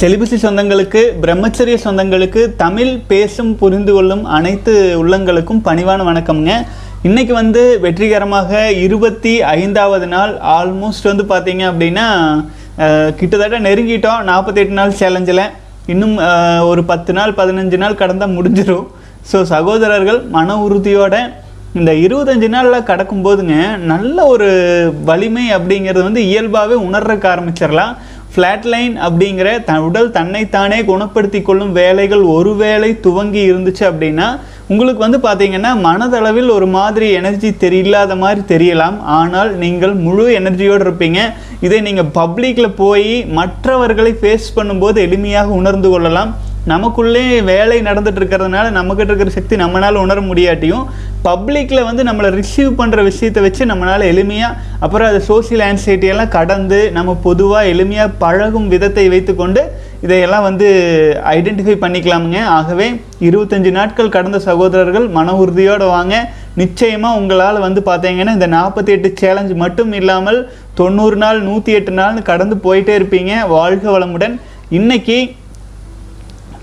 செலிபசி சொந்தங்களுக்கு பிரம்மச்சரிய சொந்தங்களுக்கு தமிழ் பேசும் புரிந்து கொள்ளும் அனைத்து உள்ளங்களுக்கும் பணிவான வணக்கம்ங்க. இன்றைக்கி வந்து வெற்றிகரமாக இருபத்தி ஐந்தாவது நாள் ஆல்மோஸ்ட் வந்து பார்த்தீங்க அப்படின்னா கிட்டத்தட்ட நெருங்கிட்டோம். நாற்பத்தெட்டு நாள் சேலஞ்சில் இன்னும் ஒரு பத்து நாள் பதினஞ்சு நாள் கடந்தால் முடிஞ்சிடும் ஸோ சகோதரர்கள் மன உறுதியோட இந்த இருபத்தஞ்சு நாளில் கடக்கும்போதுங்க நல்ல ஒரு வலிமை அப்படிங்கிறது வந்து இயல்பாகவே உணர்றக்க ஆரம்பிச்சிடலாம். ஃப்ளாட்லைன் அப்படிங்கிற த உடல் தன்னைத்தானே குணப்படுத்தி கொள்ளும் வேலைகள் ஒரு வேளை துவங்கி இருந்துச்சு அப்படின்னா உங்களுக்கு வந்து பார்த்தீங்கன்னா மனதளவில் ஒரு மாதிரி எனர்ஜி தெரியலாத மாதிரி தெரியலாம். ஆனால் நீங்கள் முழு எனர்ஜியோடு இருப்பீங்க. இதை நீங்கள் பப்ளிக்கில் போய் மற்றவர்களை ஃபேஸ் பண்ணும்போது எளிமையாக உணர்ந்து கொள்ளலாம். நமக்குள்ளே வேலை நடந்துட்டு இருக்கிறதுனால நம்மக்கிட்ட இருக்கிற சக்தி நம்மளால் உணர முடியாட்டியும் பப்ளிக்கில் வந்து நம்மளை ரிசீவ் பண்ணுற விஷயத்தை வச்சு நம்மளால் எளிமையாக அப்புறம் அது சோசியல் ஆன்சைட்டியெல்லாம் கடந்து நம்ம பொதுவாக எளிமையாக பழகும் விதத்தை வைத்துக்கொண்டு இதையெல்லாம் வந்து ஐடென்டிஃபை பண்ணிக்கலாமுங்க. ஆகவே இருபத்தஞ்சி நாட்கள் கடந்த சகோதரர்கள் மன உறுதியோடு வாங்க. நிச்சயமாக உங்களால் வந்து பார்த்தீங்கன்னா இந்த நாற்பத்தி எட்டு சேலஞ்ச் மட்டும் இல்லாமல் தொண்ணூறு நாள் நூற்றி எட்டு நாள்னு கடந்து போயிட்டே இருப்பீங்க. வாழ்க வளமுடன். இன்றைக்கி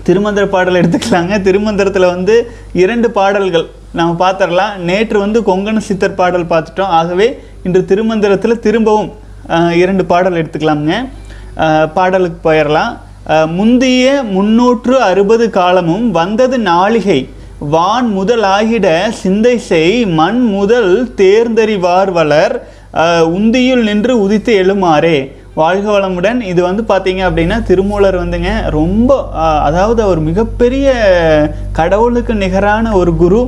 திருமந்திர பாடல் எடுத்துக்கலாங்க. திருமந்திரத்தில் வந்து இரண்டு பாடல்கள் நம்ம பார்த்துடலாம் நேற்று வந்து கொங்கண சித்தர் பாடல் பார்த்துட்டோம் ஆகவே இன்று திருமந்திரத்தில் திரும்பவும் இரண்டு பாடல் எடுத்துக்கலாமுங்க. பாடலுக்கு போயிடலாம் முந்திய முன்னூற்று அறுபது காலமும் வந்தது நாளிகை. வான் முதல் ஆகிட சிந்தை செய் மண் முதல் தேர்ந்தறிவார் வளர். உந்தியில் உந்தியுள் நின்று உதித்து எழுமாறே. வாழ்க வளமுடன். இது வந்து பார்த்தீங்க அப்படின்னா திருமூலர் வந்துங்க ரொம்ப அதாவது அவர் மிகப்பெரிய கடவுளுக்கு நிகரான ஒரு குரு.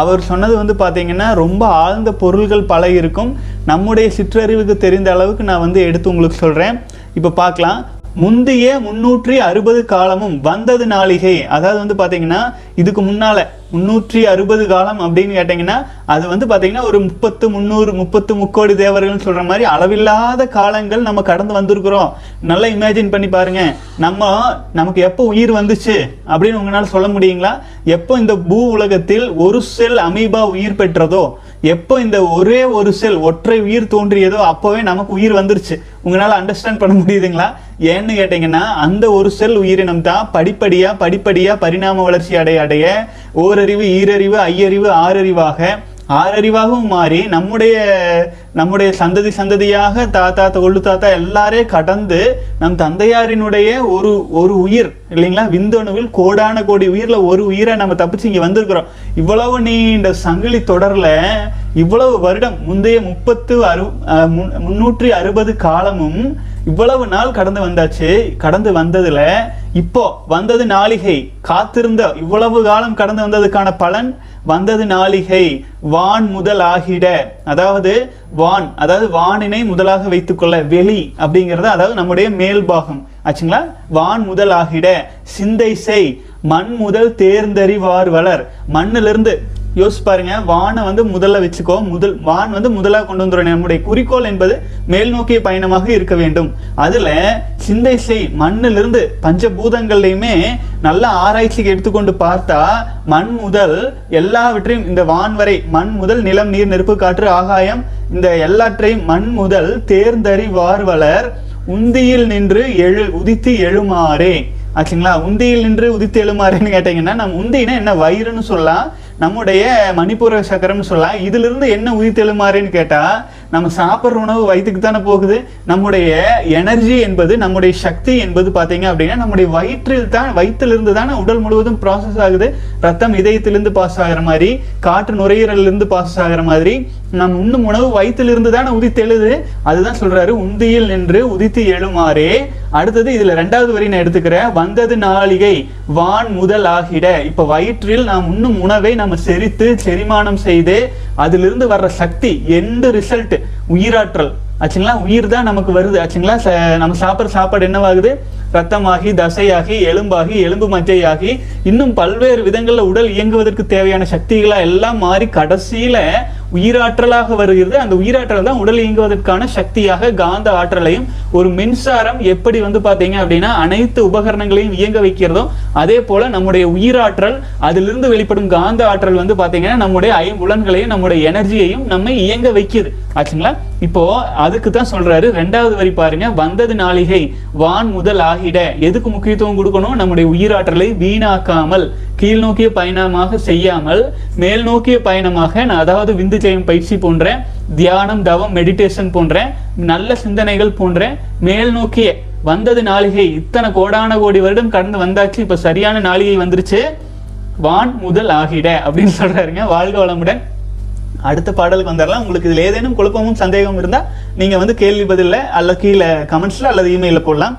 அவர் சொன்னது வந்து பார்த்தீங்கன்னா ரொம்ப ஆழ்ந்த பொருள்கள் பல இருக்கும். நம்முடைய சிற்றறிவுக்கு தெரிந்த அளவுக்கு நான் வந்து எடுத்து உங்களுக்கு சொல்கிறேன் இப்போ பார்க்கலாம் முந்தைய முன்னூற்றி அறுபது காலமும் வந்தது நாளிகை. அதாவது வந்து பார்த்தீங்கன்னா இதுக்கு முன்னால முன்னூற்றி அறுபது காலம் அப்படின்னு கேட்டிங்கன்னா அது வந்து பார்த்தீங்கன்னா ஒரு முப்பத்து முந்நூறு முப்பத்து முக்கோடி தேவர்கள்னு சொல்கிற மாதிரி அளவில்லாத காலங்கள் நம்ம கடந்து வந்திருக்கிறோம். நல்லா இமேஜின் பண்ணி பாருங்க. நம்ம நமக்கு எப்போ உயிர் வந்துச்சு அப்படின்னு உங்களால் சொல்ல முடியுங்களா? எப்போ இந்த பூ உலகத்தில் ஒரு செல் அமீபா உயிர் பெற்றதோ எப்போ இந்த ஒரே ஒரு செல் ஒற்றை உயிர் தோன்றியதோ அப்போவே நமக்கு உயிர் வந்துருச்சு. உங்களால் அண்டர்ஸ்டாண்ட் பண்ண முடியுதுங்களா? ஏன்னு கேட்டிங்கன்னா அந்த ஒரு செல் உயிரினம் தான் படிப்படியாக படிப்படியாக பரிணாம வளர்ச்சி அடைய அடைய ஓரறிவு ஈரறிவு ஐயறிவு ஆறறிவாக ஆறறிவாகவும் மாறி நம்முடைய நம்முடைய சந்ததி சந்ததியாக தாத்தா கொள்ளு தாத்தா எல்லாரே கடந்து நம் தந்தையாரினுடைய ஒரு ஒரு உயிர் இல்லைங்களா? விந்தணுவில் கோடான கோடி உயிரில் ஒரு உயிரை நம்ம தப்பிச்சு இங்கே வந்திருக்கிறோம். இவ்வளவு நீண்ட சங்கிலி தொடரில் இவ்வளவு வருடம் முந்தைய முப்பத்து அறு முன்னூற்றி அறுபது காலமும் இவ்வளவு நாள் கடந்து வந்தாச்சு. கடந்து வந்ததுல இப்போ வந்தது நாளிகை காத்திருந்த இவ்வளவு காலம் கடந்து வந்ததுக்கான பலன் வந்தது நாளிகை வான் முதல் ஆகிட அதாவது வான் அதாவது வானினை முதலாக வைத்துக்கொள்ள வெளி அப்படிங்கிறது அதாவது நம்முடைய மேல்பாகம். ஆச்சுங்களா? வான் முதல் ஆகிட சிந்தை செய். மண் முதல் தேர்ந்தறிவார் வளர். மண்ணிலிருந்து யோசிச்சு பாருங்க வானை வந்து முதல்ல வச்சுக்கோ. முதல் வான் வந்து முதலாக கொண்டு வந்துடும் நம்முடைய குறிக்கோள் என்பது மேல் நோக்கிய பயணமாக இருக்க வேண்டும். அதுல சிந்தை செய். மண்ணிலிருந்து பஞ்சபூதங்கள்லையுமே நல்ல ஆராய்ச்சிக்கு எடுத்துக்கொண்டு பார்த்தா மண் முதல் எல்லாவற்றையும் இந்த வான் வரை மண் முதல் நிலம் நீர் நெருப்பு காற்று ஆகாயம் இந்த எல்லாற்றையும் மண் முதல் தேர்ந்தறி வார்வலர் உந்தியில் நின்று எழு உதித்து எழுமாறே. ஆச்சுங்களா? உந்தியில் நின்று உதித்து எழுமாறேன்னு கேட்டீங்கன்னா நம்ம உந்தினா என்ன? வயிறுன்னு சொல்லலாம். நம்முடைய மணிப்பூர சக்கரம்னு சொல்லலாம். இதிலிருந்து என்ன உயிர் தெழுமாறுன்னு கேட்டா நம்ம சாப்பிட்ற உணவு வயிற்றுக்கு தானே போகுது? நம்முடைய எனர்ஜி என்பது நம்முடைய சக்தி என்பது பார்த்தீங்க அப்படின்னா நம்முடைய வயிற்றில் தான் வயிற்றிலிருந்து தானே உடல் முழுவதும் ப்ராசஸ் ஆகுது. ரத்தம் இதயத்திலிருந்து பாஸ் ஆகிற மாதிரி காற்று நுரையீரலிருந்து பாஸ் ஆகிற மாதிரி நாம் உண்ணும் உணவு வயிற்றிலிருந்து தானே உதித்தெழுது அதுதான் சொல்றாரு உந்தியில் நின்று உதித்து எழுமாறே. அடுத்தது இதுல ரெண்டாவது வரி நான் எடுத்துக்கிறேன். வந்தது நாளிகை வான் முதல் ஆகிட. இப்ப வயிற்றில் நாம் உண்ணும் உணவை நம்ம செரித்து செரிமானம் செய்து அதிலிருந்து வர்ற சக்தி எந்த ரிசல்ட் உயிராற்றல். ஆச்சுங்களா? உயிர் தான் நமக்கு வருது. ஆச்சுங்களா? நம்ம சாப்பிட்ற சாப்பாடு என்னவாகுது? ரத்தமாகி தசையாகி எலும்பாகி எலும்பு மஜ்ஜையாகி இன்னும் பல்வேறு விதங்களில் உடல் இயங்குவதற்கு தேவையான சக்திகளாக எல்லாம் மாறி கடைசியில உயிராற்றலாக வருகிறது. அந்த உயிராற்றல் தான் உடல் இயங்குவதற்கான சக்தியாக காந்த ஆற்றலையும் ஒரு மின்சாரம் எப்படி வந்து பார்த்தீங்க அப்படின்னா அனைத்து உபகரணங்களையும் இயங்க வைக்கிறதோ அதே போல நம்முடைய உயிராற்றல் அதிலிருந்து வெளிப்படும் காந்த ஆற்றல் வந்து பார்த்தீங்கன்னா நம்முடைய ஐம்புலன்களையும் நம்முடைய எனர்ஜியையும் நம்மை இயங்க வைக்குது. ஆச்சுங்களா? இப்போ அதுக்கு தான் சொல்றாரு ரெண்டாவது வரி பாருங்க வந்தது நாளிகை வான் முதல் ஆகிட எதுக்கு முக்கியத்துவம் கொடுக்கணும்? நம்முடைய உயிராற்றலை வீணாக்காமல். கீழ் நோக்கிய பயணமாக செய்யாமல் மேல் நோக்கிய பயணமாக நான் அதாவது விந்து ஜெயம் பயிற்சி போன்ற தியானம் தவம் மெடிடேஷன் போன்ற நல்ல சிந்தனைகள் போன்ற மேல் நோக்கிய வந்தது நாளிகை இத்தனை கோடான கோடி வருடம் கடந்து வந்தாச்சு இப்ப சரியான நாளிகை வந்துருச்சு. வான் முதல் ஆகிட அப்படின்னு சொல்றாருங்க. வாழ்க வளமுடன். அடுத்த பாடலுக்கு வந்துடலாம். உங்களுக்கு இதில் ஏதேனும் குழப்பமும் சந்தேகமும் இருந்தால் நீங்கள் வந்து கேள்வி பதிலில் அல்ல கீழே கமெண்ட்ஸில் அல்லது இமெயிலில் போடலாம்.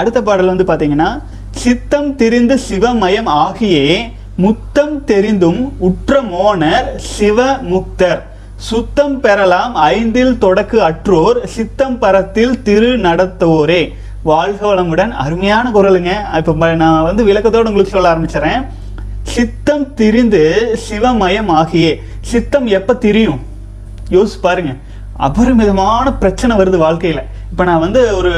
அடுத்த பாடல் வந்து பார்த்தீங்கன்னா சித்தம் திரிந்து சிவமயம் ஆகியே முத்தம் தெரிந்தும் உற்ற மோனர் சிவமுக்தர். சுத்தம் பெறலாம் ஐந்தில் தொடக்கு அற்றோர் சித்தம் பரத்தில் திரு நடத்தோரே. வாழ்க வளமுடன். அருமையான குரலுங்க. இப்போ நான் வந்து விளக்கத்தோடு உங்களுக்கு சொல்ல ஆரம்பிச்சிடறேன். சித்தம் திரிந்து சிவமயம் ஆகியே. சித்தம் எப்போ திரியும்? யோசிச்சு பாருங்க. அபரிமிதமான பிரச்சனை வருது வாழ்க்கையில். இப்போ நான் வந்து ஒரு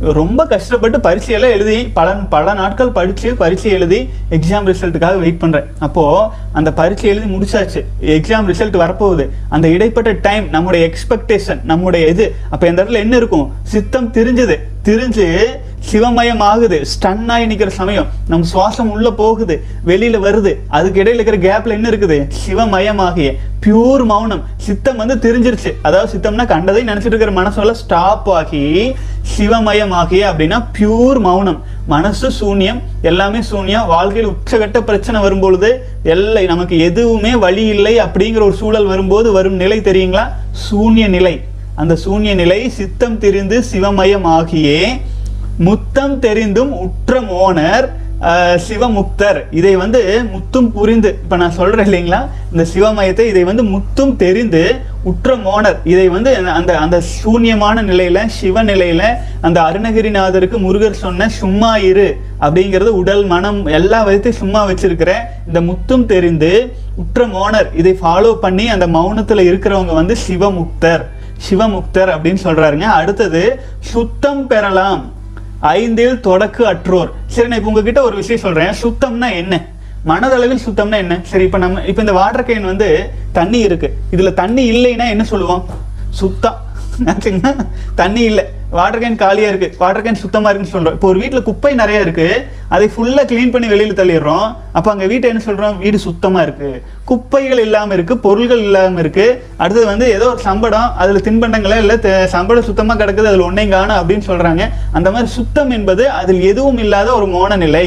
ரொம்ப கஷ்டப்பட்டு பரீட்சையெல்லாம் எழுதி பல பல நாட்கள் படித்து பரீட்சை எழுதி எக்ஸாம் ரிசல்ட்டுக்காக வெயிட் பண்ணுறேன் அப்போது அந்த பரீட்சை எழுதி முடிச்சாச்சு. எக்ஸாம் ரிசல்ட் வரப்போகுது. அந்த இடைப்பட்ட டைம் நம்முடைய எக்ஸ்பெக்டேஷன் நம்முடைய இது அப்போ இந்த இடத்துல என்ன இருக்கும்? சித்தம் தெரிஞ்சது. திரிஞ்சு சிவமயம் ஆகுது ஸ்டன் ஆகி நிக்கிற சமயம். நம்ம சுவாசம் உள்ள போகுது. வெளியில வருது. அதுக்கு இடையில இருக்கிற கேப்ல என்ன இருக்குது? சிவமயமாகிய. பியூர் மௌனம். சித்தம் வந்து தெரிஞ்சிருச்சு. அதாவது சித்தம்னா கண்டதை நினைச்சிட்டு இருக்கிற மனசெல்லாம் ஸ்டாப் ஆகி சிவமயமாகிய அப்படின்னா பியூர் மௌனம். மனசு சூன்யம். எல்லாமே சூன்யம். வாழ்க்கையில் உச்சகட்ட பிரச்சனை வரும்பொழுது எல்லை. நமக்கு எதுவுமே வழி இல்லை அப்படிங்கிற ஒரு சூழல் வரும்போது வரும் நிலை தெரியுங்களா? சூன்ய நிலை. அந்த சூன்ய நிலை சித்தம் திரிந்து சிவமயமாகியே முத்தம் தெரிந்தும் உற்ற மோனர் சிவமுக்தர். இதை வந்து முத்தும் புரிந்து இப்ப நான் சொல்றேன் இல்லைங்களா? இந்த சிவமயத்தை இதை வந்து முத்தும் தெரிந்து உற்ற மோனர். இதை வந்து அந்த அந்த சூன்யமான நிலையில சிவ நிலையில அந்த அருணகிரிநாதருக்கு முருகர் சொன்ன சும்மா இரு அப்படிங்கிறது உடல் மனம் எல்லா விதத்தையும் சும்மா வச்சிருக்கிற இந்த முத்தும் தெரிந்து உற்ற மோனர். இதை ஃபாலோ பண்ணி அந்த மௌனத்துல இருக்கிறவங்க வந்து சிவமுக்தர். சிவமுக்தர் அப்படின்னு சொல்றாருங்க. அடுத்தது சுத்தம் பெறலாம். ஐந்தில் தொடக்கு அற்றோர். சரி நான் இப்போ உங்ககிட்ட ஒரு விஷயம் சொல்றேன். சுத்தம்னா என்ன? மனதளவில் சுத்தம்னா என்ன? சரி இப்போ நம்ம இப்போ இந்த வாட்டர் கேன் வந்து தண்ணி இருக்கு. இதுல தண்ணி இல்லைன்னா என்ன சொல்லுவோம்? சுத்தம். தண்ணி இல்லை. வாட்டர் கேன் காலியாக இருக்கு. வாட்டர் கேன் சுத்தமாக இருக்குன்னு சொல்கிறோம் இப்போ ஒரு வீட்டில் குப்பை நிறைய இருக்கு. அதை ஃபுல்லாக க்ளீன் பண்ணி வெளியில் தள்ளிடுறோம். அப்போ அங்கே வீட்டை என்ன சொல்கிறோம் வீடு சுத்தமாக இருக்கு. குப்பைகள் இல்லாமல் இருக்கு. பொருள்கள் இல்லாமல் இருக்கு. அடுத்தது வந்து ஏதோ ஒரு சம்படம். அதில் தின்பண்டங்களே இல்லை சம்படம் சுத்தமாக கிடக்குது. அதில் ஒன்றையும் காணும் அப்படின்னு சொல்கிறாங்க அந்த மாதிரி சுத்தம் என்பது அதில் எதுவும் இல்லாத ஒரு மோன நிலை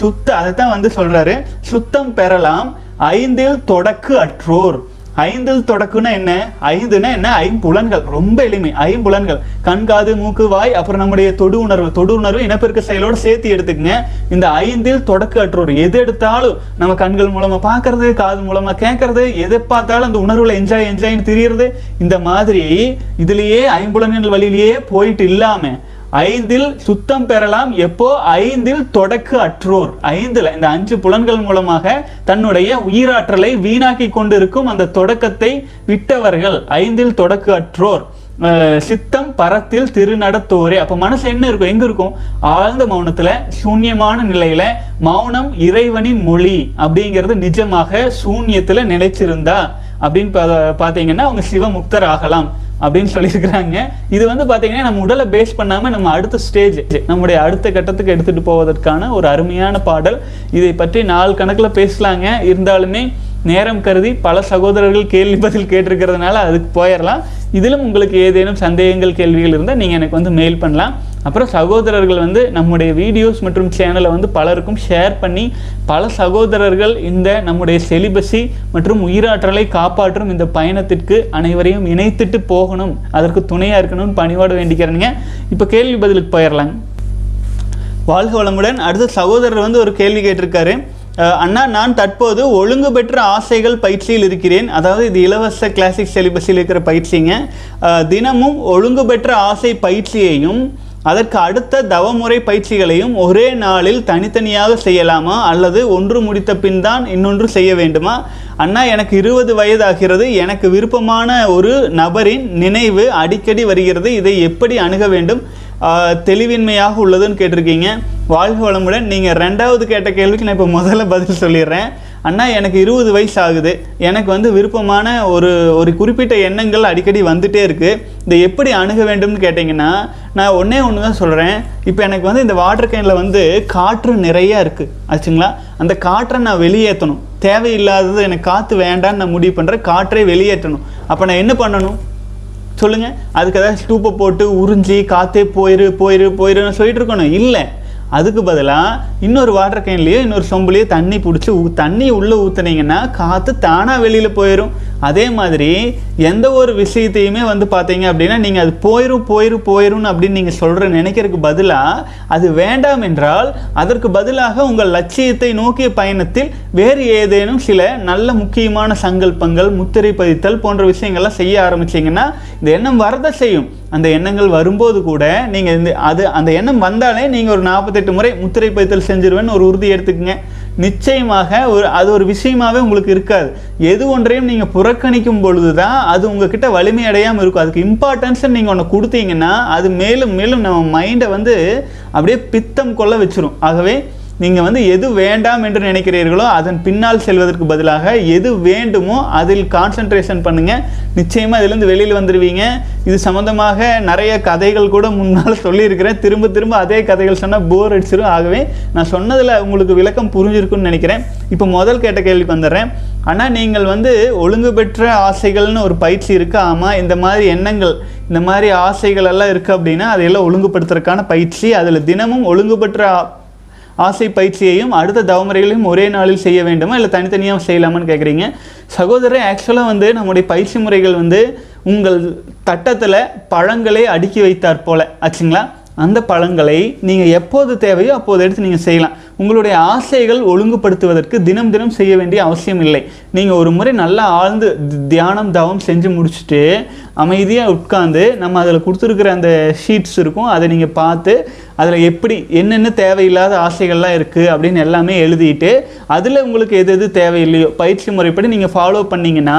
சுத்த அதைத்தான் வந்து சொல்கிறாரு சுத்தம் பெறலாம். ஐந்தில் தொடக்கு அற்றோர். ஐந்தில் தொடக்குன்னா என்ன? ஐந்துனா என்ன? ஐம்புலன்கள். ரொம்ப எளிமை. ஐம்புலன்கள். கண் காது மூக்கு வாய் அப்புறம் நம்முடைய தொடு உணர்வு. தொடு உணர்வு இனப்பெருக்க செயலோடு சேர்த்து எடுத்துக்கங்க. இந்த ஐந்தில் தொடக்கு அற்றோர் எது எடுத்தாலும் நம்ம கண்கள் மூலமா பார்க்கறது காது மூலமா கேட்கறது எதை பார்த்தாலும் அந்த உணர்வுல என்ஜாய் என்ஜாய்னு தெரியறது. இந்த மாதிரி இதுலயே ஐம்புலன்கள் வழியிலேயே போயிட்டு இல்லாம ஐந்தில் சுத்தம் பெறலாம். எப்போ? ஐந்தில் தொடக்கு அற்றோர். ஐந்துல இந்த அஞ்சு புலன்கள் மூலமாக தன்னுடைய உயிராற்றலை வீணாக்கி கொண்டிருக்கும் அந்த தொடக்கத்தை விட்டவர்கள். ஐந்தில் தொடக்கு அற்றோர். சித்தம் பரத்தில் திருநடத்தோரே. அப்ப மனசு என்ன இருக்கும்? எங்க இருக்கும்? ஆழ்ந்த மௌனத்துல சூன்யமான நிலையில மௌனம் இறைவனின் மொழி அப்படிங்கிறது நிஜமாக சூன்யத்துல நிலைச்சிருந்தா அப்படின்னு பா- பாத்தீங்கன்னா அவங்க சிவமுக்தர் ஆகலாம். அப்படின்னு சொல்லியிருக்கிறாங்க. இது வந்து பார்த்தீங்கன்னா நம்ம உடலை பேஸ் பண்ணாமல் நம்ம அடுத்த ஸ்டேஜ் நம்முடைய அடுத்த கட்டத்துக்கு எடுத்துகிட்டு போவதற்கான ஒரு அருமையான பாடல். இதை பற்றி நாலு கணக்கில் பேசலாங்க. இருந்தாலுமே நேரம் கருதி பல சகோதரர்கள் கேள்வி பதில் கேட்டிருக்கிறதுனால அதுக்கு போயிடலாம். இதிலும் உங்களுக்கு ஏதேனும் சந்தேகங்கள் கேள்விகள் இருந்தால் நீங்கள் எனக்கு வந்து மெயில் பண்ணலாம். அப்புறம் சகோதரர்கள் வந்து நம்முடைய வீடியோஸ் மற்றும் சேனலை வந்து பலருக்கும் ஷேர் பண்ணி பல சகோதரர்கள் இந்த நம்முடைய செலிபஸி மற்றும் உயிராற்றலை காப்பாற்றும் இந்த பயணத்திற்கு அனைவரையும் இணைத்துட்டு போகணும். அதற்கு துணையாக இருக்கணும்னு பணிவாட வேண்டிக்கிறேனுங்க. இப்போ கேள்வி பதிலுக்கு போயிடலாங்க வாழ்க வளமுடன். அடுத்த சகோதரர் வந்து ஒரு கேள்வி கேட்டிருக்காரு. அண்ணா நான் தற்போது ஒழுங்கு பெற்ற ஆசைகள் பயிற்சியில் இருக்கிறேன். அதாவது இது இலவச கிளாசிக் செலிபஸில் இருக்கிற பயிற்சிங்க. தினமும் ஒழுங்கு பெற்ற ஆசை பயிற்சியையும் அதற்கு அடுத்த தவமுறை பயிற்சிகளையும் ஒரே நாளில் தனித்தனியாக செய்யலாமா? அல்லது ஒன்று முடித்த பின் தான் இன்னொன்று செய்ய வேண்டுமா? அண்ணா எனக்கு இருபது வயதாகிறது. எனக்கு விருப்பமான ஒரு நபரின் நினைவு அடிக்கடி வருகிறது. இதை எப்படி அணுக வேண்டும்? தெளிவின்மையாக உள்ளதுன்னு கேட்டிருக்கீங்க. வாழ்க வளமுடன். நீங்கள் ரெண்டாவது கேட்ட கேள்விக்கு நான் இப்போ முதல்ல பதில் சொல்லிடுறேன். அண்ணா எனக்கு இருபது வயசு ஆகுது. எனக்கு வந்து விருப்பமான ஒரு ஒரு குறிப்பிட்ட எண்ணங்கள் அடிக்கடி வந்துட்டே இருக்குது இதை எப்படி அணுக வேண்டும்னு கேட்டிங்கன்னா நான் ஒன்றே ஒன்று தான் சொல்கிறேன் இப்போ எனக்கு வந்து இந்த வாட்டர் கேனில் வந்து காற்று நிறையா இருக்குது ஆச்சுங்களா? அந்த காற்றை நான் வெளியேற்றணும். தேவையில்லாதது எனக்கு காற்று வேண்டான்னு நான் முடிவு பண்ணுறேன் காற்றை வெளியேற்றணும். அப்போ நான் என்ன பண்ணணும்? சொல்லுங்கள் அதுக்கு ஏதாவது ஸ்டூப்பை போட்டு உறிஞ்சி காத்தே போயிரு போயிரு போயிருன்னு சொல்லிட்டு இருக்கணும் இல்லை. அதுக்கு பதிலாக இன்னொரு வாட்டர் கேன்லேயோ இன்னொரு சொம்புலேயோ தண்ணி பிடிச்சி தண்ணி உள்ளே ஊற்றுனீங்கன்னா காற்று தானாக வெளியில் போயிடும் அதே மாதிரி எந்த ஒரு விஷயத்தையுமே வந்து பார்த்தீங்க அப்படின்னா நீங்கள் அது போயிரும் போயிரும் போயிரும்னு அப்படின்னு நீங்கள் சொல்கிற நினைக்கிறதுக்கு பதிலாக அது வேண்டாம் என்றால் அதற்கு பதிலாக உங்கள் லட்சியத்தை நோக்கிய பயணத்தில் வேறு ஏதேனும் சில நல்ல முக்கியமான சங்கல்பங்கள் முத்திரை பதித்தல் போன்ற விஷயங்கள்லாம் செய்ய ஆரம்பிச்சிங்கன்னா இந்த எண்ணம் வரத செய்யும். அந்த எண்ணங்கள் வரும்போது கூட நீங்கள் இந்த அது அந்த எண்ணம் வந்தாலே நீங்கள் ஒரு நாற்பத்தெட்டு முறை முத்திரை பதித்தல் செஞ்சிருவேன்னு ஒரு உறுதி எடுத்துக்கங்க. நிச்சயமாக ஒரு அது ஒரு விஷயமாகவே உங்களுக்கு இருக்காது. எது ஒன்றையும் நீங்கள் புறக்கணிக்கும் பொழுது தான் அது உங்ககிட்ட வலிமையடையாமல் இருக்கும். அதுக்கு இம்பார்ட்டன்ஸ் நீங்கள் ஒன்று கொடுத்தீங்கன்னா அது மேலும் மேலும் நம்ம மைண்டை வந்து அப்படியே பித்தம் கொள்ள வச்சிரும். ஆகவே நீங்கள் வந்து எது வேண்டாம் என்று நினைக்கிறீர்களோ அதன் பின்னால் செல்வதற்கு பதிலாக எது வேண்டுமோ அதில் கான்சென்ட்ரேஷன் பண்ணுங்கள் நிச்சயமாக அதிலேருந்து வெளியில் வந்துடுவீங்க இது சம்மந்தமாக நிறைய கதைகள் கூட முன்னால் சொல்லியிருக்கிறேன். திரும்ப திரும்ப அதே கதைகள் சொன்னால் போர் அடிச்சிடும் ஆகவே நான் சொன்னதில் உங்களுக்கு விளக்கம் புரிஞ்சிருக்குன்னு நினைக்கிறேன். இப்போ முதல் கேட்ட கேள்விக்கு வந்துடுறேன். ஆனால் நீங்கள் வந்து ஒழுங்கு பெற்ற ஆசைகள்னு ஒரு பயிற்சி இருக்குது ஆமாம் இந்த மாதிரி எண்ணங்கள் இந்த மாதிரி ஆசைகள் எல்லாம் இருக்குது அப்படின்னா அதையெல்லாம் ஒழுங்குபடுத்துறதுக்கான பயிற்சி. அதில் தினமும் ஒழுங்குபெற்ற ஆசை பயிற்சியையும் அடுத்த தவமுறைகளையும் ஒரே நாளில் செய்ய வேண்டுமா இல்லை தனித்தனியாக செய்யலாமான்னு கேட்குறீங்க சகோதரர் ஆக்சுவலாக வந்து நம்முடைய பயிற்சி முறைகள் வந்து உங்கள் தட்டத்தில் பழங்களை அடுக்கி வைத்தாற் போல. ஆச்சுங்களா? அந்த பழங்களை நீங்கள் எப்போது தேவையோ அப்போது எடுத்து நீங்கள் செய்யலாம். உங்களுடைய ஆசைகள் ஒழுங்குபடுத்துவதற்கு தினம் தினம் செய்ய வேண்டிய அவசியம் இல்லை. நீங்கள் ஒரு முறை நல்லா ஆழ்ந்து தியானம் தவம் செஞ்சு முடிச்சுட்டு அமைதியாக உட்காந்து நம்ம அதில் கொடுத்துருக்குற அந்த ஷீட்ஸ் இருக்கும் அதை நீங்கள் பார்த்து அதில் எப்படி என்னென்ன தேவையில்லாத ஆசைகள்லாம் இருக்குது அப்படின்னு எல்லாமே எழுதிட்டு அதில் உங்களுக்கு எது எது தேவையில்லையோ பயிற்சி முறைப்படி நீங்கள் ஃபாலோ பண்ணிங்கன்னா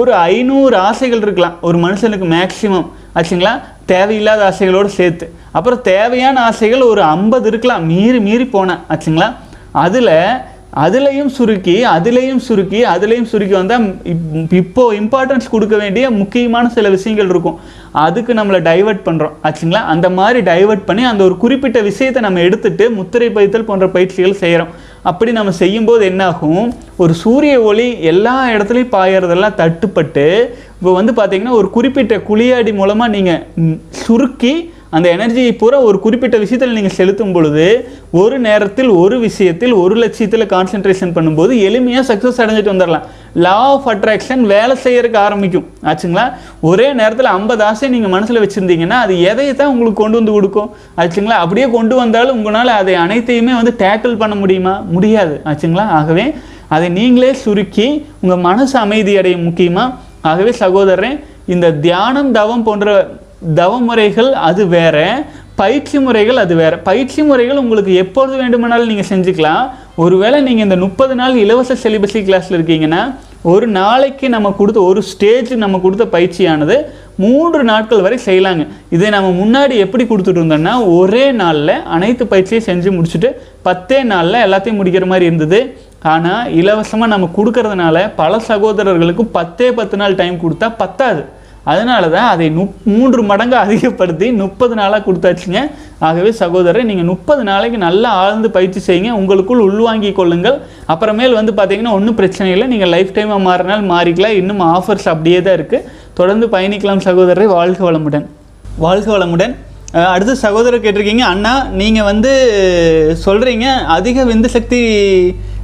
ஒரு ஐநூறு ஆசைகள் இருக்கலாம். ஒரு மனுஷனுக்கு மேக்ஸிமம் ஆச்சுங்களா? தேவையில்லாத ஆசைகளோடு சேர்த்து. அப்புறம் தேவையான ஆசைகள் ஒரு ஐம்பது இருக்கலாம். மீறி மீறி போனேன். ஆச்சுங்களா? அதில் அதுலேயும் சுருக்கி அதுலேயும் சுருக்கி அதுலேயும் சுருக்கி வந்தால் இப்போ இம்பார்ட்டன்ஸ் கொடுக்க வேண்டிய முக்கியமான சில விஷயங்கள் இருக்கும். அதுக்கு நம்மளை டைவர்ட் பண்ணுறோம் ஆச்சுங்களா? அந்த மாதிரி டைவர்ட் பண்ணி அந்த ஒரு குறிப்பிட்ட விஷயத்தை நம்ம எடுத்துட்டு முத்திரை பதித்தல் போன்ற பயிற்சிகள் செய்கிறோம் அப்படி நம்ம செய்யும்போது என்னாகும்? ஒரு சூரிய ஒளி எல்லா இடத்துலையும் பாயறதெல்லாம் தட்டுப்பட்டு இப்போ வந்து பார்த்தீங்கன்னா ஒரு குறிப்பிட்ட குழியாடி மூலமாக நீங்கள் சுருக்கி அந்த எனர்ஜியை பூரா ஒரு குறிப்பிட்ட விஷயத்தில் நீங்கள் செலுத்தும் பொழுது ஒரு நேரத்தில் ஒரு விஷயத்தில் ஒரு லட்சியத்தில் கான்சென்ட்ரேஷன் பண்ணும்போது எளிமையாக சக்ஸஸ் அடைஞ்சிட்டு வந்துடலாம் லா ஆஃப் அட்ராக்ஷன் வேலை செய்யறதுக்கு ஆரம்பிக்கும். ஆச்சுங்களா? ஒரே நேரத்தில் ஐம்பது ஆசை நீங்கள் மனசில் வச்சுருந்தீங்கன்னா அது எதையை தான் உங்களுக்கு கொண்டு வந்து கொடுக்கும்? ஆச்சுங்களா? அப்படியே கொண்டு வந்தாலும் உங்களால் அதை அனைத்தையுமே வந்து டேக்கிள் பண்ண முடியுமா? முடியாது. ஆச்சுங்களா? ஆகவே அதை நீங்களே சுருக்கி உங்கள் மனசு அமைதி அடையும் முக்கியமாக ஆகவே சகோதரன் இந்த தியானம் தவம் போன்ற தவ முறைகள் அது வேற. பயிற்சி முறைகள் அது வேறு. பயிற்சி முறைகள் உங்களுக்கு எப்பொழுது வேண்டுமானாலும் நீங்கள் செஞ்சுக்கலாம். ஒருவேளை நீங்கள் இந்த முப்பது நாள் இலவச செலிபஸி கிளாஸில் இருக்கீங்கன்னா ஒரு நாளைக்கு நம்ம கொடுத்த ஒரு ஸ்டேஜ் நம்ம கொடுத்த பயிற்சியானது மூன்று நாட்கள் வரை செய்யலாங்க. இதை நம்ம முன்னாடி எப்படி கொடுத்துட்டு இருந்தோம்னா ஒரே நாளில் அனைத்து பயிற்சியும் செஞ்சு முடிச்சுட்டு பத்தே நாளில் எல்லாத்தையும் முடிக்கிற மாதிரி இருந்தது. ஆனால் இலவசமாக நம்ம கொடுக்கறதுனால பல சகோதரர்களுக்கும் பத்தே பத்து நாள் டைம் கொடுத்தா பத்தாது. அதனால தான் அதை நுப் மூன்று மடங்கு அதிகப்படுத்தி முப்பது நாளாக கொடுத்தாச்சுங்க. ஆகவே சகோதரர் நீங்கள் முப்பது நாளைக்கு நல்லா ஆழ்ந்து பயிற்சி செய்யுங்க. உங்களுக்குள் உள்வாங்கி கொள்ளுங்கள். அப்புறமேல் வந்து பார்த்தீங்கன்னா ஒன்றும் பிரச்சனை இல்லை. நீங்கள் லைஃப் டைமாக மாறினால் மாறிக்கலாம். இன்னும் ஆஃபர்ஸ் அப்படியே தான் இருக்குது தொடர்ந்து பயணிக்கலாம் சகோதரரை. வாழ்க வளமுடன். வாழ்க வளமுடன். அடுத்து சகோதரர் கேட்டிருக்கீங்க அண்ணா நீங்கள் வந்து சொல்கிறீங்க அதிக விந்து சக்தி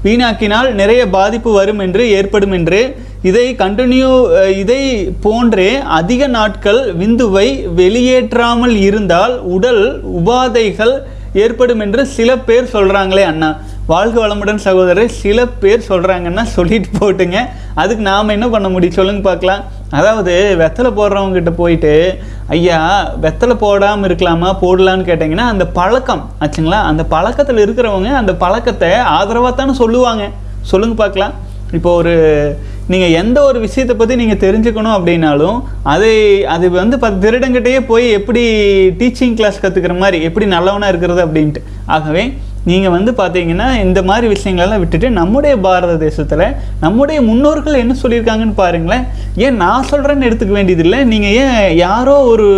வீணாக்கினால் நிறைய பாதிப்பு வரும் என்று ஏற்படும் என்று. இதை கண்டினியூ இதை போன்றே அதிக நாட்கள் விந்துவை வெளியேற்றாமல் இருந்தால் உடல் உபாதைகள் ஏற்படும் என்று சில பேர் சொல்கிறாங்களே அண்ணா. வாழ்க வளமுடன் சகோதரர் சில பேர் சொல்கிறாங்கன்னா சொல்லிட்டு போட்டுங்க. அதுக்கு நாம் என்ன பண்ண முடியும்? சொல்லுங்க பார்க்கலாம். அதாவது வெத்தலை போடுறவங்ககிட்ட போயிட்டு ஐயா வெத்தலை போடாமல் இருக்கலாமா? போடலான்னு கேட்டிங்கன்னா அந்த பழக்கம் ஆச்சுங்களா? அந்த பழக்கத்தில் இருக்கிறவங்க அந்த பழக்கத்தை ஆதரவாக தானே சொல்லுவாங்க. சொல்லுங்க பார்க்கலாம். இப்போ ஒரு நீங்கள் எந்த ஒரு விஷயத்தை பற்றி நீங்கள் தெரிஞ்சுக்கணும் அப்படின்னாலும் அதை அது வந்து பத்து திருடங்கிட்டேயே போய் எப்படி டீச்சிங் கிளாஸ் கற்றுக்கிற மாதிரி எப்படி நல்லவனாக இருக்கிறது அப்படின்ட்டு. ஆகவே நீங்கள் வந்து பார்த்தீங்கன்னா இந்த மாதிரி விஷயங்களெல்லாம் விட்டுட்டு நம்முடைய பாரத தேசத்தில் நம்முடைய முன்னோர்கள் என்ன சொல்லியிருக்காங்கன்னு பாருங்களேன். ஏன் நான் சொல்கிறேன்னு எடுத்துக்க வேண்டியதில்லை நீங்கள் ஏன் யாரோ ஒரு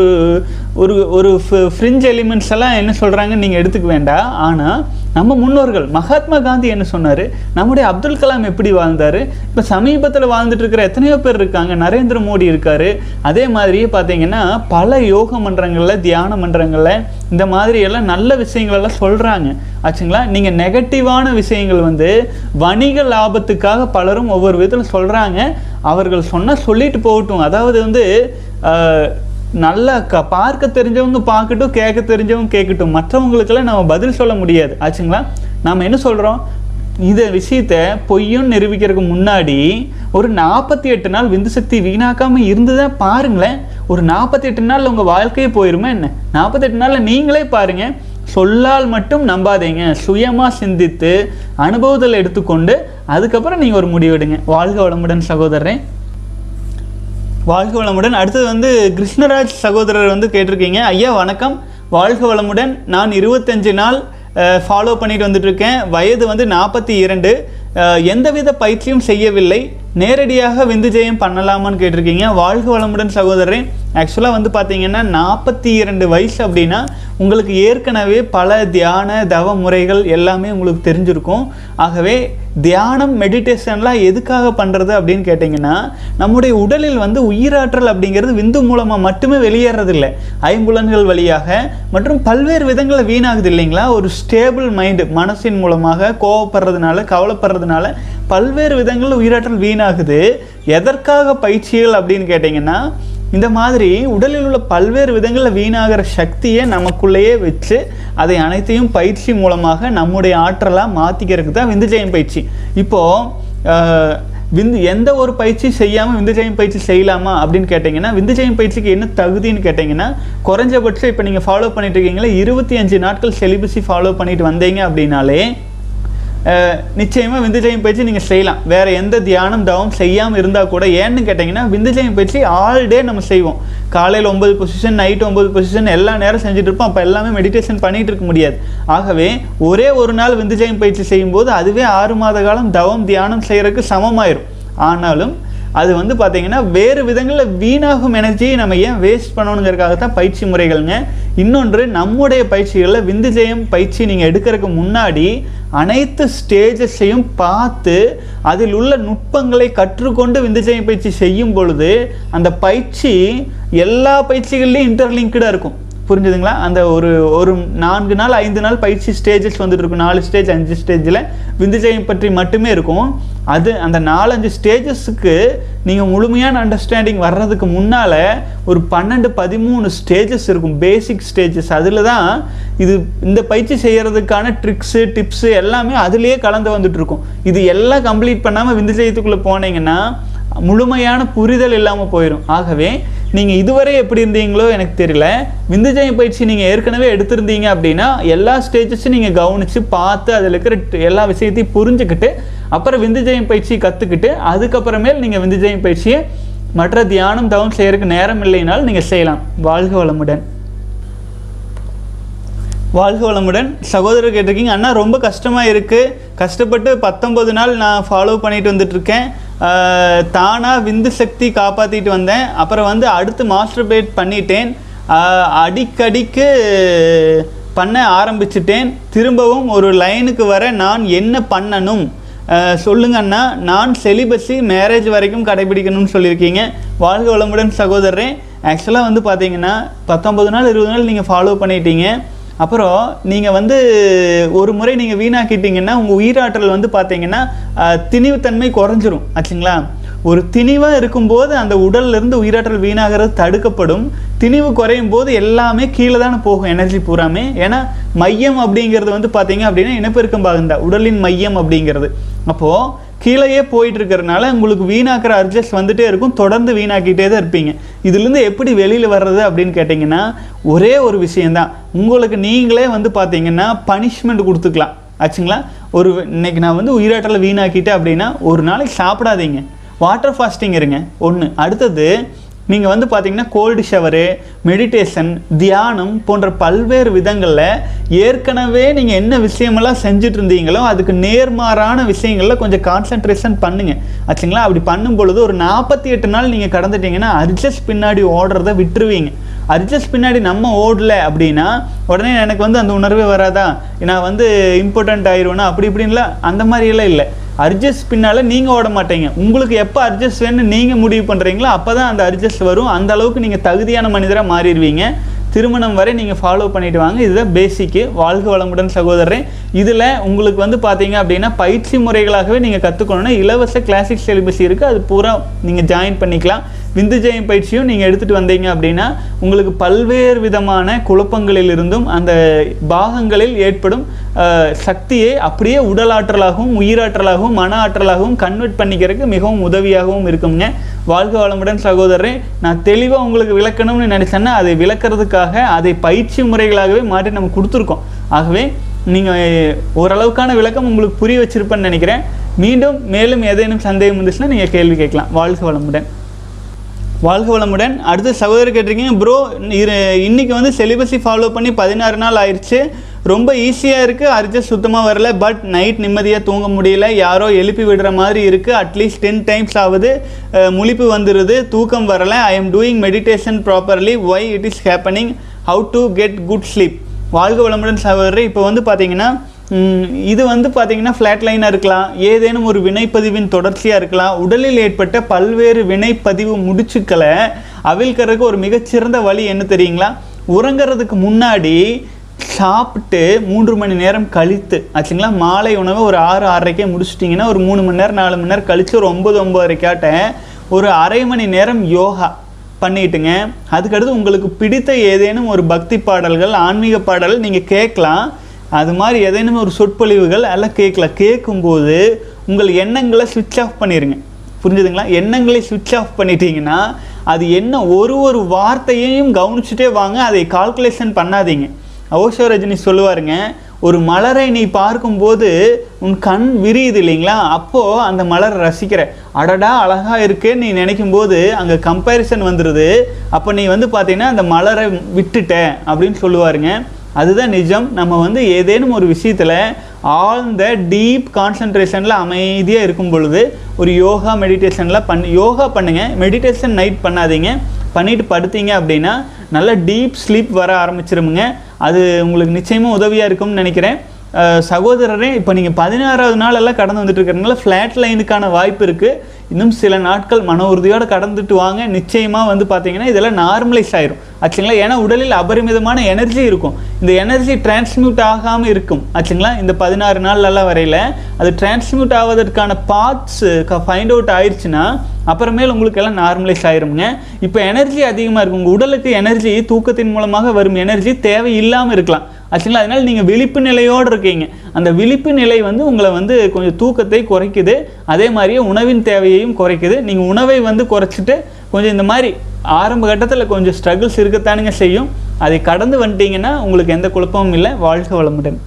ஒரு ஒரு ஃப்ரிஞ்ச் எலிமெண்ட்ஸ் எல்லாம் என்ன சொல்கிறாங்கன்னு நீங்கள் எடுத்துக்க வேண்டாம் ஆனால் நம்ம முன்னோர்கள் மகாத்மா காந்தி என்ன சொன்னார்? நம்முடைய அப்துல் கலாம் எப்படி வாழ்ந்தார்? இப்போ சமீபத்தில் வாழ்ந்துட்டு இருக்கிற எத்தனையோ பேர் இருக்காங்க. நரேந்திர மோடி இருக்கார். அதே மாதிரியே பார்த்தீங்கன்னா பல யோக மன்றங்களில் தியான மன்றங்களில் இந்த மாதிரி எல்லாம் நல்ல விஷயங்களெல்லாம் சொல்கிறாங்க ஆச்சுங்களா? நீங்கள் நெகட்டிவான விஷயங்கள் வந்து வணிக லாபத்துக்காக பலரும் ஒவ்வொரு விதத்தில் சொல்கிறாங்க அவர்கள் சொன்னால் சொல்லிட்டு போகட்டும். அதாவது வந்து நல்லா க பார்க்க தெரிஞ்சவங்க பார்க்கட்டும் கேட்க தெரிஞ்சவங்க கேட்கட்டும். மற்றவங்களுக்கெல்லாம் நம்ம பதில் சொல்ல முடியாது. ஆச்சுங்களா? நாம் என்ன சொல்கிறோம் இந்த விஷயத்த பொய்யும் நிரூபிக்கிறதுக்கு முன்னாடி ஒரு நாற்பத்தி எட்டு நாள் விந்து சக்தி வீணாக்காமல் இருந்ததை பாருங்களேன். ஒரு நாற்பத்தி எட்டு நாள் உங்கள் வாழ்க்கையே போயிருமா என்ன? நாற்பத்தெட்டு நாளில் நீங்களே பாருங்க. சொல்லால் மட்டும் நம்பாதீங்க. சுயமாக சிந்தித்து அனுபவத்தில் எடுத்துக்கொண்டு அதுக்கப்புறம் நீங்கள் ஒரு முடிவெடுங்க. வாழ்க வளமுடன் சகோதரன் வாழ்க வளமுடன். அடுத்தது வந்து கிருஷ்ணராஜ் சகோதரர் வந்து கேட்டிருக்கீங்க. ஐயா வணக்கம். வாழ்க வளமுடன். நான் இருபத்தஞ்சு நாள் ஃபாலோ பண்ணிட்டு வந்துட்டு இருக்கேன். வயது வந்து நாற்பத்தி இரண்டு. எந்தவித பயிற்சியும் செய்யவில்லை. நேரடியாக விந்து ஜெயம் பண்ணலாமான்னு கேட்டிருக்கீங்க. வாழ்க வளமுடன் சகோதரரே. ஆக்சுவலாக வந்து பார்த்தீங்கன்னா நாற்பத்தி இரண்டு வயசு அப்படின்னா உங்களுக்கு ஏற்கனவே பல தியான தவ முறைகள் எல்லாமே உங்களுக்கு தெரிஞ்சிருக்கும். ஆகவே தியானம் மெடிடேஷன்லாம் எதுக்காக பண்ணுறது அப்படின்னு கேட்டிங்கன்னா நம்முடைய உடலில் வந்து உயிராற்றல் அப்படிங்கிறது விந்து மூலமாக மட்டுமே வெளியேறதில்லை. ஐம்புலன்கள் வழியாக மற்றும் பல்வேறு விதங்களில் வீணாகுது இல்லைங்களா? ஒரு ஸ்டேபிள் மைண்டு மனசின் மூலமாக கோவப்படுறதுனால கவலைப்படுறதுனால பல்வேறு விதங்களில் உயிராற்றல் வீணாகுது. எதற்காக பயிற்சிகள் அப்படின்னு கேட்டிங்கன்னா இந்த மாதிரி உடலில் உள்ள பல்வேறு விதங்களில் வீணாகிற சக்தியை நமக்குள்ளேயே வச்சு அதை அனைத்தையும் பயிற்சி மூலமாக நம்முடைய ஆற்றலாக மாற்றிக்கிறதுக்கு தான் விந்துஜயம் பயிற்சி. இப்போது விந்து எந்த ஒரு பயிற்சி செய்யாமல் விந்துஜயம் பயிற்சி செய்யலாமா அப்படின்னு கேட்டிங்கன்னா விந்துஜயம் பயிற்சிக்கு என்ன தகுதின்னு கேட்டிங்கன்னா குறைஞ்சபட்சம் இப்போ நீங்கள் ஃபாலோ பண்ணிட்டு இருக்கீங்களா இருபத்தி அஞ்சு நாட்கள் செலிபஸி ஃபாலோ பண்ணிட்டு வந்தீங்க அப்படின்னாலே நிச்சயமாக விந்துஜயம் பயிற்சி நீங்கள் செய்யலாம் வேறு எந்த தியானம் தவம் செய்யாமல் இருந்தால் கூட ஏன்னு கேட்டிங்கன்னா விந்துஜயம் பயிற்சி ஆல் டே நம்ம செய்வோம் காலையில் ஒம்பது பொசிஷன் நைட் ஒம்பது பொசிஷன் எல்லா நேரம் செஞ்சுட்டு இருப்போம் அப்போ எல்லாமே மெடிடேஷன் பண்ணிகிட்டு இருக்க முடியாது ஆகவே ஒரே ஒரு நாள் விந்துஜயம் பயிற்சி செய்யும்போது அதுவே ஆறு மாத காலம் தவம் தியானம் செய்கிறதுக்கு சமமாயிரும் ஆனாலும் அது வந்து பார்த்தீங்கன்னா வேறு விதங்களில் வீணாகும் எனர்ஜியை நம்ம ஏன் வேஸ்ட் பண்ணணுங்கிறதுக்காக தான் பயிற்சி முறைகள்ங்க இன்னொன்று நம்முடைய பயிற்சிகளில் விந்துஜயம் பயிற்சி நீங்கள் எடுக்கிறதுக்கு முன்னாடி அனைத்து ஸ்டேஜஸையும் பார்த்து அதில் உள்ள நுட்பங்களை கற்றுக்கொண்டு விந்துஜெயம் பயிற்சி செய்யும் பொழுது அந்த பயிற்சி எல்லா பயிற்சிகள்லையும் இன்டர்லிங்க்டாக இருக்கும். புரிஞ்சுதுங்களா? அந்த ஒரு ஒரு நான்கு நாள் ஐந்து நாள் பயிற்சி ஸ்டேஜஸ் வந்துட்டு இருக்கும். நாலு ஸ்டேஜ் அஞ்சு ஸ்டேஜில் விந்துஜயம் பற்றி மட்டுமே இருக்கும். அது அந்த நாலஞ்சு ஸ்டேஜஸுக்கு நீங்கள் முழுமையான அண்டர்ஸ்டாண்டிங் வர்றதுக்கு முன்னால் ஒரு பன்னெண்டு பதிமூணு ஸ்டேஜஸ் இருக்கும். பேசிக் ஸ்டேஜஸ் அதில் தான் இது இந்த பயிற்சி செய்கிறதுக்கான ட்ரிக்ஸு டிப்ஸு எல்லாமே அதுலேயே கலந்து வந்துட்டு இருக்கும். இது எல்லாம் கம்ப்ளீட் பண்ணாமல் விந்துஜயத்துக்குள்ளே போனீங்கன்னா முழுமையான புரிதல் இல்லாமல் போயிடும் ஆகவே நீங்கள் இதுவரை எப்படி இருந்தீங்களோ எனக்கு தெரியல. விந்துஜயம் பயிற்சி நீங்கள் ஏற்கனவே எடுத்திருந்தீங்க அப்படின்னா எல்லா ஸ்டேஜஸும் நீங்கள் கவனித்து பார்த்து அதில் இருக்கிற எல்லா விஷயத்தையும் புரிஞ்சுக்கிட்டு அப்புறம் விந்துஜயம் பயிற்சி கற்றுக்கிட்டு அதுக்கப்புறமேல் நீங்கள் விந்துஜயம் பயிற்சியை மற்ற தியானம் தவம் செய்யறதுக்கு நேரம் இல்லைனாலும் நீங்கள் செய்யலாம். வாழ்க வளமுடன். வாழ்க வளமுடன். சகோதரர் கேட்டிருக்கீங்க அண்ணா ரொம்ப கஷ்டமாக இருக்குது கஷ்டப்பட்டு பத்தொம்பது நாள் நான் ஃபாலோ பண்ணிட்டு வந்துட்டுருக்கேன் தானாக விந்து சக்தி காப்பாற்றிட்டு வந்தேன். அப்புறம் வந்து அடுத்து மாஸ்டர்பேட் பண்ணிட்டேன். அடிக்கடிக்கு பண்ண ஆரம்பிச்சிட்டேன். திரும்பவும் ஒரு லைனுக்கு வர நான் என்ன பண்ணணும்? அஹ் சொல்லுங்க அண்ணா. நான் செலிபஸி மேரேஜ் வரைக்கும் கடைபிடிக்கணும்னு சொல்லியிருக்கீங்க. வாழ்க வளமுடன் சகோதரரே. ஆக்சுவலாக வந்து பார்த்தீங்கன்னா பத்தொம்பது நாள் இருபது நாள் நீங்கள் ஃபாலோ பண்ணிட்டீங்க. அப்புறம் நீங்கள் வந்து ஒரு முறை நீங்கள் வீணாக்கிட்டீங்கன்னா உங்கள் உயிராற்றல் வந்து பார்த்தீங்கன்னா திணிவுத்தன்மை குறைஞ்சிரும். ஆச்சுங்களா? ஒரு திணிவாக இருக்கும்போது அந்த உடல்லிருந்து உயிராற்றல் வீணாகிறது தடுக்கப்படும். திணிவு குறையும் போது எல்லாமே கீழே தானே போகும் எனர்ஜி பூராமே. ஏன்னா மையம் அப்படிங்கிறது வந்து பார்த்தீங்க அப்படின்னா இனப்பெருக்கம் பாகுந்தா உடலின் மையம் அப்படிங்கிறது. அப்போது கீழேயே போயிட்டு இருக்கிறனால உங்களுக்கு வீணாக்கிற அர்ஜஸ் வந்துட்டே இருக்கும் தொடர்ந்து வீணாக்கிட்டே தான் இருப்பீங்க. இதுலேருந்து எப்படி வெளியில் வர்றது அப்படின்னு கேட்டிங்கன்னா ஒரே ஒரு விஷயந்தான் உங்களுக்கு நீங்களே வந்து பார்த்தீங்கன்னா பனிஷ்மெண்ட் கொடுத்துக்கலாம். ஆச்சுங்களா? ஒரு இன்னைக்கு நான் வந்து உயிராற்றலை வீணாக்கிட்டேன் அப்படின்னா ஒரு நாளைக்கு சாப்பிடாதீங்க. வாட்டர் ஃபாஸ்டிங் இருங்க. ஒன்று அடுத்தது நீங்கள் வந்து பார்த்தீங்கன்னா கோல்டு ஷவரு மெடிடேஷன் தியானம் போன்ற பல்வேறு விதங்களில் ஏற்கனவே நீங்கள் என்ன விஷயமெல்லாம் செஞ்சுட்டு இருந்தீங்களோ அதுக்கு நேர்மாறான விஷயங்களில் கொஞ்சம் கான்சென்ட்ரேஷன் பண்ணுங்க. ஆச்சுங்களா? அப்படி பண்ணும் பொழுது ஒரு நாற்பத்தி எட்டு நாள் நீங்கள் கடந்துட்டீங்கன்னா அட்ஜஸ்ட் பின்னாடி ஓடுறத விட்டுருவீங்க. அட்ஜஸ்ட் பின்னாடி நம்ம ஓடல அப்படின்னா உடனே எனக்கு வந்து அந்த உணர்வே வராதா? நான் வந்து இம்பார்ட்டண்ட் ஆயிடுவேனா அப்படி இப்படின்லாம் அந்த மாதிரியெல்லாம் இல்லை. அட்ஜஸ்ட் பின்னால் நீங்கள் ஓட மாட்டீங்க. உங்களுக்கு எப்போ அட்ஜஸ்ட் வேணும்னு நீங்கள் முடிவு பண்ணுறீங்களோ அப்போ தான் அந்த அட்ஜஸ்ட் வரும். அந்த அளவுக்கு நீங்கள் தகுதியான மனிதராக மாறிடுவீங்க. திருமணம் வரை நீங்கள் ஃபாலோ பண்ணிட்டு வாங்க. இதுதான் பேசிக்கு வாழ்க வளமுடன் சகோதரன் இதில் உங்களுக்கு வந்து பார்த்தீங்க அப்படின்னா பயிற்சி முறைகளாகவே நீங்கள் கற்றுக்கணும்னா இலவச கிளாசிக் சிலபஸ் இருக்குது அது பூரா நீங்கள் ஜாயின் பண்ணிக்கலாம். விந்து ஜெயம் பயிற்சியும் நீங்கள் எடுத்துகிட்டு வந்தீங்க அப்படின்னா உங்களுக்கு பல்வேறு விதமான குழப்பங்களிலிருந்தும் அந்த பாகங்களில் ஏற்படும் சக்தியை அப்படியே உடலாற்றலாகவும் உயிராற்றலாகவும் மன ஆற்றலாகவும் கன்வெர்ட் பண்ணிக்கிறதுக்கு மிகவும் உதவியாகவும் இருக்குங்க வாழ்க வளமுடன் சகோதரரே நான் தெளிவாக உங்களுக்கு விளக்கணும்னு நினச்சேன்னா அதை விளக்குறதுக்காக அதை பயிற்சி முறைகளாகவே மாற்றி நம்ம கொடுத்துருக்கோம். ஆகவே நீங்கள் ஓரளவுக்கான விளக்கம் உங்களுக்கு புரிய வச்சுருப்பேன்னு நினைக்கிறேன். மீண்டும் மேலும் ஏதேனும் சந்தேகம் இருந்துச்சுன்னா நீங்கள் கேள்வி கேட்கலாம். வாழ்க வளமுடன். வாழ்க வளமுடன். அடுத்து சகோதரர் கேட்டிருக்கீங்க ப்ரோ இன்னைக்கு வந்து செலிபஸை ஃபாலோ பண்ணி பதினாறு நாள் ஆயிடுச்சு ரொம்ப ஈஸியாக இருக்குது அர்ஜஸ்ட் சுத்தமாக வரல. பட் நைட் நிம்மதியாக தூங்க முடியல. யாரோ எழுப்பி விடுற மாதிரி இருக்குது அட்லீஸ்ட் டென் டைம்ஸ் ஆகுது முழிப்பு வந்துடுது தூக்கம் வரல. I am doing meditation properly why it is happening how to get good sleep வாழ்க வளமுடன் சகோதரர் இப்போ வந்து பார்த்தீங்கன்னா இது வந்து பார்த்தீங்கன்னா ஃப்ளாட் லைனாக இருக்கலாம். ஏதேனும் ஒரு வினைப்பதிவின் தொடர்ச்சியாக இருக்கலாம். உடலில் ஏற்பட்ட பல்வேறு வினைப்பதிவு முடிச்சுக்களை அவிழ்க்கிறதுக்கு ஒரு மிகச்சிறந்த வழி என்ன தெரியுங்களா? உறங்குறதுக்கு முன்னாடி சாப்பிட்டு மூன்று மணி நேரம் கழித்து ஆச்சுங்களா? மாலை உணவை ஒரு ஆறு ஆறரைக்கே முடிச்சிட்டிங்கன்னா ஒரு மூணு மணி நேரம் நாலு மணி நேரம் கழித்து ஒரு ஒம்பது ஒம்பதரைக்காட்ட ஒரு அரை மணி நேரம் யோகா பண்ணிட்டுங்க. அதுக்கடுத்து உங்களுக்கு பிடித்த ஏதேனும் ஒரு பக்தி பாடல்கள் ஆன்மீக பாடல் நீங்கள் கேட்கலாம். அது மாதிரி ஏதேனும் ஒரு சொற்பொழிவுகள் எல்லாம் கேட்கலாம். கேட்கும்போது உங்கள் எண்ணங்களை சுவிட்ச் ஆஃப் பண்ணிடுங்க புரிஞ்சுதுங்களா? எண்ணங்களை சுவிட்ச் ஆஃப் பண்ணிட்டீங்கன்னா அது என்ன ஒரு ஒரு வார்த்தையையும் கவனிச்சுட்டே வாங்க. அதை கால்குலேஷன் பண்ணாதீங்க. ஓஷோ ரஜினி சொல்லுவாருங்க ஒரு மலரை நீ பார்க்கும்போது உன் கண் விரியுது இல்லைங்களா? அப்போது அந்த மலரை ரசிக்கிற. அடடா அழகாக இருக்குன்னு நீ நினைக்கும் போது அங்கே கம்பேரிசன் வந்துடுது அப்போ நீ வந்து பார்த்தீங்கன்னா அந்த மலரை விட்டுட்ட அப்படின்னு சொல்லுவாருங்க. அதுதான் நிஜம். நம்ம வந்து ஏதேனும் ஒரு விஷயத்தில் ஆழ்ந்த டீப் கான்சன்ட்ரேஷனில் அமைதியாக இருக்கும் பொழுது ஒரு யோகா மெடிடேஷனில் பண் யோகா பண்ணுங்கள் மெடிடேஷன் நைட் பண்ணாதீங்க. பண்ணிட்டு படுத்தீங்க அப்படின்னா நல்ல டீப் ஸ்லீப் வர ஆரம்பிச்சிருமுங்க. அது உங்களுக்கு நிச்சயமாக உதவியாக இருக்கும்னு நினைக்கிறேன். சகோதரரே இப்போ நீங்கள் பதினாறாவது நாளெல்லாம் கடந்து வந்துட்டு இருக்கிறதுனால ஃப்ளாட் லைனுக்கான வாய்ப்பு இருக்குது இன்னும் சில நாட்கள் மன உறுதியோடு கடந்துட்டு வாங்க. நிச்சயமாக வந்து பார்த்தீங்கன்னா இதெல்லாம் நார்மலைஸ் ஆயிரும். ஆச்சுங்களா? ஏன்னா உடலில் அபரிமிதமான எனர்ஜி இருக்கும். இந்த எனர்ஜி டிரான்ஸ்மியூட் ஆகாமல் இருக்கும். ஆச்சுங்களா? இந்த பதினாறு நாள்லலாம் வரையில் அது டிரான்ஸ்மியூட் ஆவதற்கான பாத்ஸ் ஃபைண்ட் அவுட் ஆயிடுச்சுன்னா அப்புறமேல் உங்களுக்கு எல்லாம் நார்மலைஸ் ஆயிருமுங்க. இப்போ எனர்ஜி அதிகமாக இருக்கும். உங்கள் உடலுக்கு எனர்ஜி தூக்கத்தின் மூலமாக வரும். எனர்ஜி தேவை இல்லாமல் இருக்கலாம். ஆக்சுவலாக அதனால் நீங்கள் விழிப்பு நிலையோடு இருக்கீங்க. அந்த விழிப்பு நிலை வந்து உங்களை வந்து கொஞ்சம் தூக்கத்தை குறைக்குது. அதே மாதிரியே உணவின் தேவையையும் குறைக்குது. நீங்கள் உணவை வந்து குறைச்சிட்டு கொஞ்சம் இந்த மாதிரி ஆரம்ப கட்டத்தில் கொஞ்சம் ஸ்ட்ரகிள்ஸ் இருக்கத்தானுங்க செய்யும். அதை கடந்து வந்துட்டீங்கன்னா உங்களுக்கு எந்த குழப்பமும் இல்லை. வாழ்க வளமுடன்.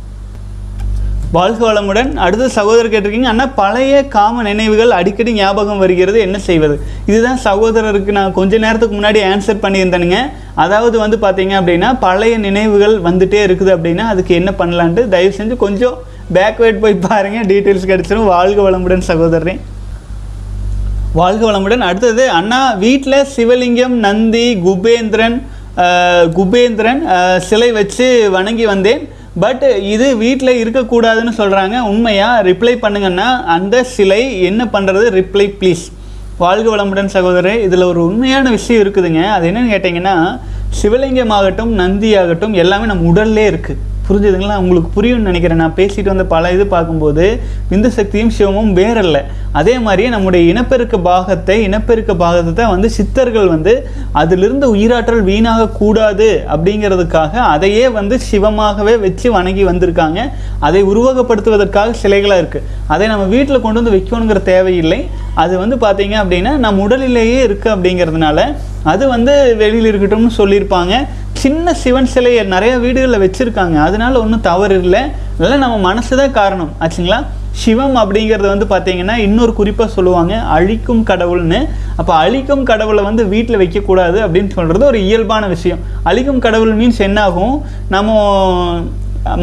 வாழ்க வளமுடன் அடுத்த சகோதரர் கேட்டிருக்கீங்க. அண்ணா பழைய காம நினைவுகள் அடிக்கடி ஞாபகம் வருகிறது. என்ன செய்வது? இதுதான் சகோதரருக்கு நான் கொஞ்ச நேரத்துக்கு முன்னாடி ஆன்சர் பண்ணியிருந்தேனுங்க. அதாவது வந்து பார்த்தீங்க அப்படின்னா பழைய நினைவுகள் வந்துட்டே இருக்குது அப்படின்னா அதுக்கு என்ன பண்ணலான்ட்டு தயவு செஞ்சு கொஞ்சம் பேக்வேர்ட் போய் பாருங்க. டீட்டெயில்ஸ் கிடச்சிரும். வாழ்க வளமுடன் சகோதரரே. வாழ்க வளமுடன். அடுத்தது அண்ணா வீட்டில் சிவலிங்கம் நந்தி குபேந்திரன் குபேந்திரன் சிலை வச்சு வணங்கி வந்தேன். பட் இது வீட்டில் இருக்கக்கூடாதுன்னு சொல்கிறாங்க உண்மையாக ரிப்ளை பண்ணுங்கன்னா அந்த சிலை என்ன பண்ணுறது ரிப்ளை ப்ளீஸ் வாழ்க வளமுடன் சகோதரர் இதில் ஒரு உண்மையான விஷயம் இருக்குதுங்க. அது என்னென்னு கேட்டிங்கன்னா சிவலிங்கம் ஆகட்டும் நந்தி ஆகட்டும் எல்லாமே நம்ம உடல்லே இருக்குது புரிஞ்சுதுங்களா? உங்களுக்கு புரியும்னு நினைக்கிறேன். நான் பேசிட்டு வந்த பல இது பார்க்கும்போது விந்து சக்தியும் சிவமும் வேறல்ல. அதே மாதிரியே நம்முடைய இனப்பெருக்க பாகத்தை இனப்பெருக்க பாகத்தை வந்து சித்தர்கள் வந்து அதிலிருந்து உயிராற்றல் வீணாக கூடாது அப்படிங்கிறதுக்காக அதையே வந்து சிவமாகவே வச்சு வணங்கி வந்திருக்காங்க. அதை உருவகப்படுத்துவதற்காக சிலைகளாக இருக்குது அதை நம்ம வீட்டில் கொண்டு வந்து வைக்கணுங்கிற தேவையில்லை. அது வந்து பார்த்தீங்க அப்படின்னா நம்ம உடலிலேயே இருக்குது அப்படிங்கிறதுனால அது வந்து வெளியில் இருக்கட்டும்னு சொல்லியிருப்பாங்க. சின்ன சிவன் சிலையை நிறைய வீடுகளில் வச்சுருக்காங்க. அதனால ஒன்றும் தவறு இல்லை அதெல்லாம் நம்ம மனசு தான் காரணம். ஆச்சுங்களா? சிவம் அப்படிங்கிறது வந்து பார்த்தீங்கன்னா இன்னொரு குறிப்பாக சொல்லுவாங்க அழிக்கும் கடவுள்னு. அப்போ அழிக்கும் கடவுளை வந்து வீட்டில் வைக்கக்கூடாது அப்படின்னு சொல்கிறது ஒரு இயல்பான விஷயம். அழிக்கும் கடவுள் மீன்ஸ் என்னாகும்? நம்ம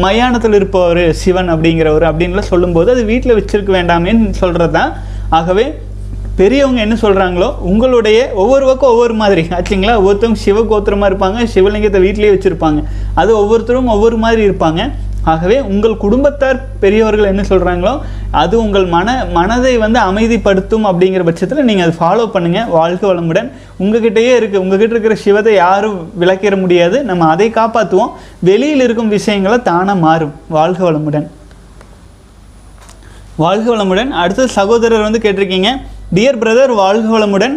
மயானத்தில் இருப்பவர் சிவன் அப்படிங்கிறவர் அப்படின்லாம் சொல்லும்போது அது வீட்டில் வச்சிருக்க வேண்டாமேன்னு சொல்கிறது தான் ஆகவே பெரியவங்க என்ன சொல்கிறாங்களோ உங்களுடைய ஒவ்வொரு பக்கம் ஒவ்வொரு மாதிரி. ஆச்சுங்களா? ஒவ்வொருத்தவங்க சிவ கோத்திரமாக இருப்பாங்க சிவலிங்கத்தை வீட்டிலேயே வச்சுருப்பாங்க. அது ஒவ்வொருத்தரும் ஒவ்வொரு மாதிரி இருப்பாங்க. ஆகவே உங்கள் குடும்பத்தார் பெரியவர்கள் என்ன சொல்கிறாங்களோ அது உங்கள் மன மனதை வந்து அமைதிப்படுத்தும் அப்படிங்கிற பட்சத்தில் நீங்கள் அதை ஃபாலோ பண்ணுங்கள் வாழ்க்கை வளமுடன். உங்ககிட்டயே இருக்குது உங்ககிட்ட இருக்கிற சிவத்தை யாரும் விளக்கிட முடியாது. நம்ம அதை காப்பாற்றுவோம் வெளியில் இருக்கும் விஷயங்களை தானாக மாறும். வாழ்க வளமுடன். வாழ்க வளமுடன். அடுத்தது சகோதரர் வந்து கேட்டிருக்கீங்க டியர் பிரதர் வாழ்க வளமுடன்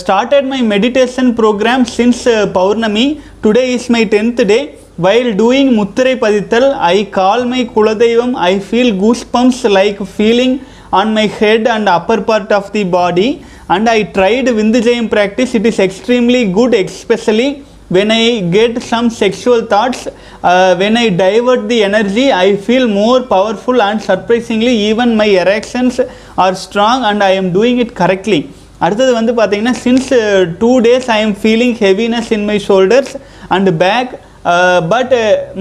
started my meditation program since Pournami today is my tenth day while doing முத்திரை பதித்தல் ஐ கால் மை குலதெய்வம் I feel goose bumps like feeling on my head and upper part of the body and I tried விந்து ஜெயம் practice it is extremely good especially when I get some sexual thoughts, uh, when I divert the energy, I feel more powerful and surprisingly even my erections are strong and I am doing it correctly. அடுத்தது வந்து பார்த்தீங்கன்னா since two days I am feeling heaviness in my shoulders and back but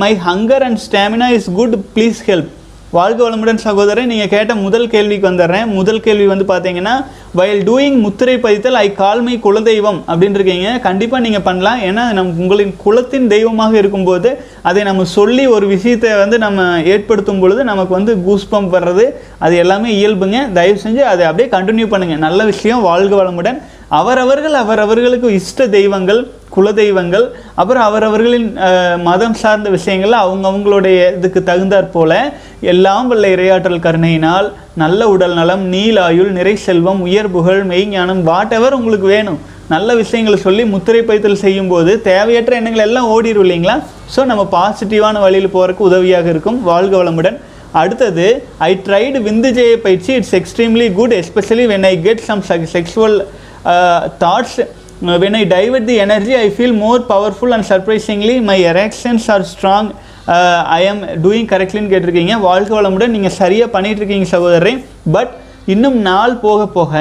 my hunger and stamina is good please help வாழ்க வளமுடன் சகோதரன் நீங்கள் கேட்ட முதல் கேள்விக்கு வந்துடுறேன். முதல் கேள்வி வந்து பார்த்தீங்கன்னா வயல் டூயிங் முத்திரை பதித்தல் ஐ கால்மை குலதெய்வம் அப்படின்னு இருக்கீங்க கண்டிப்பாக நீங்கள் பண்ணலாம். ஏன்னா நம் உங்களின் குலத்தின் தெய்வமாக இருக்கும்போது அதை நம்ம சொல்லி ஒரு விஷயத்தை வந்து நம்ம ஏற்படுத்தும் பொழுது நமக்கு வந்து கூஸ்பம் வர்றது அது எல்லாமே இயல்புங்க. தயவு செஞ்சு அதை அப்படியே கண்டினியூ பண்ணுங்கள் நல்ல விஷயம். வாழ்க வளமுடன். அவரவர்கள் அவரவர்களுக்கு இஷ்ட தெய்வங்கள் குல தெய்வங்கள் அப்புறம் அவரவர்களின் மதம் சார்ந்த விஷயங்கள் அவங்க அவங்களுடைய இதுக்கு தகுந்தாற் போல எல்லாம் வல்ல இரையாற்றல் கருணையினால் நல்ல உடல் நலம் நீலாயுள் நிறை செல்வம் உயர் புகழ் மெய்ஞானம் வாட் எவர் உங்களுக்கு வேணும். நல்ல விஷயங்களை சொல்லி முத்திரை பைத்தல் செய்யும்போது தேவையற்ற எண்ணங்கள் எல்லாம் ஓடிடும் இல்லைங்களா? ஸோ நம்ம பாசிட்டிவான வழியில் போகிறதுக்கு உதவியாக இருக்கும். வாழ்க வளமுடன். அடுத்தது ஐ ட்ரைடு விந்துஜெய பயிற்சி. It's extremely good especially when I get some sexual Uh, thoughts uh, when I divert the energy, I feel more powerful and surprisingly my erections are strong. I am doing கரெக்ட்லின்னு கேட்டிருக்கீங்க. வாழ்க்கை வளமுடன் நீங்கள் சரியாக பண்ணிகிட்ருக்கீங்க இருக்கீங்க but இன்னும் நாள் போக போக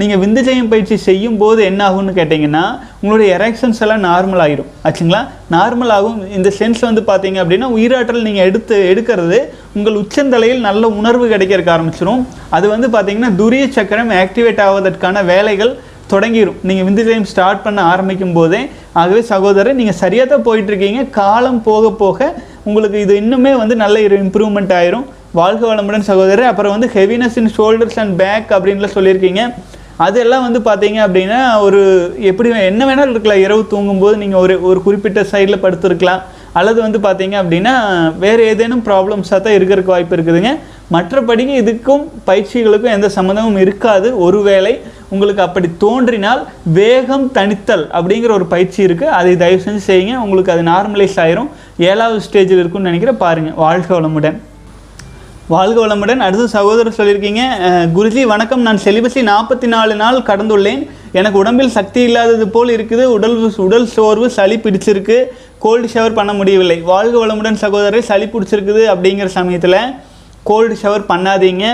நீங்கள் விந்துஜயம் பயிற்சி செய்யும் போது என்ன ஆகும்னு கேட்டிங்கன்னா உங்களுடைய எரெக்ஷன்ஸ் எல்லாம் நார்மல் ஆகிடும் ஆச்சுங்களா? நார்மல் ஆகும். இந்த சென்ஸ் வந்து பார்த்தீங்க அப்படின்னா உயிராற்றல் நீங்கள் எடுத்து எடுக்கிறது உங்கள் உச்சந்தலையில் நல்ல உணர்வு கிடைக்கிறதுக்கு ஆரம்பிச்சிடும் அது வந்து பார்த்தீங்கன்னா துரிய சக்கரம் ஆக்டிவேட் ஆவதற்கான வேலைகள் தொடங்கிடும் நீங்கள் விந்து விந்துஜயம் ஸ்டார்ட் பண்ண ஆரம்பிக்கும் போதே ஆகவே சகோதரர் நீங்கள் சரியாக தான் போயிட்டுருக்கீங்க. காலம் போக போக உங்களுக்கு இது இன்னுமே வந்து நல்ல இம்ப்ரூவ்மெண்ட் ஆயிரும். வாழ்க வளமுடன் சகோதரர். அப்புறம் வந்து heaviness in shoulders and back அப்படின்லாம் சொல்லியிருக்கீங்க. அதெல்லாம் வந்து பார்த்தீங்க அப்படின்னா ஒரு எப்படி என்ன வேணாலும் இருக்கலாம். இரவு தூங்கும்போது நீங்கள் ஒரு ஒரு குறிப்பிட்ட சைடில் படுத்துருக்கலாம். அல்லது வந்து பார்த்தீங்க அப்படின்னா வேறு ஏதேனும் ப்ராப்ளம்ஸாக தான் இருக்கிறதுக்கு வாய்ப்பு இருக்குதுங்க. மற்றபடி இதுக்கும் பயிற்சிகளுக்கும் எந்த சம்மந்தமும் இருக்காது. ஒருவேளை உங்களுக்கு அப்படி தோன்றினால் வேகம் தணித்தல் அப்படிங்கிற ஒரு பயிற்சி இருக்குது அதை தயவு செஞ்சு செய்யுங்க. உங்களுக்கு அது நார்மலைஸ் ஆயிரும். ஏழாவது ஸ்டேஜில் இருக்கும்னு நினைக்கிறேன் பாருங்கள் வாழ்க வளமுடன். வாழ்க வளமுடன். அடுத்து சகோதரர் சொல்லியிருக்கீங்க குருஜி வணக்கம். நான் செலிபஸை நாற்பத்தி நாலு நாள் கடந்துள்ளேன். எனக்கு உடம்பில் சக்தி இல்லாதது போல் இருக்குது. உடல் உடல் சோர்வு சளி பிடிச்சிருக்கு. கோல்டு ஷவர் பண்ண முடியவில்லை. வாழ்க வளமுடன் சகோதரரை சளி பிடிச்சிருக்குது அப்படிங்கிற சமயத்தில் கோல்டு ஷவர் பண்ணாதீங்க.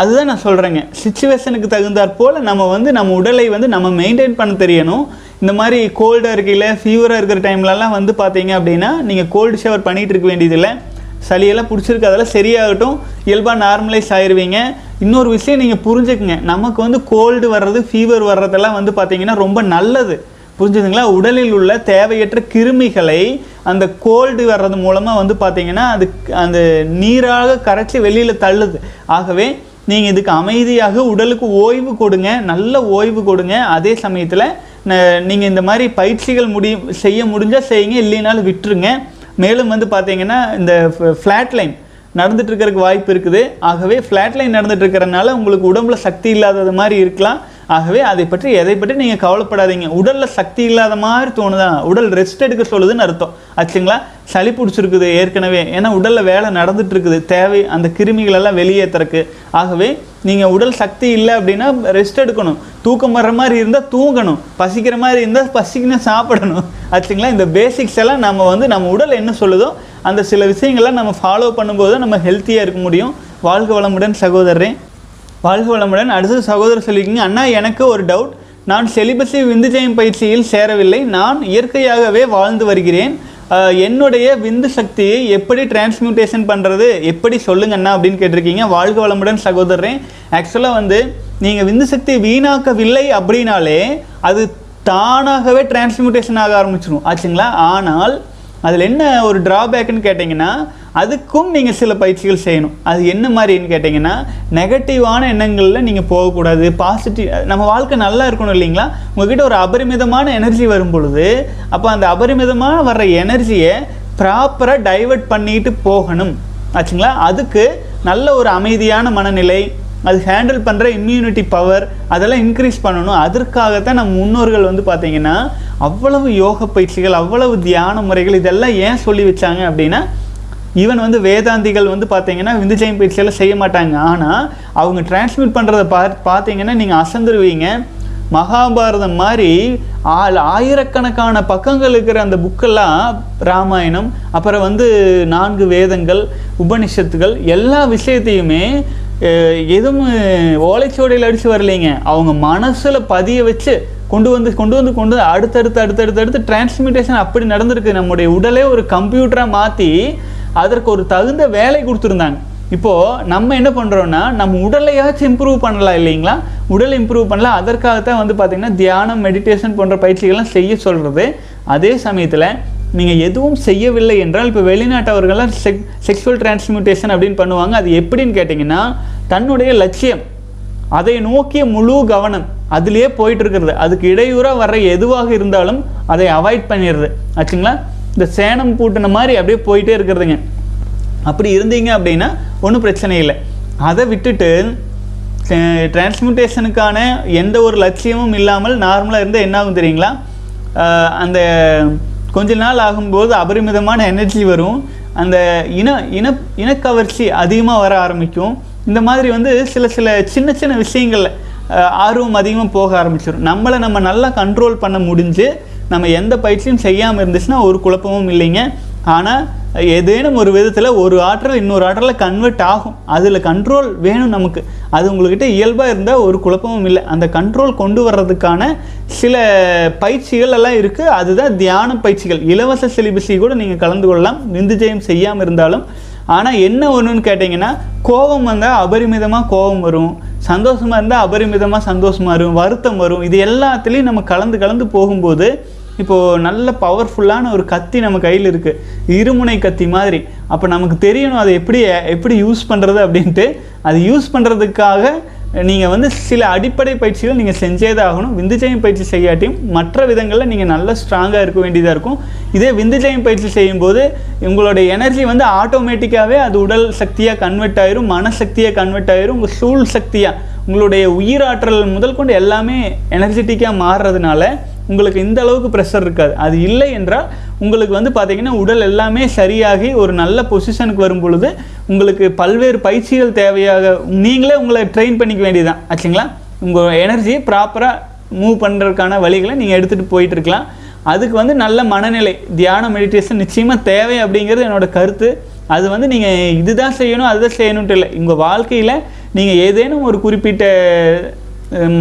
அதுதான் நான் சொல்கிறேங்க சுச்சுவேஷனுக்கு தகுந்தாற் போல் நம்ம வந்து நம்ம உடலை வந்து நம்ம மெயின்டைன் பண்ண தெரியணும். இந்த மாதிரி கோல்டாக இருக்கையில் ஃபீவராக இருக்கிற டைம்லலாம் வந்து பார்த்தீங்க அப்படின்னா நீங்கள் கோல்டு ஷவர் பண்ணிகிட்டு இருக்க வேண்டியதில்லை சளியெல்லாம் பிடிச்சிருக்கு அதெல்லாம் சரியாகட்டும். இயல்பாக நார்மலைஸ் ஆயிருவீங்க. இன்னொரு விஷயம் நீங்கள் புரிஞ்சுக்குங்க. நமக்கு வந்து கோல்டு வர்றது ஃபீவர் வர்றதெல்லாம் வந்து பார்த்தீங்கன்னா ரொம்ப நல்லது. புரிஞ்சுதுங்களா? உடலில் உள்ள தேவையற்ற கிருமிகளை அந்த கோல்டு வர்றது மூலமாக வந்து பார்த்தீங்கன்னா அது அந்த நீராக கரைச்சி வெளியில் தள்ளுது. ஆகவே நீங்கள் இதுக்கு அமைதியாக உடலுக்கு ஓய்வு கொடுங்க நல்ல ஓய்வு கொடுங்க. அதே சமயத்தில் நீங்கள் இந்த மாதிரி பயிற்சிகள் முடி செய்ய முடிஞ்சால் செய்யுங்க இல்லைனாலும் விட்டுருங்க. மேலும் வந்து பார்த்தீங்கன்னா இந்த ஃப்ளாட் லைன் நடந்துட்டு இருக்கிறதுக்கு வாய்ப்பு இருக்குது. ஆகவே ஃப்ளாட் லைன் நடந்துட்டு இருக்கிறனால உங்களுக்கு உடம்புல சக்தி இல்லாதது மாதிரி இருக்கலாம். ஆகவே அதை பற்றி எதை பற்றி நீங்கள் கவலைப்படாதீங்க. உடலில் சக்தி இல்லாத மாதிரி தோணுதான் உடல் ரெஸ்ட் எடுக்க சொல்லுதுன்னு அர்த்தம். ஆச்சுங்களா சளி பிடிச்சிருக்குது ஏற்கனவே. ஏன்னா உடலில் வேலை நடந்துட்டு இருக்குது தேவை அந்த கிருமிகளெல்லாம் வெளியேற்றுறக்கு ஆகவே நீங்கள் உடல் சக்தி இல்லை அப்படின்னா ரெஸ்ட் எடுக்கணும். தூக்கம் வர்ற மாதிரி இருந்தால் தூங்கணும். பசிக்கிற மாதிரி இருந்தால் பசிக்கணும் சாப்பிடணும். ஆச்சுங்களா இந்த பேசிக்ஸ் எல்லாம் நம்ம வந்து நம்ம உடல் என்ன சொல்லுதோ அந்த சில விஷயங்கள்லாம் நம்ம ஃபாலோ பண்ணும்போது நம்ம ஹெல்த்தியாக இருக்க முடியும். வாழ்க வளமுடன் சகோதரரே. வாழ்க வளமுடன் அடுத்த சகோதரர் சொல்லிக்கிங்க அண்ணா எனக்கு ஒரு டவுட் நான் செலிபஸி விந்துஜயம் பயிற்சியில் சேரவில்லை. நான் இயற்கையாகவே வாழ்ந்து வருகிறேன். என்னுடைய விந்து சக்தியை எப்படி டிரான்ஸ்மியூட்டேஷன் பண்ணுறது எப்படி சொல்லுங்க அண்ணா அப்படின்னு கேட்டிருக்கீங்க. வாழ்க வளமுடன் சகோதரரே ஆக்சுவலாக வந்து நீங்கள் விந்து சக்தி வீணாக்கவில்லை அப்படின்னாலே அது தானாகவே டிரான்ஸ்மியூட்டேஷன் ஆக ஆரம்பிச்சிடும் ஆச்சுங்களா? ஆனால் அதில் என்ன ஒரு ட்ராபேக்குன்னு கேட்டிங்கன்னா அதுக்கும் நீங்கள் சில பயிற்சிகள் செய்யணும். அது என்ன மாதிரின்னு கேட்டிங்கன்னா நெகட்டிவான எண்ணங்களில் நீங்கள் போகக்கூடாது. பாசிட்டிவ் நம்ம வாழ்க்கை நல்லா இருக்கணும் இல்லைங்களா? உங்ககிட்ட ஒரு அபரிமிதமான எனர்ஜி வரும் பொழுது அப்போ அந்த அபரிமிதமாக வர்ற எனர்ஜியை ப்ராப்பராக டைவர்ட் பண்ணிட்டு போகணும். ஆச்சுங்களா? அதுக்கு நல்ல ஒரு அமைதியான மனநிலை அது ஹேண்டில் பண்ணுற இம்யூனிட்டி பவர் அதெல்லாம் இன்க்ரீஸ் பண்ணணும். அதற்காகத்தான் நம்ம முன்னோர்கள் வந்து பார்த்திங்கன்னா அவ்வளவு யோக பயிற்சிகள் அவ்வளவு தியான முறைகள் இதெல்லாம் ஏன் சொல்லி வச்சாங்க அப்படின்னா ஈவன் வந்து வேதாந்திகள் வந்து பார்த்தீங்கன்னா விந்துஜயம் பயிற்சியெல்லாம் செய்ய மாட்டாங்க. ஆனால் அவங்க டிரான்ஸ்மிட் பண்ணுறத பா பார்த்தீங்கன்னா நீங்கள் அசந்துருவீங்க. மகாபாரதம் மாதிரி ஆள் ஆயிரக்கணக்கான பக்கங்கள் இருக்கிற அந்த புக்கெல்லாம் ராமாயணம் அப்புறம் வந்து நான்கு வேதங்கள் உபனிஷத்துகள் எல்லா விஷயத்தையுமே எதுவும் ஓலைச்சுவடியில் அடித்து வரலைங்க. அவங்க மனசில் பதிய வச்சு கொண்டு வந்து கொண்டு வந்து கொண்டு வந்து அடுத்தடுத்து அடுத்தடுத்து அடுத்து டிரான்ஸ்மிட்டேஷன் அப்படி நடந்திருக்கு. நம்முடைய உடலே ஒரு கம்ப்யூட்டராக மாற்றி அதற்கு ஒரு தகுந்த வேலை கொடுத்துருந்தாங்க. இப்போது நம்ம என்ன பண்ணுறோன்னா நம்ம உடலையாச்சும் இம்ப்ரூவ் பண்ணலாம் இல்லைங்களா? உடலை இம்ப்ரூவ் பண்ணலாம். அதற்காகத்தான் வந்து பார்த்திங்கன்னா தியானம் மெடிடேஷன் போன்ற பயிற்சிகள்லாம் செய்ய சொல்கிறது அதே சமயத்தில் நீங்கள் எதுவும் செய்யவில்லை என்றால் இப்போ வெளிநாட்டவர்கள்லாம் செக் செக்ஷுவல் டிரான்ஸ்மியூட்டேஷன் அப்படின்னு பண்ணுவாங்க. அது எப்படின்னு கேட்டிங்கன்னா தன்னுடைய லட்சியம் அதை நோக்கிய முழு கவனம் அதிலேயே போயிட்டு இருக்கிறது அதுக்கு இடையூறாக வர்ற எதுவாக இருந்தாலும் அதை அவாய்ட் பண்ணிடுறது. ஆச்சுங்களா? இந்த சேனம் பூட்டின மாதிரி அப்படியே போயிட்டே இருக்கிறதுங்க. அப்படி இருந்தீங்க அப்படின்னா ஒன்றும் பிரச்சனை இல்லை. அதை விட்டுட்டு டிரான்ஸ்மியூட்டேஷனுக்கான எந்த ஒரு லட்சியமும் இல்லாமல் நார்மலாக இருந்தால் என்ன ஆகும் தெரியுங்களா? அந்த கொஞ்ச நாள் ஆகும்போது அபரிமிதமான எனர்ஜி வரும். அந்த இன இன இனக்கவர்ச்சி அதிகமாக வர ஆரம்பிக்கும். இந்த மாதிரி வந்து சில சில சின்ன சின்ன விஷயங்களில் ஆர்வம் அதிகமாக போக ஆரம்பிச்சிடும் நம்மளை நம்ம நல்லா கண்ட்ரோல் பண்ண முடிஞ்சு நம்ம எந்த பயிற்சியும் செய்யாமல் இருந்துச்சுன்னா ஒரு குழப்பமும் இல்லைங்க. ஆனால் ஏதேனும் ஒரு விதத்தில் ஒரு ஆற்றல் இன்னொரு ஆற்றலில் கன்வெர்ட் ஆகும். அதில் கண்ட்ரோல் வேணும் நமக்கு. அது உங்கள்கிட்ட இயல்பாக இருந்தால் ஒரு குழப்பமும் இல்லை. அந்த கண்ட்ரோல் கொண்டு வர்றதுக்கான சில பயிற்சிகள் எல்லாம் இருக்குது அதுதான் தியான பயிற்சிகள். இலவச சிலிபஸை கூட நீங்கள் கலந்து கொள்ளலாம். விந்துஜயம் செய்யாமல் இருந்தாலும். ஆனால் என்ன ஒன்றுன்னு கேட்டிங்கன்னா கோபம் வந்தால் அபரிமிதமாக கோபம் வரும். சந்தோஷமாக இருந்தால் அபரிமிதமாக சந்தோஷமாக வரும். வருத்தம் வரும். இது எல்லாத்துலேயும் நம்ம கலந்து கலந்து போகும்போது இப்போது நல்ல பவர்ஃபுல்லான ஒரு கத்தி நம்ம கையில் இருக்குது இருமுனை கத்தி மாதிரி. அப்போ நமக்கு தெரியணும் அதை எப்படி எப்படி யூஸ் பண்ணுறது அப்படின்ட்டு. அது யூஸ் பண்ணுறதுக்காக நீங்கள் வந்து சில அடிப்படை பயிற்சிகள் நீங்கள் செஞ்சே தான் ஆகணும் விந்துஜயம் பயிற்சி செய்யாட்டியும் மற்ற விதங்களில் நீங்கள் நல்ல ஸ்ட்ராங்காக இருக்க வேண்டியதாக இருக்கும். இதே விந்துஜயம் பயிற்சி செய்யும்போது உங்களுடைய எனர்ஜி வந்து ஆட்டோமேட்டிக்காகவே அது உடல் சக்தியாக கன்வெர்ட் ஆயிரும் மனசக்தியாக கன்வெர்ட் ஆயிரும் உங்கள் சூழ் சக்தியாக உங்களுடைய உயிராற்றல் முதல் கொண்டு எல்லாமே எனர்ஜெட்டிக்காக மாறுறதுனால உங்களுக்கு இந்த அளவுக்கு ப்ரெஷர் இருக்காது. அது இல்லை என்றால் உங்களுக்கு வந்து பார்த்தீங்கன்னா உடல் எல்லாமே சரியாகி ஒரு நல்ல பொசிஷனுக்கு வரும் பொழுது உங்களுக்கு பல்வேறு பயிற்சிகள் தேவையாக நீங்களே உங்களை ட்ரெயின் பண்ணிக்க வேண்டியதுதான். ஆச்சுங்களா? உங்கள் எனர்ஜியை ப்ராப்பராக மூவ் பண்ணுறதுக்கான வழிகளை நீங்கள் எடுத்துகிட்டு போயிட்டு இருக்கலாம். அதுக்கு வந்து நல்ல மனநிலை தியான மெடிடேஷன் நிச்சயமாக தேவை அப்படிங்கிறது என்னோட கருத்து. அது வந்து நீங்கள் இதுதான் செய்யணும் அதுதான் செய்யணுன்ட்டு இல்லை. உங்கள் வாழ்க்கையில் நீங்கள் ஏதேனும் ஒரு குறிப்பிட்ட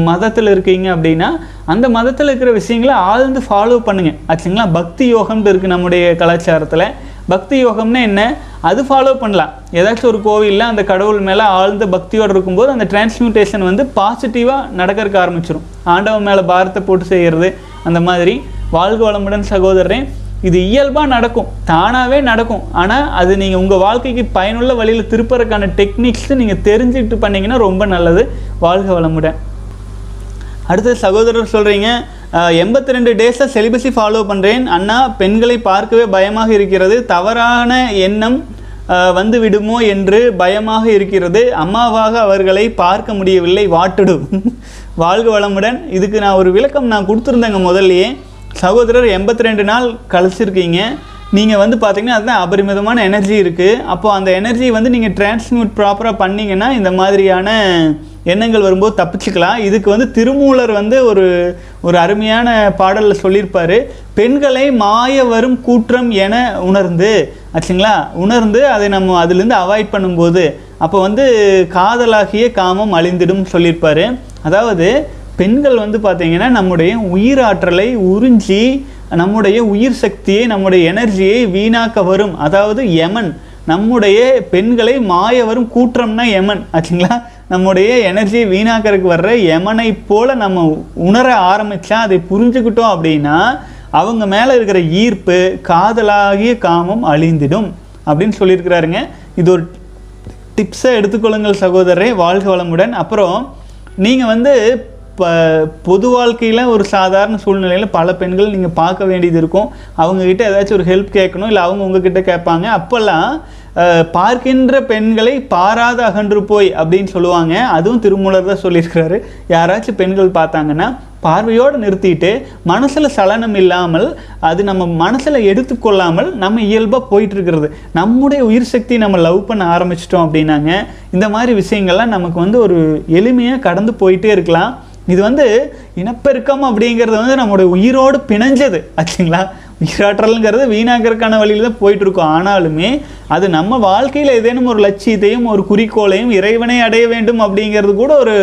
மதத்தில் இருக்கீங்க அப்படின்னா அந்த மதத்தில் இருக்கிற விஷயங்களை ஆழ்ந்து ஃபாலோ பண்ணுங்கள் ஆச்சுங்களா? பக்தி யோகம்னு இருக்குது நம்முடைய கலாச்சாரத்தில். பக்தி யோகம்னா என்ன? அது ஃபாலோ பண்ணலாம். ஏதாச்சும் ஒரு கோவிலில் அந்த கடவுள் மேலே ஆழ்ந்த பக்தியோடு இருக்கும்போது அந்த டிரான்ஸ்மியூட்டேஷன் வந்து பாசிட்டிவாக நடக்கிறதுக்கு ஆரம்பிச்சிடும் ஆண்டவன் மேலே பாரத்தை போட்டு செய்கிறது அந்த மாதிரி. வாழ்க வளமுடன் சகோதரன் இது இயல்பாக நடக்கும். தானாகவே நடக்கும். ஆனால் அது நீங்கள் உங்கள் வாழ்க்கைக்கு பயனுள்ள வழியில் திருப்பறதுக்கான டெக்னிக்ஸ் நீங்கள் தெரிஞ்சுக்கிட்டு பண்ணிங்கன்னா ரொம்ப நல்லது. வாழ்க வளமுடன். அடுத்த சகோதரர் சொல்கிறீங்க எண்பத்தி ரெண்டு டேஸாக செலிபஸி ஃபாலோ பண்ணுறேன் அண்ணா பெண்களை பார்க்கவே பயமாக இருக்கிறது. தவறான எண்ணம் வந்து விடுமோ என்று பயமாக இருக்கிறது. அம்மாவாக அவர்களை பார்க்க முடியவில்லை வாட்டுடும். வாழ்க வளமுடன். இதுக்கு நான் ஒரு விளக்கம் நான் கொடுத்துருந்தேங்க முதல்லயே. சகோதரர் எண்பத்தி ரெண்டு நாள் கழிச்சிருக்கீங்க. நீங்கள் வந்து பார்த்தீங்கன்னா அதுதான் அபரிமிதமான எனர்ஜி இருக்குது அப்போது அந்த எனர்ஜி வந்து நீங்கள் டிரான்ஸ்மியூட் ப்ராப்பராக பண்ணிங்கன்னா இந்த மாதிரியான எண்ணங்கள் வரும்போது தப்பிச்சுக்கலாம். இதுக்கு வந்து திருமூலர் வந்து ஒரு ஒரு அருமையான பாடலில் சொல்லியிருப்பாரு. பெண்களை மாய வரும் கூற்றம் என உணர்ந்து ஆச்சுங்களா? உணர்ந்து அதை நம்ம அதுலேருந்து அவாய்ட் பண்ணும்போது அப்போ வந்து காதலாகிய காமம் அழிந்திடும் சொல்லியிருப்பாரு. அதாவது பெண்கள் வந்து பார்த்தீங்கன்னா நம்முடைய உயிராற்றலை உறிஞ்சி நம்முடைய உயிர் சக்தியை நம்முடைய எனர்ஜியை வீணாக்க வரும். அதாவது யமன் நம்முடைய பெண்களை மாய வரும் கூற்றம்னா யமன் ஆச்சுங்களா? நம்முடைய எனர்ஜியை வீணாக்கிறதுக்கு வர்ற யமனை போல் நம்ம உணர ஆரம்பித்தா அதை புரிஞ்சுக்கிட்டோம் அப்படின்னா அவங்க மேலே இருக்கிற ஈர்ப்பு காதலாகிய காமம் அழிந்திடும் அப்படின்னு சொல்லியிருக்கிறாருங்க. இது ஒரு டிப்ஸை எடுத்துக்கொள்ளுங்கள் சகோதரரே வாழ்க வளமுடன். அப்புறம் நீங்கள் வந்து இப்போ பொது வாழ்க்கையில் ஒரு சாதாரண சூழ்நிலையில் பல பெண்கள் நீங்கள் பார்க்க வேண்டியது இருக்கும். அவங்கக்கிட்ட ஏதாச்சும் ஒரு ஹெல்ப் கேட்கணும் இல்லை அவங்க உங்ககிட்ட கேட்பாங்க. அப்போல்லாம் பார்க்கின்ற பெண்களை பாராத அகன்று போய் அப்படின்னு சொல்லுவாங்க. அதுவும் திருமூலர் தான் சொல்லியிருக்கிறாரு. யாராச்சும் பெண்கள் பார்த்தாங்கன்னா பார்வையோடு நிறுத்திட்டு மனசில் சலனம் இல்லாமல் அது நம்ம மனசில் எடுத்துக்கொள்ளாமல் நம்ம இயல்பாக போயிட்டுருக்கிறது. நம்முடைய உயிர் சக்தி நம்ம லவ் பண்ண ஆரம்பிச்சிட்டோம் அப்படின்னாங்க. இந்த மாதிரி விஷயங்கள்லாம் நமக்கு வந்து ஒரு எளிமையாக கடந்து போயிட்டே இருக்கலாம். இது வந்து இனப்பெருக்கம் அப்படிங்கிறது வந்து நம்மளுடைய உயிரோடு பிணைஞ்சது. ஆச்சுங்களா? நீராற்றல்ங்கிறது வீணாக்கிறதுக்கான வழியில் தான் போயிட்டு இருக்கோம். ஆனாலுமே அது நம்ம வாழ்க்கையில் ஏதேனும் ஒரு லட்சியத்தையும் ஒரு குறிக்கோளையும் இறைவனை அடைய வேண்டும் அப்படிங்கிறது கூட ஒரு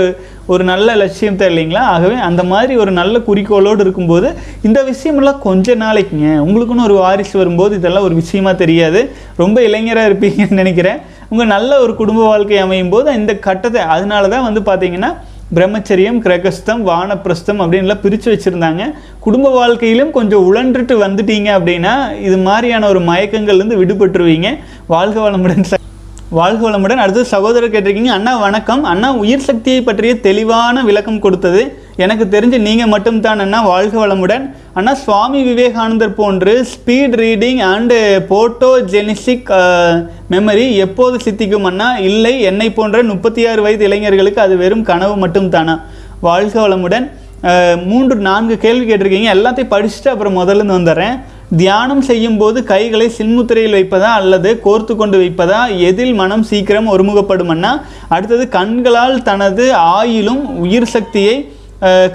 ஒரு நல்ல லட்சியம் இல்லைங்களா? ஆகவே அந்த மாதிரி ஒரு நல்ல குறிக்கோளோடு இருக்கும்போது இந்த விஷயமெல்லாம் கொஞ்ச நாளைக்குங்க. உங்களுக்குன்னு ஒரு வாரிசு வரும்போது இதெல்லாம் ஒரு விஷயமா தெரியாது. ரொம்ப இளைஞராக இருப்பீங்கன்னு நினைக்கிறேன். உங்கள் நல்ல ஒரு குடும்ப வாழ்க்கை அமையும் போது இந்த கட்டத்தை அதனால தான் வந்து பார்த்தீங்கன்னா பிரம்மச்சரியம் கிரகஸ்தம் வானப்பிரஸ்தம் அப்படின்லாம் பிரித்து வச்சுருந்தாங்க. குடும்ப வாழ்க்கையிலும் கொஞ்சம் உழன்றுட்டு வந்துட்டீங்க அப்படின்னா இது மாதிரியான ஒரு மயக்கங்கள்லேருந்து விடுபட்டுருவீங்க. வாழ்க வளமுடன் சார் வாழ்க வளமுடன். அடுத்து சகோதரர் கேட்டிருக்கீங்க அண்ணா வணக்கம். அண்ணா உயிர் சக்தியை பற்றிய தெளிவான விளக்கம் கொடுத்தது. எனக்கு தெரிஞ்சு நீங்கள் மட்டும்தான் அண்ணா. வாழ்க வளமுடன். அண்ணா சுவாமி விவேகானந்தர் போன்று speed reading and photogenic memory எப்போது சித்திக்கும் அண்ணா? இல்லை என்னை போன்ற முப்பத்தி ஆறு வயது இளைஞர்களுக்கு அது வெறும் கனவு மட்டும்தானா? வாழ்க வளமுடன். மூன்று நான்கு கேள்வி கேட்டிருக்கீங்க. எல்லாத்தையும் படிச்சுட்டு அப்புறம் முதல்ல இருந்து வந்துடுறேன். தியானம் செய்யும்போது கைகளை சின்முத்திரையில் வைப்பதா அல்லது கோர்த்து கொண்டு வைப்பதா? எதில் மனம் சீக்கிரம் ஒருமுகப்படுமன்னா அடுத்தது கண்களால் தனது ஆயிலும் உயிர் சக்தியை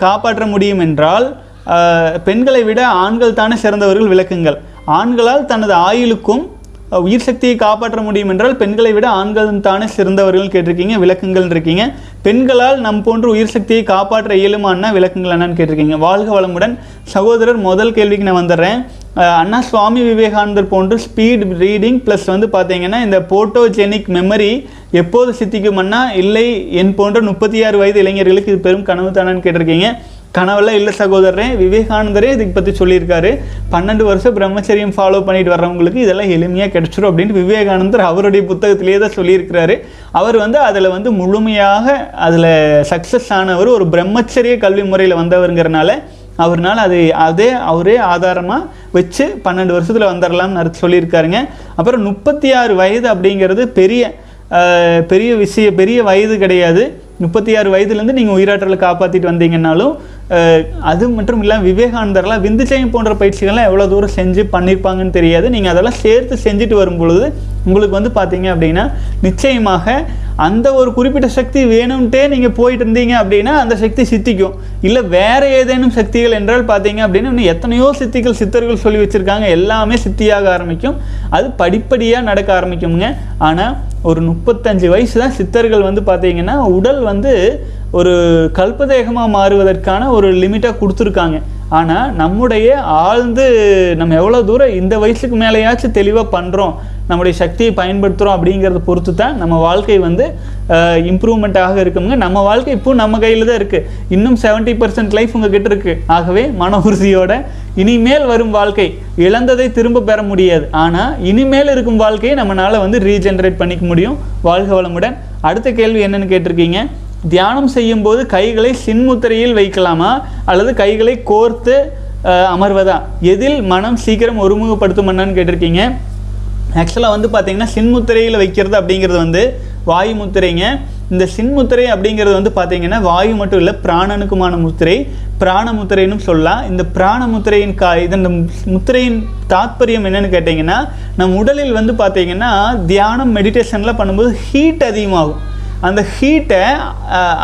காப்பாற்ற முடியும் என்றால் பெண்களை விட ஆண்கள் தானே சிறந்தவர்கள் விளக்குங்கள். ஆண்களால் தனது ஆயுளுக்கும் உயிர் சக்தியை காப்பாற்ற முடியும் என்றால் பெண்களை விட ஆண்கள் தானே சிறந்தவர்கள் கேட்டிருக்கீங்க விளக்குங்கள் இருக்கீங்க. பெண்களால் நம் போன்ற உயிர் சக்தியை காப்பாற்ற இயலுமான்னா விளக்குங்கள் என்னன்னு கேட்டிருக்கீங்க. வாழ்க வளமுடன். சகோதரர் முதல் கேள்விக்கு நான் வந்துடுறேன். அண்ணா சுவாமி விவேகானந்தர் போன்று ஸ்பீட் ரீடிங் ப்ளஸ் வந்து பார்த்தீங்கன்னா இந்த போட்டோஜெனிக் மெமரி எப்போது சித்திக்குமன்னா இல்லை என் போன்ற முப்பத்தி ஆறு வயது இளைஞர்களுக்கு இது பெரும் கனவு தானான்னு கேட்டிருக்கீங்க. கனவெல்லாம் இல்லை சகோதரரே விவேகானந்தரே இதுக்கு பற்றி சொல்லியிருக்காரு. பன்னெண்டு வருஷம் பிரம்மச்சரியம் ஃபாலோ பண்ணிட்டு வர்றவங்களுக்கு இதெல்லாம் எளிமையாக கிடச்சிரும் அப்படின்ட்டு விவேகானந்தர் அவருடைய புத்தகத்திலேயே தான் சொல்லியிருக்கிறாரு. அவர் வந்து அதில் வந்து முழுமையாக அதில் சக்ஸஸ் ஆனவர் ஒரு பிரம்மச்சரிய கல்வி முறையில் வந்தவருங்கிறனால அவர்னால் அது அதே அவரே ஆதாரமாக வச்சு பன்னெண்டு வருஷத்தில் வந்துடலாம்னு சொல்லியிருக்காருங்க. அப்புறம் முப்பத்தி ஆறு வயது அப்படிங்கிறது பெரிய பெரிய விஷய பெரிய வயது கிடையாது. முப்பத்தி ஆறு வயதுலேருந்து நீங்கள் உயிராற்றலை காப்பாற்றிட்டு வந்தீங்கன்னாலும் அது மட்டும் இல்லாமல் விவேகானந்தர்லாம் விந்துச்சயம் போன்ற பயிற்சிகள்லாம் எவ்வளோ தூரம் செஞ்சு பண்ணியிருப்பாங்கன்னு தெரியாது. நீங்கள் அதெல்லாம் சேர்த்து செஞ்சுட்டு வரும்பொழுது உங்களுக்கு வந்து பார்த்தீங்க அப்படின்னா நிச்சயமாக அந்த ஒரு குறிப்பிட்ட சக்தி வேணும்ட்டே நீங்கள் போயிட்டு இருந்தீங்க அப்படின்னா அந்த சக்தி சித்திக்கும். இல்லை வேறு ஏதேனும் சக்திகள் என்றால் பார்த்தீங்க அப்படின்னா இன்னும் எத்தனையோ சித்திகள் சித்தர்கள் சொல்லி வச்சுருக்காங்க. எல்லாமே சித்தியாக ஆரம்பிக்கும். அது படிப்படியாக நடக்க ஆரம்பிக்குங்க ஆனால் ஒரு முப்பத்தஞ்சு வயசு தான் சித்தர்கள் வந்து பார்த்தீங்கன்னா உடல் வந்து ஒரு கல்பதேகமாக மாறுவதற்கான ஒரு லிமிட்டாக கொடுத்துருக்காங்க. ஆனால் நம்முடைய ஆழ்ந்து நம்ம எவ்வளோ தூரம் இந்த வயசுக்கு மேலேயாச்சும் தெளிவாக பண்ணுறோம் நம்முடைய சக்தியை பயன்படுத்துகிறோம் அப்படிங்கிறத பொறுத்து தான் நம்ம வாழ்க்கை வந்து இம்ப்ரூவ்மெண்ட்டாக இருக்குங்க. நம்ம வாழ்க்கை இப்போ நம்ம கையில் தான் இருக்குது இன்னும் செவன்ட்டி பர்சன்ட் லைஃப் உங்ககிட்ட இருக்குது ஆகவே மன உறுதியோட இனிமேல் வரும் வாழ்க்கை இழந்ததை திரும்ப பெற முடியாது. ஆனால் இனிமேல் இருக்கும் வாழ்க்கையை நம்மளால் வந்து ரீஜென்ரேட் பண்ணிக்க முடியும். வாழ்க வளமுடன். அடுத்த கேள்வி என்னென்னு கேட்டிருக்கீங்க? தியானம் செய்யும்போது கைகளை சின்முத்திரையில் வைக்கலாமா? அல்லது கைகளை கோர்த்து அமர்வதா? எதில் மனம் சீக்கிரம் ஒருமுகப்படுத்தும் என்னன்னு கேட்டிருக்கீங்க. ஆக்சுவலாக வந்து பார்த்தீங்கன்னா சின்முத்திரையில் வைக்கிறது அப்படிங்கிறது வந்து வாயு முத்திரைங்க. இந்த சின்முத்திரை அப்படிங்கிறது வந்து பார்த்தீங்கன்னா வாயு மட்டும் இல்லை பிராணனுக்குமான முத்திரை. பிராண முத்திரைன்னு சொல்லலாம். இந்த பிராண முத்திரையின் கா இதன் முத்திரையின் தாத்பரியம் என்னன்னு கேட்டிங்கன்னா நம் உடலில் வந்து பார்த்தீங்கன்னா தியானம் மெடிடேஷன்லாம் பண்ணும்போது ஹீட் அதிகமாகும். அந்த ஹீட்டை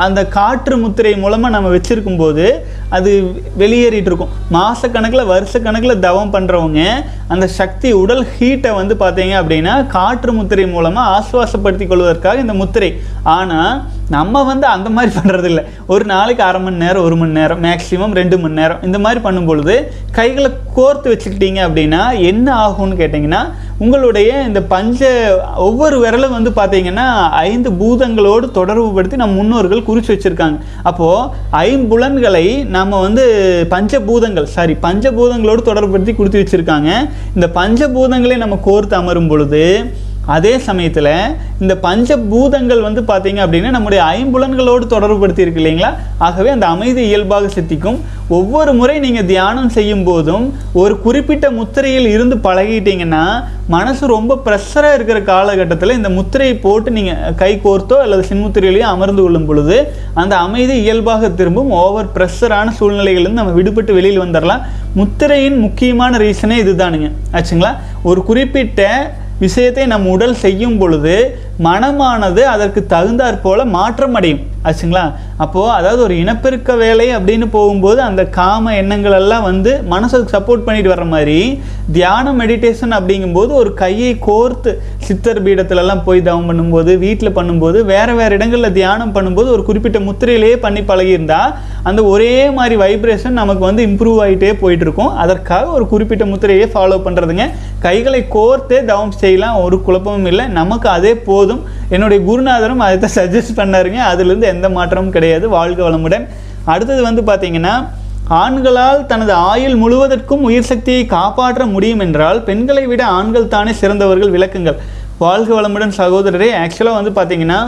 அந்த காற்று முத்திரை மூலமாக நம்ம வச்சுருக்கும் போது அது வெளியேறிட்டு இருக்கும். மாதக்கணக்கில் வருஷக்கணக்கில் தவம் பண்ணுறவங்க அந்த சக்தி உடல் ஹீட்டை வந்து பார்த்தீங்க அப்படின்னா காற்று முத்திரை மூலமாக ஆசுவாசப்படுத்தி கொள்வதற்காக இந்த முத்திரை. ஆனால் நம்ம வந்து அந்த மாதிரி பண்ணுறதில்ல ஒரு நாளைக்கு அரை மணி நேரம் ஒரு மணி நேரம் மேக்ஸிமம் ரெண்டு மணி நேரம். இந்த மாதிரி பண்ணும்பொழுது கைகளை கோர்த்து வச்சுக்கிட்டீங்க அப்படின்னா என்ன ஆகும்னு கேட்டிங்கன்னா உங்களுடைய இந்த பஞ்ச ஒவ்வொரு விரலும் வந்து பார்த்தீங்கன்னா ஐந்து பூதங்களோடு தொடர்பு படுத்தி நம்ம முன்னோர்கள் குறித்து வச்சுருக்காங்க. அப்போது ஐம்புலன்களை நம்ம வந்து பஞ்சபூதங்கள் சாரி பஞ்சபூதங்களோடு தொடர்புபடுத்தி கொடுத்து வச்சுருக்காங்க. இந்த பஞ்சபூதங்களை நம்ம கோர்த்து அமரும் பொழுது அதே சமயத்தில் இந்த பஞ்சபூதங்கள் வந்து பார்த்தீங்க அப்படின்னா நம்முடைய ஐம்புலன்களோடு தொடர்புபடுத்தி இருக்கு இல்லைங்களா? ஆகவே அந்த அமைதி இயல்பாக சித்திக்கும். ஒவ்வொரு முறை நீங்கள் தியானம் செய்யும் போதும் ஒரு குறிப்பிட்ட முத்திரையில் இருந்து பழகிட்டீங்கன்னா மனசு ரொம்ப ப்ரெஷராக இருக்கிற காலகட்டத்தில் இந்த முத்திரையை போட்டு நீங்கள் கை கோர்த்தோ அல்லது சின்முத்திரையிலையோ அமர்ந்து கொள்ளும் பொழுது அந்த அமைதி இயல்பாக திரும்பும். ஓவர் ப்ரெஷரான சூழ்நிலைகள்லேருந்து நம்ம விடுபட்டு வெளியில் வந்துடலாம் முத்திரையின் முக்கியமான ரீசனே இதுதானுங்க. ஆச்சுங்களா? ஒரு குறிப்பிட்ட விஷயத்தை நம் உடல் செய்யும் பொழுது மனமானது அதற்கு தகுந்தாற் போல மாற்றம் அடையும் ஆச்சுங்களா? அப்போது அதாவது ஒரு இனப்பெருக்க வேலை அப்படின்னு போகும்போது அந்த காம எண்ணங்கள் எல்லாம் வந்து மனசுக்கு சப்போர்ட் பண்ணிட்டு வர மாதிரி தியானம் மெடிடேஷன் அப்படிங்கும்போது ஒரு கையை கோர்த்து சித்தர் பீடத்துலலாம் போய் தவம் பண்ணும்போது வீட்டில் பண்ணும்போது வேறு வேறு இடங்களில் தியானம் பண்ணும்போது ஒரு குறிப்பிட்ட முத்திரையிலேயே பண்ணி பழகியிருந்தால் அந்த ஒரே மாதிரி வைப்ரேஷன் நமக்கு வந்து இம்ப்ரூவ் ஆகிட்டே போயிட்டுருக்கும். அதற்காக ஒரு குறிப்பிட்ட முத்திரையே ஃபாலோ பண்ணுறதுங்க கைகளை கோர்த்தே தவம் செய்யலாம். ஒரு குழப்பமும் இல்லை. நமக்கு அதே போதும். என்னுடைய குருநாதரும் அதை தான் சஜஸ்ட் பண்ணாருங்க. அதுலேருந்து எந்த மாற்றமும் கிடையாது. வாழ்க வளமுடன். அடுத்தது வந்து பார்த்தீங்கன்னா ஆண்களால் தனது ஆயுள் முழுவதற்கும் உயிர் சக்தியை காப்பாற்ற முடியும் என்றால் பெண்களை விட ஆண்கள் தானே சிறந்தவர்கள் விளக்குங்கள். வாழ்க வளமுடன் சகோதரரே. ஆக்சுவலாக வந்து பார்த்தீங்கன்னா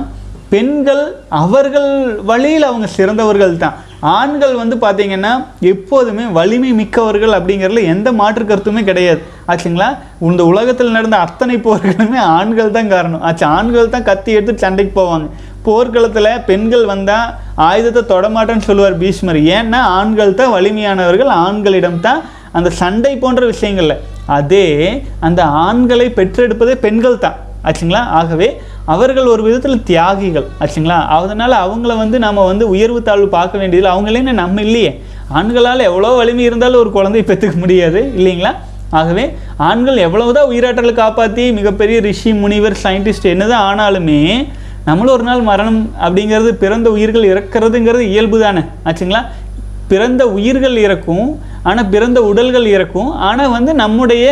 பெண்கள் அவர்கள் வழியில் அவங்க சிறந்தவர்கள் தான். ஆண்கள் வந்து பார்த்தீங்கன்னா எப்போதுமே வலிமை மிக்கவர்கள் அப்படிங்கிறதுல எந்த மாற்று கருத்துமே கிடையாது. ஆச்சுங்களா? இந்த உலகத்தில் நடந்த அத்தனை போர்களுமே ஆண்கள் தான் காரணம். ஆச்சு ஆண்கள் தான் கத்தி எடுத்து சண்டைக்கு போவாங்க. போர்க்களத்தில் பெண்கள் வந்தால் ஆயுதத்தை தொடமாட்டேன்னு சொல்லுவார் பீஷ்மர். ஏன்னா ஆண்கள் தான் வலிமையானவர்கள் ஆண்களிடம் தான் அந்த சண்டை போன்ற விஷயங்களில். அதே அந்த ஆண்களை பெற்றெடுப்பதே பெண்கள் தான். ஆச்சுங்களா? ஆகவே அவர்கள் ஒரு விதத்தில் தியாகிகள் ஆச்சுங்களா? அதனால் அவங்கள வந்து நம்ம வந்து உயர்வு தாழ்வு பார்க்க வேண்டியதில்லை. அவங்களே நம்ம இல்லையே. ஆண்களால் எவ்வளோ வலிமை இருந்தாலும் ஒரு குழந்தையை பெற்றுக்க முடியாது இல்லைங்களா? ஆகவே ஆண்கள் எவ்வளவுதான் உயிராற்றலை காப்பாற்றி மிகப்பெரிய ரிஷி முனிவர் சயின்டிஸ்ட் என்னதான் ஆனாலுமே நம்மளும் ஒரு நாள் மரணம் அப்படிங்கிறது பிறந்த உயிர்கள் இறக்கிறதுங்கிறது இயல்பு தானே ஆச்சுங்களா? பிறந்த உயிர்கள் இறக்கும் ஆனால் பிறந்த உடல்கள் இறக்கும். ஆனால் வந்து நம்முடைய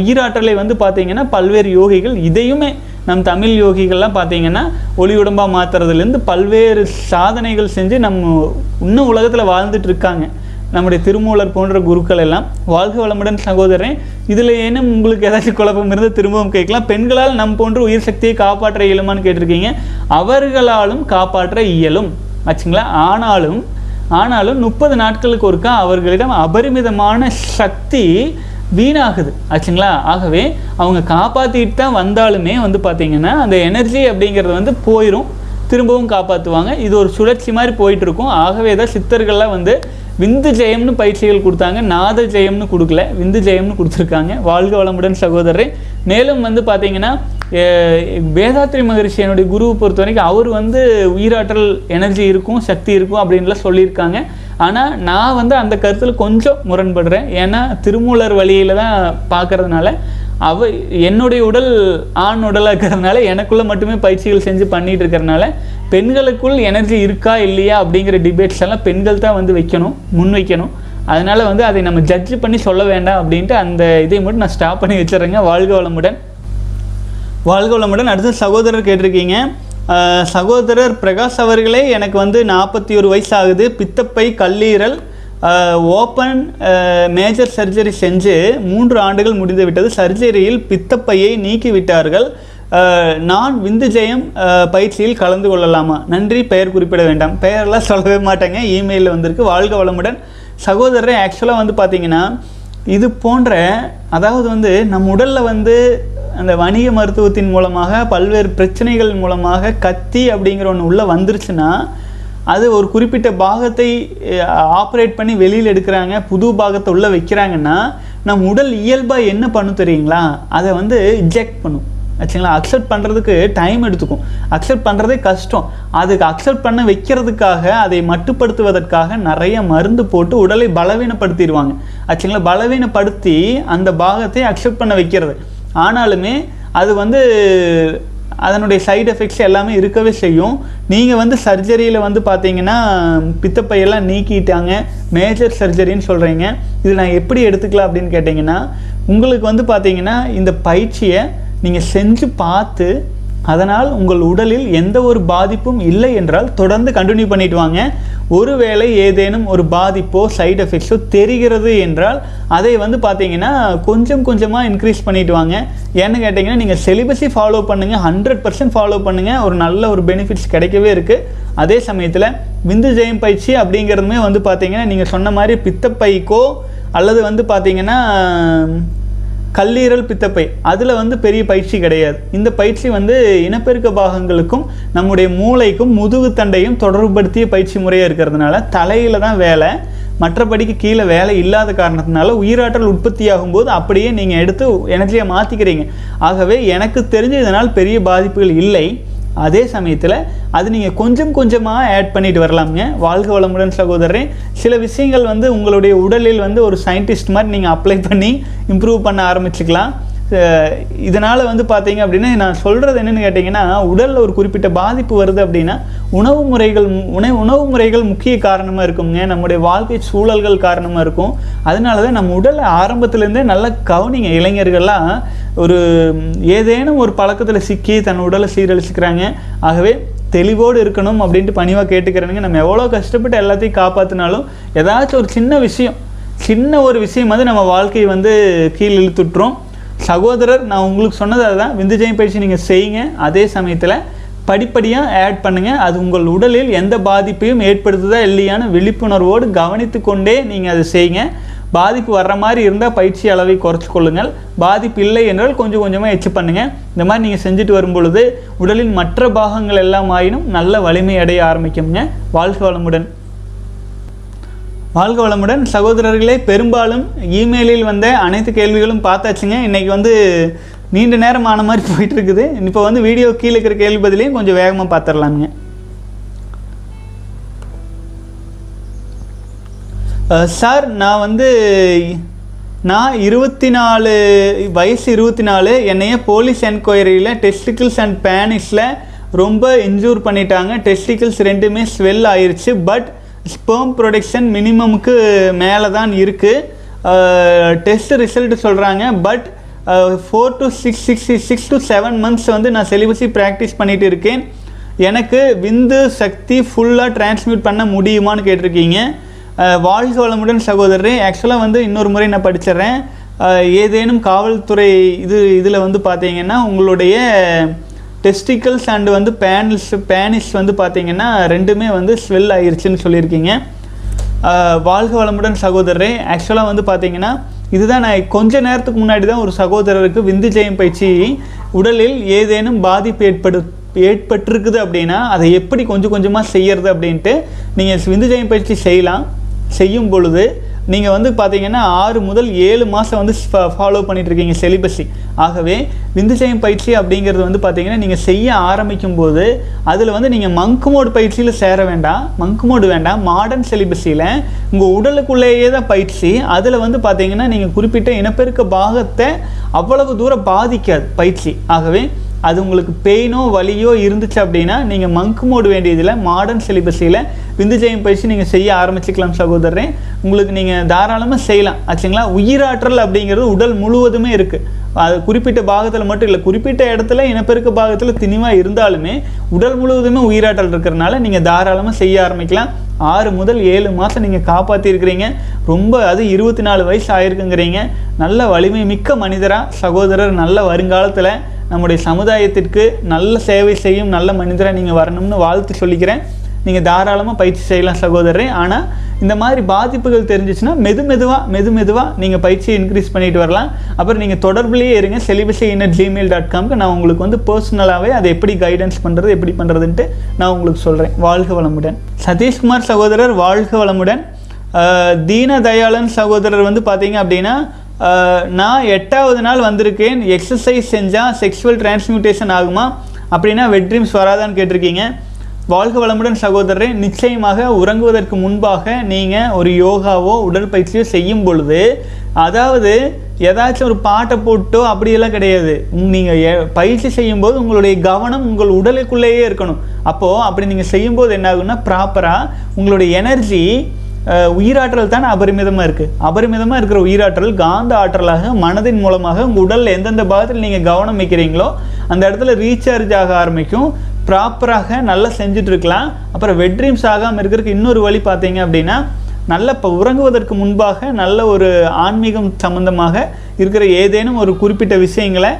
உயிராற்றலை வந்து பார்த்திங்கன்னா பல்வேறு யோகிகள் இதையுமே நம் தமிழ் யோகிகள்லாம் பார்த்தீங்கன்னா ஒளி உடம்பாக மாற்றுறதுலேருந்து பல்வேறு சாதனைகள் செஞ்சு நம்ம இன்னும் உலகத்தில் வாழ்ந்துட்டு இருக்காங்க. நம்முடைய திருமூலர் போன்ற குருக்கள் எல்லாம். வாழ்க வளமுடன் சகோதரன் இதில் ஏனும் உங்களுக்கு ஏதாச்சும் குழப்பம் இருந்தால் திரும்பவும் கேட்கலாம். பெண்களால் நம் போன்ற உயிர் சக்தியை காப்பாற்ற இயலுமான்னு கேட்டிருக்கீங்க. அவர்களாலும் காப்பாற்ற இயலும். ஆச்சுங்களா? ஆனாலும் ஆனாலும் முப்பது நாட்களுக்கு ஒருக்கா அவர்களிடம் அபரிமிதமான சக்தி வீணாகுது. ஆச்சுங்களா? ஆகவே அவங்க காப்பாற்றிட்டு தான் வந்தாலுமே வந்து பார்த்திங்கன்னா அந்த எனர்ஜி அப்படிங்கிறது வந்து போயிடும் திரும்பவும் காப்பாற்றுவாங்க இது ஒரு சுழற்சி மாதிரி போயிட்டுருக்கும். ஆகவே தான் சித்தர்கள்லாம் வந்து விந்து ஜெயம்னு பயிற்சிகள் கொடுத்தாங்க. நாத ஜெயம்னு கொடுக்கல. விந்து ஜெயம்னு கொடுத்துருக்காங்க. வாழ்க வளமுடன் சகோதரரை. மேலும் வந்து பார்த்தீங்கன்னா வேதாத்ரி மகரிஷி என்னுடைய குருவை பொறுத்த வரைக்கும் அவர் வந்து உயிராற்றல் எனர்ஜி இருக்கும் சக்தி இருக்கும் அப்படின்லாம் சொல்லியிருக்காங்க. ஆனால் நான் வந்து அந்த கருத்தில் கொஞ்சம் முரண்படுறேன். ஏன்னா திருமூலர் வழியில் தான் பார்க்கறதுனால அவ என்னுடைய உடல் ஆண் உடலாக இருக்கிறதுனால எனக்குள்ளே மட்டுமே பயிற்சிகள் செஞ்சு பண்ணிட்டு இருக்கிறதுனால பெண்களுக்குள் எனர்ஜி இருக்கா இல்லையா அப்படிங்கிற டிபேட்ஸ் எல்லாம் பெண்கள் தான் வந்து வைக்கணும் முன் வைக்கணும் அதனால் வந்து அதை நம்ம ஜட்ஜ் பண்ணி சொல்ல வேண்டாம் அப்படின்ட்டு அந்த இதை மட்டும் நான் ஸ்டாப் பண்ணி வச்சிடுறேங்க. வாழ்க வளமுடன். வாழ்க வளமுடன். அடுத்து சகோதரர் கேட்டிருக்கீங்க. சகோதரர் பிரகாஷ் அவர்களே எனக்கு வந்து நாற்பத்தி ஒரு வயசு ஆகுது பித்தப்பை கல்லீரல் ஓப்பன் மேஜர் சர்ஜரி செஞ்சு மூன்று ஆண்டுகள் முடிந்துவிட்டது. சர்ஜரியில் பித்தப்பையை நீக்கிவிட்டார்கள். நான் விந்து ஜெயம் பயிற்சியில் கலந்து கொள்ளலாமா? நன்றி பெயர் குறிப்பிட வேண்டாம். பெயரெல்லாம் சொல்லவே மாட்டேங்க. இமெயிலில் வந்திருக்கு. வாழ்க வளமுடன். சகோதரர் ஆக்சுவலாக வந்து பார்த்தீங்கன்னா இது போன்ற அதாவது வந்து நம் உடலில் வந்து அந்த வணிக மருத்துவத்தின் மூலமாக பல்வேறு பிரச்சனைகள் மூலமாக கத்தி அப்படிங்கிற ஒன்று உள்ளே வந்துருச்சுன்னா அது ஒரு குறிப்பிட்ட பாகத்தை ஆப்ரேட் பண்ணி வெளியில் எடுக்கிறாங்க புது பாகத்தை உள்ளே வைக்கிறாங்கன்னா நம் உடல் இயல்பாக என்ன பண்ணும் தெரியுங்களா? அதை வந்து இஜெக்ட் பண்ணும். ஆச்சுங்களா? அக்செப்ட் பண்ணுறதுக்கு டைம் எடுத்துக்கும். அக்செப்ட் பண்ணுறதே கஷ்டம். அதுக்கு அக்செப்ட் பண்ண வைக்கிறதுக்காக அதை மட்டுப்படுத்துவதற்காக நிறைய மருந்து போட்டு உடலை பலவீனப்படுத்திடுவாங்க. ஆச்சுங்களா பலவீனப்படுத்தி அந்த பாகத்தை அக்செப்ட் பண்ண வைக்கிறது. ஆனாலுமே அது வந்து அதனுடைய சைடு எஃபெக்ட்ஸ் எல்லாமே இருக்கவே செய்யும். நீங்கள் வந்து சர்ஜரியில் வந்து பார்த்தீங்கன்னா பித்தப்பையெல்லாம் நீக்கிட்டாங்க. மேஜர் சர்ஜரின்னு சொல்கிறீங்க இது நான் எப்படி எடுத்துக்கலாம் அப்படின்னு கேட்டிங்கன்னா உங்களுக்கு வந்து பார்த்தீங்கன்னா இந்த பயிற்சியை நீங்கள் செஞ்சு பார்த்து அதனால் உங்கள் உடலில் எந்த ஒரு பாதிப்பும் இல்லை என்றால் தொடர்ந்து கண்டினியூ பண்ணிட்டு வாங்க. ஒருவேளை ஏதேனும் ஒரு பாதிப்போ சைடு எஃபெக்ட்ஸோ தெரிகிறது என்றால் அதை வந்து பார்த்தீங்கன்னா கொஞ்சம் கொஞ்சமாக இன்க்ரீஸ் பண்ணிட்டு வாங்க. ஏன்னு கேட்டிங்கன்னா நீங்கள் செலிபஸை ஃபாலோ பண்ணுங்கள் ஹண்ட்ரட் பர்சன்ட் ஃபாலோ பண்ணுங்கள் ஒரு நல்ல ஒரு பெனிஃபிட்ஸ் கிடைக்கவே இருக்குது அதே சமயத்தில் விந்து ஜெயம் பயிற்சி அப்படிங்கிறதுமே வந்து பார்த்தீங்கன்னா நீங்கள் சொன்ன மாதிரி பித்தப்பைக்கோ அல்லது வந்து பார்த்தீங்கன்னா கல்லீரல் பித்தப்பை. அதில் வந்து பெரிய பயிற்சி கிடையாது. இந்த பயிற்சி வந்து இனப்பெருக்க பாகங்களுக்கும் நம்முடைய மூளைக்கும் முதுகு தண்டையும் தொடர்புபடுத்திய பயிற்சி முறையாக இருக்கிறதுனால தலையில் தான் வேலை. மற்றபடிக்கு கீழே வேலை இல்லாத காரணத்தினால உயிராற்றல் உற்பத்தி ஆகும்போது அப்படியே நீங்கள் எடுத்து எனர்ஜியை மாற்றிக்கிறீங்க ஆகவே எனக்கு தெரிஞ்ச இதனால் பெரிய பாதிப்புகள் இல்லை. அதே சமயத்தில் அது நீங்கள் கொஞ்சம் கொஞ்சமாக ஆட் பண்ணிட்டு வரலாமுங்க. வாழ்க வளமுடன் சகோதரரே. சில விஷயங்கள் வந்து உங்களுடைய உடலில் வந்து ஒரு சயின்டிஸ்ட் மாதிரி நீங்கள் அப்ளை பண்ணி இம்ப்ரூவ் பண்ண ஆரம்பிச்சுக்கலாம். இதனால் வந்து பார்த்தீங்க அப்படின்னா நான் சொல்கிறது என்னென்னு கேட்டிங்கன்னா உடலில் ஒரு குறிப்பிட்ட பாதிப்பு வருது அப்படின்னா உணவு முறைகள் உணவு உணவு முறைகள் முக்கிய காரணமாக இருக்குங்க நம்முடைய வாழ்க்கை சூழல்கள் காரணமாக இருக்கும். அதனால தான் நம்ம உடலை ஆரம்பத்துலேருந்தே நல்லா கவனிங்க. இளைஞர்கள்லாம் ஒரு ஏதேனும் ஒரு பழக்கத்தில் சிக்கி தன் உடலை சீரழிச்சுக்கிறாங்க. ஆகவே தெளிவோடு இருக்கணும் அப்படின்ட்டு பணிவாக கேட்டுக்கிறேனுங்க. நம்ம எவ்வளோ கஷ்டப்பட்டு எல்லாத்தையும் காப்பாற்றினாலும் ஏதாச்சும் ஒரு சின்ன விஷயம் சின்ன ஒரு விஷயம் வந்து நம்ம வாழ்க்கையை வந்து கீழ் இழுத்துட்டுறோம் சகோதரர் நான் உங்களுக்கு சொன்னது அதுதான். விந்துஜயம் பயிற்சி நீங்கள் செய்யுங்க. அதே சமயத்தில் படிப்படியாக ஆட் பண்ணுங்கள் அது உங்கள் உடலில் எந்த பாதிப்பையும் ஏற்படுத்துதா இல்லையான விழிப்புணர்வோடு கவனித்து கொண்டே நீங்கள் அதை செய்யுங்க. பாதிப்பு வர்ற மாதிரி இருந்தால் பயிற்சி அளவை குறைச்சி கொள்ளுங்கள். பாதிப்பு இல்லை என்றால் கொஞ்சம் கொஞ்சமாக எச்சு பண்ணுங்கள் இந்த மாதிரி நீங்கள் செஞ்சுட்டு வரும்பொழுது உடலின் மற்ற பாகங்கள் எல்லாம் ஆயினும் நல்ல வலிமை அடைய ஆரம்பிக்குங்க வாழ்க வளமுடன். வாழ்க வளமுடன். சகோதரர்களே பெரும்பாலும் இமெயிலில் வந்த அனைத்து கேள்விகளும் பார்த்தாச்சுங்க. இன்னைக்கு வந்து நீண்ட நேரம் ஆன மாதிரி போயிட்டு இருக்குது இப்போ வந்து வீடியோ கீழே இருக்கிற கேள்வி பதிலையும் கொஞ்சம் வேகமாக பார்த்துடலாமுங்க. சார் நான் வந்து நான் இருபத்தி நாலு வயசு இருபத்தி நாலு என்னைய போலீஸ் என்கொயரியில் டெஸ்டிக்கிள்ஸ் அண்ட் பேனிஸில் ரொம்ப இன்ஜூர் பண்ணிட்டாங்க. டெஸ்டிக்கிள்ஸ் ரெண்டுமே ஸ்வெல் ஆயிடுச்சு பட் ஸ்பேம் ப்ரொடக்ஷன் மினிமமுக்கு மேலே தான் இருக்குது டெஸ்ட் ரிசல்ட் சொல்கிறாங்க but four to six six six to seven months வந்து நான் செலிபஸி ப்ராக்டிஸ் பண்ணிகிட்டு இருக்கேன். எனக்கு விந்து சக்தி ஃபுல்லாக டிரான்ஸ்மியூட் பண்ண முடியுமான்னு கேட்டிருக்கீங்க. வாழ்க வளமுடன் சகோதரரே. ஆக்சுவலாக வந்து இன்னொரு முறை நான் படிச்சிடுறேன். ஏதேனும் காவல்துறை இது இதில் வந்து பார்த்தீங்கன்னா உங்களுடைய டெஸ்டிக்கல்ஸ் அண்டு வந்து பேனிஸ் பேனிஸ் வந்து பார்த்தீங்கன்னா ரெண்டுமே வந்து ஸ்வெல் ஆகிருச்சுன்னு சொல்லியிருக்கீங்க. வாழ்க வளமுடன் சகோதரரே. ஆக்சுவலாக வந்து பார்த்தீங்கன்னா இதுதான் நான் கொஞ்ச நேரத்துக்கு முன்னாடி தான் ஒரு சகோதரருக்கு விந்து ஜெயம் பயிற்சி உடலில் ஏதேனும் பாதிப்பு ஏற்படு ஏற்பட்டிருக்குது அப்படின்னா அதை எப்படி கொஞ்சம் கொஞ்சமாக செய்யறது அப்படின்ட்டு நீங்கள் விந்து ஜெயம் பயிற்சி செய்யலாம். செய்யும் பொழுது நீங்கள் வந்து பார்த்தீங்கன்னா ஆறு முதல் ஏழு மாதம் வந்து ஃபாலோ பண்ணிட்டு இருக்கீங்க செலிபஸி ஆகவே விந்துசயம் பயிற்சி அப்படிங்கிறது வந்து பார்த்தீங்கன்னா நீங்கள் செய்ய ஆரம்பிக்கும் போது அதில் வந்து நீங்கள் மங்கு மோடு பயிற்சியில் சேர வேண்டாம். மங்கு மோடு வேண்டாம். மாடர்ன் செலிபஸியில் உங்கள் உடலுக்குள்ளேயே தான் பயிற்சி. அதில் வந்து பார்த்தீங்கன்னா நீங்கள் குறிப்பிட்ட இனப்பெருக்க பாகத்தை அவ்வளவு தூரம் பாதிக்காது பயிற்சி. ஆகவே அது உங்களுக்கு பெயினோ வலியோ இருந்துச்சு அப்படின்னா நீங்கள் மங்க் மோடு வேண்டியதில் மாடர்ன் சிலிபஸில் விந்துஜயம் பயிற்சி நீங்கள் செய்ய ஆரம்பிச்சுக்கலாம் சகோதரரே. உங்களுக்கு நீங்கள் தாராளமாக செய்யலாம். ஆச்சுங்களா? உயிராற்றல் அப்படிங்கிறது உடல் முழுவதுமே இருக்குது அது குறிப்பிட்ட பாகத்தில் மட்டும் இல்லை குறிப்பிட்ட இடத்துல இனப்பெருக்க பாகத்தில் திணிவாக இருந்தாலுமே உடல் முழுவதுமே உயிராட்டல் இருக்கிறனால நீங்கள் தாராளமாக செய்ய ஆரம்பிக்கலாம். ஆறு முதல் ஏழு மாதம் நீங்கள் காப்பாற்றிருக்கிறீங்க ரொம்ப அது இருபத்தி நாலு வயசு ஆயிருக்குங்கிறீங்க. நல்ல வலிமை மிக்க மனிதராக சகோதரர் நல்ல வருங்காலத்தில் நம்முடைய சமுதாயத்திற்கு நல்ல சேவை செய்யும் நல்ல மனிதராக நீங்கள் வரணும்னு வாழ்த்து சொல்லிக்கிறேன். நீங்கள் தாராளமாக பயிற்சி செய்யலாம் சகோதரரே. ஆனால் இந்த மாதிரி பாதிப்புகள் தெரிஞ்சிச்சுன்னா மெது மெதுவாக மெது மெதுவாக நீங்கள் பயிற்சியை இன்க்ரீஸ் பண்ணிட்டு வரலாம். அப்புறம் நீங்கள் தொடர்புலேயே இருங்க. செலிபஸை இன்னட் ஜிமெயில் டாட் காம்க்கு நான் உங்களுக்கு வந்து பர்சனலாகவே அதை எப்படி கைடன்ஸ் பண்ணுறது எப்படி பண்ணுறதுன்ட்டு நான் உங்களுக்கு சொல்கிறேன் வாழ்க வளமுடன். சதீஷ்குமார் சகோதரர் வாழ்க வளமுடன். தீனதயாளன் சகோதரர் வந்து பார்த்தீங்க அப்படின்னா நான் எட்டாவது நாள் வந்திருக்கேன். எக்ஸசைஸ் செஞ்சால் செக்ஷுவல் டிரான்ஸ்மியூட்டேஷன் ஆகுமா? அப்படின்னா வெட் ட்ரீம்ஸ் வராதான்னு கேட்டிருக்கீங்க. வாழ்க வளமுடன் சகோதரரே நிச்சயமாக உறங்குவதற்கு முன்பாக நீங்கள் ஒரு யோகாவோ உடற்பயிற்சியோ செய்யும் பொழுது அதாவது ஏதாச்சும் ஒரு பாட்டை போட்டோ அப்படியெல்லாம் கிடையாது. நீங்கள் பயிற்சி செய்யும்போது உங்களுடைய கவனம் உங்கள் உடலுக்குள்ளேயே இருக்கணும். அப்போது அப்படி நீங்கள் செய்யும்போது என்ன ஆகுன்னா ப்ராப்பராக உங்களுடைய எனர்ஜி உயிராற்றல் தான் அபரிமிதமாக இருக்குது அபரிமிதமாக இருக்கிற உயிராற்றல் காந்த ஆற்றலாக மனதின் மூலமாக உங்கள் உடலில் எந்தெந்த பாகத்தில் நீங்கள் கவனம் வைக்கிறீங்களோ அந்த இடத்துல ரீசார்ஜ் ஆக ஆரம்பிக்கும். ப்ராப்பராக நல்லா செஞ்சிட்ருக்கலாம் அப்புறம் வெட் ட்ரீம்ஸ் ஆகாமல் இருக்கிறதுக்கு இன்னொரு வழி பார்த்தீங்க அப்படின்னா நல்ல இப்போ உறங்குவதற்கு முன்பாக நல்ல ஒரு ஆன்மீகம் சம்மந்தமாக இருக்கிற ஏதேனும் ஒரு குறிப்பிட்ட விஷயங்களை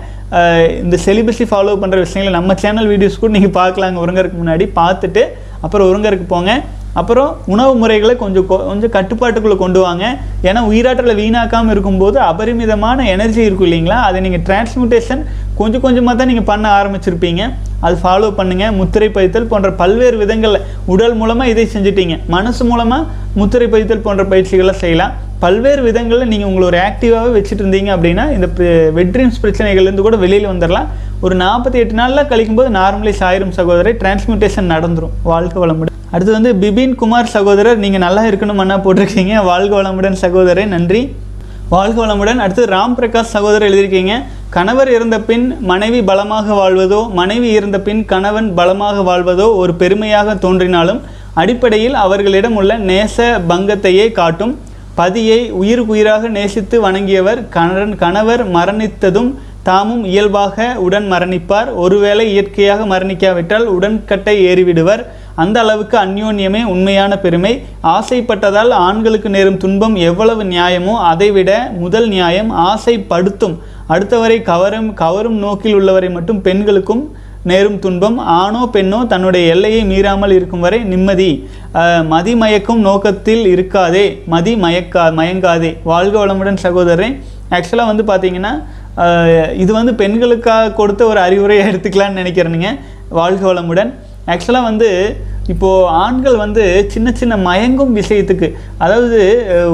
இந்த செலிபஸி ஃபாலோ பண்ணுற விஷயங்களை நம்ம சேனல் வீடியோஸ் கூட நீங்கள் பார்க்கலாங்க. உறங்கறதுக்கு முன்னாடி பார்த்துட்டு அப்புறம் உறங்கறதுக்கு போங்க. அப்புறம் உணவு முறைகளை கொஞ்சம் கொ- கொஞ்சம் கட்டுப்பாட்டுக்குள்ளே கொண்டு வாங்க. ஏன்னா உயிராற்றலை வீணாக்காமல் இருக்கும்போது அபரிமிதமான எனர்ஜி இருக்கும் இல்லைங்களா? அதை நீங்கள் டிரான்ஸ்மியூட்டேஷன் கொஞ்சம் கொஞ்சமாக தான் நீங்கள் பண்ண ஆரம்பிச்சிருப்பீங்க. அது ஃபாலோ பண்ணுங்கள் முத்திரை பதித்தல் போன்ற பல்வேறு விதங்களில் உடல் மூலமாக இதை செஞ்சிட்டீங்க. மனசு மூலமாக முத்திரை பதித்தல் போன்ற பயிற்சிகளை செய்யலாம். பல்வேறு விதங்களில் நீங்கள் உங்களை ஒரு ஆக்டிவாகவே வச்சுட்டு இருந்தீங்க அப்படின்னா இந்த வெட்ரீம்ஸ் பிரச்சனைகள்லேருந்து கூட வெளியில் வந்துடலாம் ஒரு நாற்பத்தி எட்டு நாளில் கழிக்கும்போது நார்மலைஸ் ஆயிரும் சகோதரி டிரான்ஸ்மியூட்டேஷன் நடந்துடும் வாழ்க்கை வளமுடன் அடுத்து வந்து பிபின் குமார் சகோதரர் நீங்கள் நல்லா இருக்கணும் அண்ணா போட்டிருக்கீங்க. வாழ்க வளமுடன் சகோதரே நன்றி. வாழ்க வளமுடன். அடுத்து ராம் பிரகாஷ் சகோதரர் எழுதியிருக்கீங்க. கணவர் இறந்த பின் மனைவி பலமாக வாழ்வதோ மனைவி இறந்த பின் கணவன் பலமாக வாழ்வதோ ஒரு பெருமையாக தோன்றினாலும் அடிப்படையில் அவர்களிடம் உள்ள நேச பங்கத்தையே காட்டும். பதியை உயிருக்குயிராக நேசித்து வணங்கியவர் கணவன். கணவர் மரணித்ததும் தாமும் இயல்பாக உடன் மரணிப்பார். ஒருவேளை இயற்கையாக மரணிக்காவிட்டால் உடன்கட்டை ஏறிவிடுவர். அந்த அளவுக்கு அந்யோன்யமே உண்மையான பெருமை. ஆசைப்பட்டதால் ஆண்களுக்கு நேரும் துன்பம் எவ்வளவு நியாயமோ அதைவிட முதல் நியாயம் ஆசைப்படுத்தும். அடுத்தவரை கவரும் கவரும் நோக்கில் உள்ளவரை மட்டும் பெண்களுக்கும் நேரும் துன்பம். ஆணோ பெண்ணோ தன்னுடைய எல்லையை மீறாமல் இருக்கும் வரை நிம்மதி. மதிமயக்கும் நோக்கத்தில் இருக்காதே மதி மயக்கா மயங்காதே. வாழ்க வளமுடன் சகோதரரே. ஆக்சுவலாக வந்து பார்த்தீங்கன்னா இது வந்து பெண்களுக்காக கொடுத்த ஒரு அறிவுரையை எடுத்துக்கலான்னு நினைக்கிறேனுங்க. வாழ்க வளமுடன். ஆக்சுவலாக வந்து இப்போது ஆண்கள் வந்து சின்ன சின்ன மயங்கும் விஷயத்துக்கு அதாவது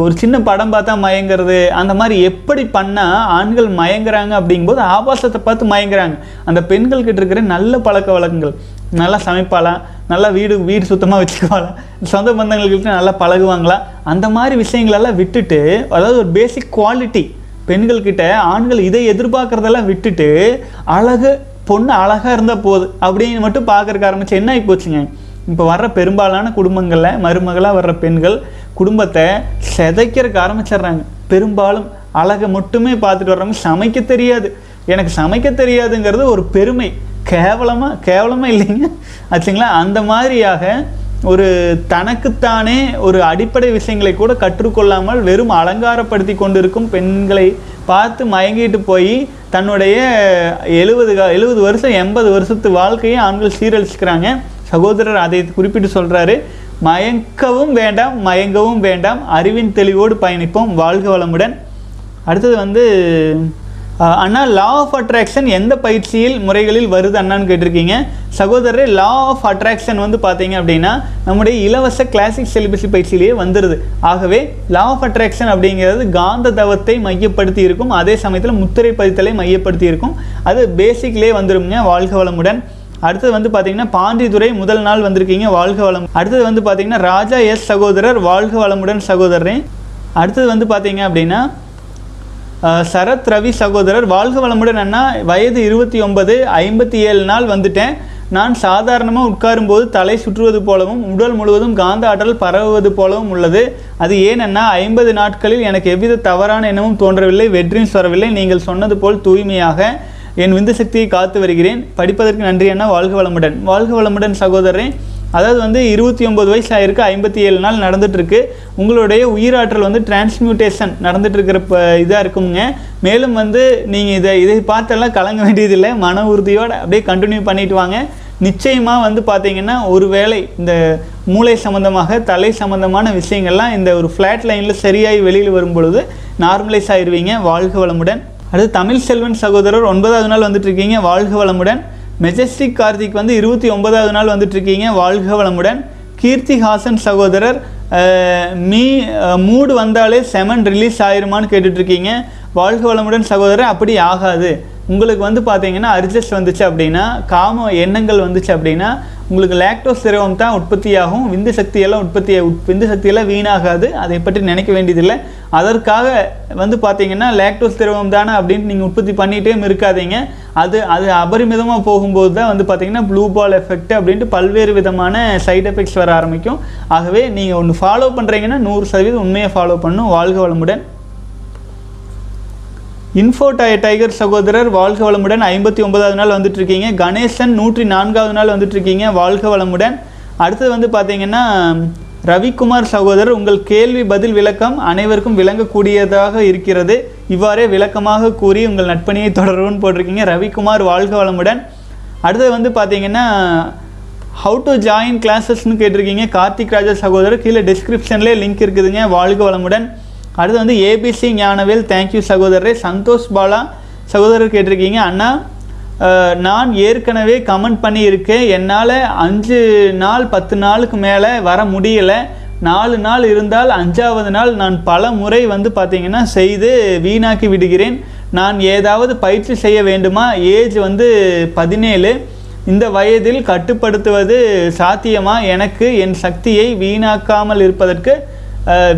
ஒரு சின்ன படம் பார்த்தா மயங்கிறது அந்த மாதிரி எப்படி பண்ணால் ஆண்கள் மயங்குறாங்க அப்படிங்கும்போது ஆபாசத்தை பார்த்து மயங்குறாங்க. அந்த பெண்கள்கிட்ட இருக்கிற நல்ல பழக்க வழக்கங்கள் நல்லா சமைப்பாளா நல்லா வீடு வீடு சுத்தமாக வச்சுக்குவாளா சொந்த பந்தங்கள்கிட்ட நல்லா பழகுவாங்களா அந்த மாதிரி விஷயங்களெல்லாம் விட்டுட்டு அதாவது ஒரு பேசிக் குவாலிட்டி பெண்கள்கிட்ட ஆண்கள் இதை எதிர்பார்க்குறதெல்லாம் விட்டுட்டு அழகு பொண்ணு அழகாக இருந்தால் போதும் அப்படின்னு மட்டும் பார்க்கறக்கு ஆரம்பிச்சு என்ன ஆகி போச்சுங்க? இப்போ வர்ற பெரும்பாலான குடும்பங்களில் மருமகளாக வர்ற பெண்கள் குடும்பத்தை சிதைக்கிறதுக்கு ஆரம்பிச்சிடுறாங்க. பெரும்பாலும் அழகை மட்டுமே பார்த்துட்டு வர்றவங்க சமைக்க தெரியாது. எனக்கு சமைக்க தெரியாதுங்கிறது ஒரு பெருமை. கேவலமாக கேவலமாக இல்லைங்க. ஆச்சுங்களா? அந்த மாதிரியாக ஒரு தனக்குத்தானே ஒரு அடிப்படை விஷயங்களை கூட கற்றுக்கொள்ளாமல் வெறும் அலங்காரப்படுத்தி கொண்டிருக்கும் பெண்களை பார்த்து மயங்கிட்டு போய் தன்னுடைய எழுபது எழுபது வருஷம் எண்பது வருஷத்து வாழ்க்கையை ஆண்கள் சீரழிச்சுக்கிறாங்க. சகோதரர் அதை குறிப்பிட்டு சொல்கிறாரு மயங்கவும் வேண்டாம் மயங்கவும் வேண்டாம். அறிவின் தெளிவோடு பயணிப்போம். வாழ்க வளமுடன். அடுத்தது வந்து அண்ணா லா ஆஃப் அட்ராக்ஷன் எந்த பயிற்சியில் முறைகளில் வருது அண்ணான்னு கேட்டிருக்கீங்க. சகோதரரே லா ஆஃப் அட்ராக்ஷன் வந்து பார்த்தீங்க அப்படின்னா நம்முடைய இலவச கிளாசிக் செலிபஸி பயிற்சியிலேயே வந்துடுது ஆகவே லா ஆஃப் அட்ராக்ஷன் அப்படிங்கிறது காந்த தவத்தை மையப்படுத்தி இருக்கும். அதே சமயத்தில் முத்திரை பதித்தலை மையப்படுத்தி இருக்கும். அது பேசிக்லேயே வந்துருங்க வாழ்க வளமுடன். அடுத்தது வந்து பார்த்தீங்கன்னா பாண்டித்துறை முதல் நாள் வந்திருக்கீங்க வாழ்க வளம். அடுத்தது வந்து பார்த்தீங்கன்னா ராஜா எஸ் சகோதரர் வாழ்க வளமுடன் சகோதரரே. அடுத்தது வந்து பார்த்தீங்க அப்படின்னா சரத் ரவி சகோதரர் வாழ்க வளமுடன் அண்ணா. வயது இருபத்தி ஒன்பது ஐம்பத்தி ஏழு நாள் வந்துட்டேன். நான் சாதாரணமாக உட்காரும்போது தலை சுற்றுவது போலவும் உடல் முழுவதும் காந்த ஆற்றல் பரவுவது போலவும் உள்ளது. அது ஏனென்னா ஐம்பது நாட்களில் எனக்கு எவ்வித தவறான எண்ணமும் தோன்றவில்லை வெற்றியும் வரவில்லை நீங்கள் சொன்னது போல் தூய்மையாக என் விந்து சக்தியை காத்து வருகிறேன். படிப்பதற்கு நன்றி அண்ணா. வாழ்க வளமுடன். வாழ்க வளமுடன் சகோதரரே. அதாவது வந்து இருபத்தி ஒம்பது வயசு ஆயிருக்கு ஐம்பத்தி ஏழு நாள் நடந்துகிட்ருக்கு உங்களுடைய உயிராற்றல் வந்து டிரான்ஸ்மியூட்டேஷன் நடந்துகிட்ருக்கிற இருக்கிற இப்போ இதாக இருக்குங்க மேலும் வந்து நீங்கள் இதை இதை பார்த்தெல்லாம் கலங்க வேண்டியதில்லை. மன உறுதியோடு அப்படியே கண்டினியூ பண்ணிட்டு வாங்க. நிச்சயமாக வந்து பார்த்தீங்கன்னா ஒருவேளை இந்த மூளை சம்மந்தமாக தலை சம்மந்தமான விஷயங்கள்லாம் இந்த ஒரு ஃப்ளாட் லைனில் சரியாகி வெளியில் வரும் பொழுது நார்மலைஸ் ஆயிடுவீங்க வாழ்க வளமுடன். அடுத்து தமிழ் செல்வன் சகோதரர் ஒன்பதாவது நாள் வந்துட்டு இருக்கீங்க வாழ்க வளமுடன். மெஜஸ்டிக் கார்த்திக் வந்து இருபத்தி ஒன்பதாவது நாள் வந்துட்ருக்கீங்க வாழ்க வளமுடன். கீர்த்தி ஹாசன் சகோதரர் மீ மூடு வந்தாலே செமன் ரிலீஸ் ஆயிருமான்னு கேட்டுட்ருக்கீங்க வாழ்க வளமுடன் சகோதரர் அப்படி ஆகாது. உங்களுக்கு வந்து பார்த்தீங்கன்னா அர்ஜஸ்ட் வந்துச்சு அப்படின்னா காம எண்ணங்கள் வந்துச்சு அப்படின்னா உங்களுக்கு லாக்டோஸ் திரவம் தான் உற்பத்தியாகும். விந்து சக்தியெல்லாம் உற்பத்தி விந்து சக்தியெல்லாம் வீணாகாது. அதை பற்றி நினைக்க வேண்டியதில்லை. அதற்காக வந்து பார்த்தீங்கன்னா லாக்டோஸ் திரவம் தானே அப்படின்னு நீங்கள் உற்பத்தி பண்ணிகிட்டே இருக்காதீங்க. அது அது அபரிமிதமாக போகும்போது தான் வந்து பார்த்தீங்கன்னா ப்ளூ பால் எஃபெக்ட் அப்படின்ட்டு பல்வேறு விதமான சைடு எஃபெக்ட்ஸ் வர ஆரம்பிக்கும். ஆகவே நீங்கள் ஒன்று ஃபாலோ பண்ணுறீங்கன்னா நூறு சதவீதம் உண்மையை ஃபாலோ பண்ணும். வாழ்க வளமுடன். இன்ஃபோ டைகர் சகோதரர் வாழ்க வளமுடன் ஐம்பத்தி ஒன்பதாவது நாள் வந்துட்டு இருக்கீங்க கணேசன் நூற்றி நான்காவது நாள் வந்துட்டு இருக்கீங்க வாழ்க வளமுடன். அடுத்தது வந்து பார்த்தீங்கன்னா ரவிக்குமார் சகோதரர் உங்கள் கேள்வி பதில் விளக்கம் அனைவருக்கும் விளங்கக்கூடியதாக இருக்கிறது. இவ்வாறே விளக்கமாக கூறி உங்கள் நட்பணியை தொடரும்னு போட்டிருக்கீங்க. ரவிக்குமார் வாழ்க வளமுடன். அடுத்தது வந்து பார்த்தீங்கன்னா ஹவு டு ஜாயின் கிளாஸஸ்னு கேட்டிருக்கீங்க. கார்த்திக் ராஜா சகோதரர் கீழே டிஸ்கிரிப்ஷன்லேயே லிங்க் இருக்குதுங்க. வாழ்க வளமுடன். அடுத்து வந்து ஏபிசி ஞானவேல் தேங்க்யூ சகோதரரே. சந்தோஷ் பாலா சகோதரர் கேட்டிருக்கீங்க. அண்ணா நான் ஏற்கனவே கமெண்ட் பண்ணியிருக்கேன். என்னால் அஞ்சு நாள் பத்து நாளுக்கு மேலே வர முடியலை. நாலு நாள் இருந்தால் அஞ்சாவது நாள் நான் பல முறை வந்து பார்த்திங்கன்னா செய்து வீணாக்கி விடுகிறேன். நான் ஏதாவது பயிற்சி செய்ய வேண்டுமா? ஏஜ் வந்து பதினேழு. இந்த வயதில் கட்டுப்படுத்துவது சாத்தியமா? எனக்கு என் சக்தியை வீணாக்காமல் இருப்பதற்கு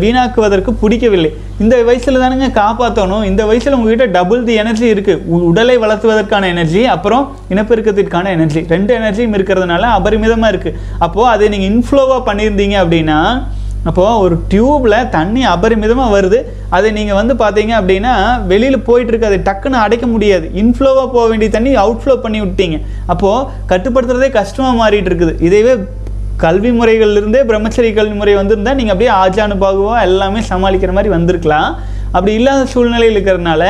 வீணாக்குவதற்கு பிடிக்கவில்லை. இந்த வயசில் தானுங்க காப்பாற்றணும் இந்த வயசில் உங்ககிட்ட டபுள் தி எனர்ஜி இருக்குது உடலை வளர்த்துவதற்கான எனர்ஜி அப்புறம் இனப்பெருக்கத்திற்கான எனர்ஜி ரெண்டு எனர்ஜியும் இருக்கிறதுனால அபரிமிதமாக இருக்குது அப்போது அதை நீங்கள் இன்ஃப்ளோவாக பண்ணியிருந்தீங்க அப்படின்னா அப்போது ஒரு டியூப்பில் தண்ணி அபரிமிதமாக வருது. அதை நீங்கள் வந்து பார்த்தீங்க அப்படின்னா வெளியில் போயிட்டுருக்கு. அதை டக்குன்னு அடைக்க முடியாது. இன்ஃப்ளோவாக போக வேண்டிய தண்ணி அவுட்ஃப்ளோ பண்ணி விட்டீங்க. அப்போது கட்டுப்படுத்துறதே கஷ்டமாக மாறிட்டு இருக்குது இதைவே கல்வி முறைகள்லேருந்தே பிரம்மச்சரிய கல்வி முறை வந்திருந்தால் நீங்கள் அப்படியே ஆஜானுபாகுவா எல்லாமே சமாளிக்கிற மாதிரி வந்திருக்கலாம். அப்படி இல்லாத சூழ்நிலையில் இருக்கிறதுனால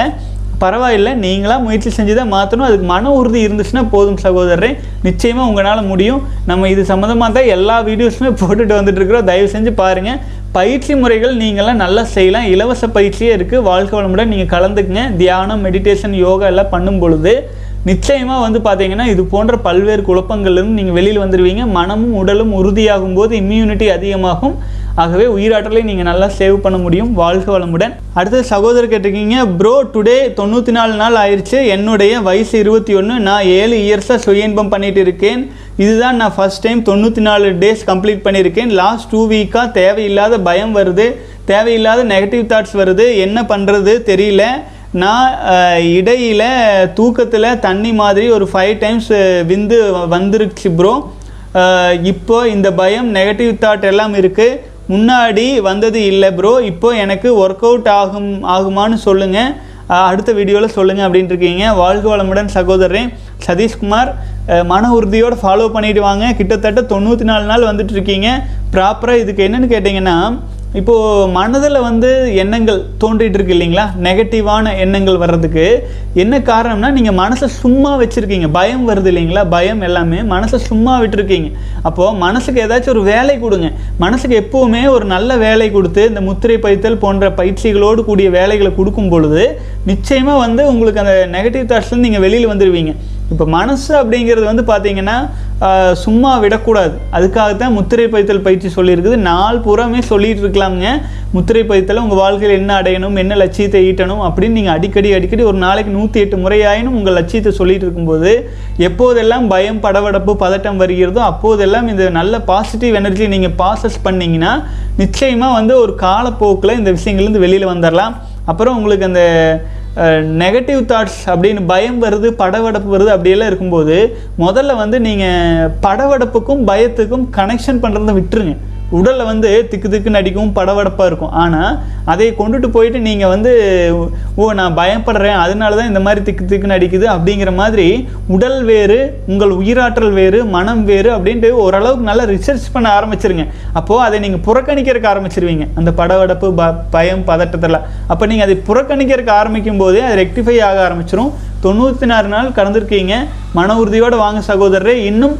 பரவாயில்லை நீங்களாக முயற்சி செஞ்சு தான் மாற்றணும் அதுக்கு மன உறுதி இருந்துச்சுன்னா போதும் சகோதரரே. நிச்சயமாக உங்களால் முடியும். நம்ம இது சம்மந்தமாக தான் எல்லா வீடியோஸுமே போட்டுட்டு வந்துட்டு இருக்கிறோம். தயவு செஞ்சு பாருங்கள் பயிற்சி முறைகள் நீங்களாம் நல்லா செய்யலாம். இலவச பயிற்சியே இருக்குது வாழ்க்கை வளமுடன் நீங்கள் கலந்துக்குங்க. தியானம் மெடிடேஷன் யோகா எல்லாம் பண்ணும் பொழுது நிச்சயமாக வந்து பார்த்தீங்கன்னா இது போன்ற பல்வேறு குழப்பங்கள்லேருந்து நீங்கள் வெளியில் வந்துடுவீங்க மனமும் உடலும் உறுதியாகும் போது இம்யூனிட்டி அதிகமாகும். ஆகவே உயிராற்றலை நீங்கள் நல்லா சேவ் பண்ண முடியும். வாழ்க வளமுடன். அடுத்தது சகோதரர் கேட்டிருக்கீங்க ப்ரோ டுடே தொண்ணூற்றி நாலு நாள் ஆயிடுச்சு என்னுடைய வயசு இருபத்தி ஒன்று நான் ஏழு இயர்ஸாக சுய இன்பம் பண்ணிட்டு இருக்கேன். இதுதான் நான் ஃபஸ்ட் டைம் தொண்ணூற்றி நாலு டேஸ் கம்ப்ளீட் பண்ணியிருக்கேன் லாஸ்ட் டூ வீக்காக தேவையில்லாத பயம் வருது. தேவையில்லாத நெகட்டிவ் தாட்ஸ் வருது. என்ன பண்ணுறது தெரியல. நான் இடையில் தூக்கத்தில் தண்ணி மாதிரி ஒரு ஃபைவ் டைம்ஸ் விந்து வந்துருச்சு ப்ரோ இப்போ இந்த பயம் நெகட்டிவ் தாட் எல்லாம் இருக்குது முன்னாடி வந்தது இல்லை ப்ரோ இப்போ எனக்கு ஒர்க் அவுட் ஆகும் ஆகுமான்னு சொல்லுங்கள் அடுத்த வீடியோவில் சொல்லுங்கள் அப்படின்ட்டு இருக்கீங்க. வாழ்க வளமுடன் சகோதரன் சதீஷ்குமார் மன உறுதியோடு ஃபாலோ பண்ணிவிட்டு வாங்க. கிட்டத்தட்ட தொண்ணூற்றி நாலு நாள் வந்துட்டு இருக்கீங்க. ப்ராப்பராக இதுக்கு என்னன்னு கேட்டிங்கன்னா இப்போது மனதில் வந்து எண்ணங்கள் தோன்றிட்டு இருக்கு இல்லைங்களா? நெகட்டிவான எண்ணங்கள் வர்றதுக்கு என்ன காரணம்னா நீங்கள் மனசை சும்மா வச்சுருக்கீங்க. பயம் வருது இல்லைங்களா? பயம் எல்லாமே மனசை சும்மா விட்டுருக்கீங்க. அப்போது மனசுக்கு ஏதாச்சும் ஒரு வேலை கொடுங்க. மனசுக்கு எப்போவுமே ஒரு நல்ல வேலை கொடுத்து இந்த முத்திரை பைத்தல் போன்ற பயிற்சிகளோடு கூடிய வேலைகளை கொடுக்கும் பொழுது நிச்சயமாக வந்து உங்களுக்கு அந்த நெகட்டிவ் தாட்ஸ்லேருந்து நீங்கள் வெளியில் வந்துடுவீங்க இப்போ மனசு அப்படிங்கிறது வந்து பார்த்தீங்கன்னா சும்மா விடக்கூடாது. அதுக்காகத்தான் முத்திரை பைத்தல் பயிற்சி சொல்லியிருக்குது. நாள் பூராமே சொல்லிட்டு இருக்கலாமுங்க முத்திரை பைத்தல் உங்கள் வாழ்க்கையில் என்ன அடையணும் என்ன லட்சியத்தை ஈட்டணும் அப்படின்னு நீங்கள் அடிக்கடி அடிக்கடி ஒரு நாளைக்கு நூற்றி எட்டு முறையாயினும் உங்கள் லட்சியத்தை சொல்லிட்டு இருக்கும்போது எப்போதெல்லாம் பயம் படவடப்பு பதட்டம் வருகிறதோ அப்போதெல்லாம் இந்த நல்ல பாசிட்டிவ் எனர்ஜி நீங்கள் ப்ராசஸ் பண்ணிங்கன்னா நிச்சயமாக வந்து ஒரு காலப்போக்கில் இந்த விஷயங்கள்லேருந்து வெளியில் வந்துடலாம் அப்புறம் உங்களுக்கு அந்த நெகட்டிவ் தாட்ஸ் அப்படின்னு பயம் வருது படவடப்பு வருது அப்படியெல்லாம் இருக்கும்போது முதல்ல வந்து நீங்கள் படவடப்புக்கும் பயத்துக்கும் கனெக்ஷன் பண்ணுறத விட்டுருங்க. உடலில் வந்து திக்கு திக்குன்னு அடிக்கும் படவடப்பாக இருக்கும். ஆனால் அதை கொண்டுட்டு போயிட்டு நீங்கள் வந்து ஓ நான் பயப்படுறேன். அதனால தான் இந்த மாதிரி திக்கு திக்குன்னு அடிக்குது. அப்படிங்கிற மாதிரி உடல் வேறு உங்கள் உயிராற்றல் வேறு மனம் வேறு அப்படின்ட்டு ஓரளவுக்கு நல்லா ரிசர்ச் பண்ண ஆரம்பிச்சிருங்க. அப்போது அதை நீங்கள் புறக்கணிக்கிறதுக்கு ஆரம்பிச்சிருவீங்க. அந்த படவடப்பு ப பயம் பதட்டத்தில் அப்போ நீங்கள் அதை புறக்கணிக்கிறதுக்கு ஆரம்பிக்கும் போதே அது ரெக்டிஃபை ஆக ஆரம்பிச்சிடும் தொண்ணூற்றி நாலு நாள் கடந்திருக்கீங்க. மன உறுதியோடு வாங்க சகோதரரே. இன்னும்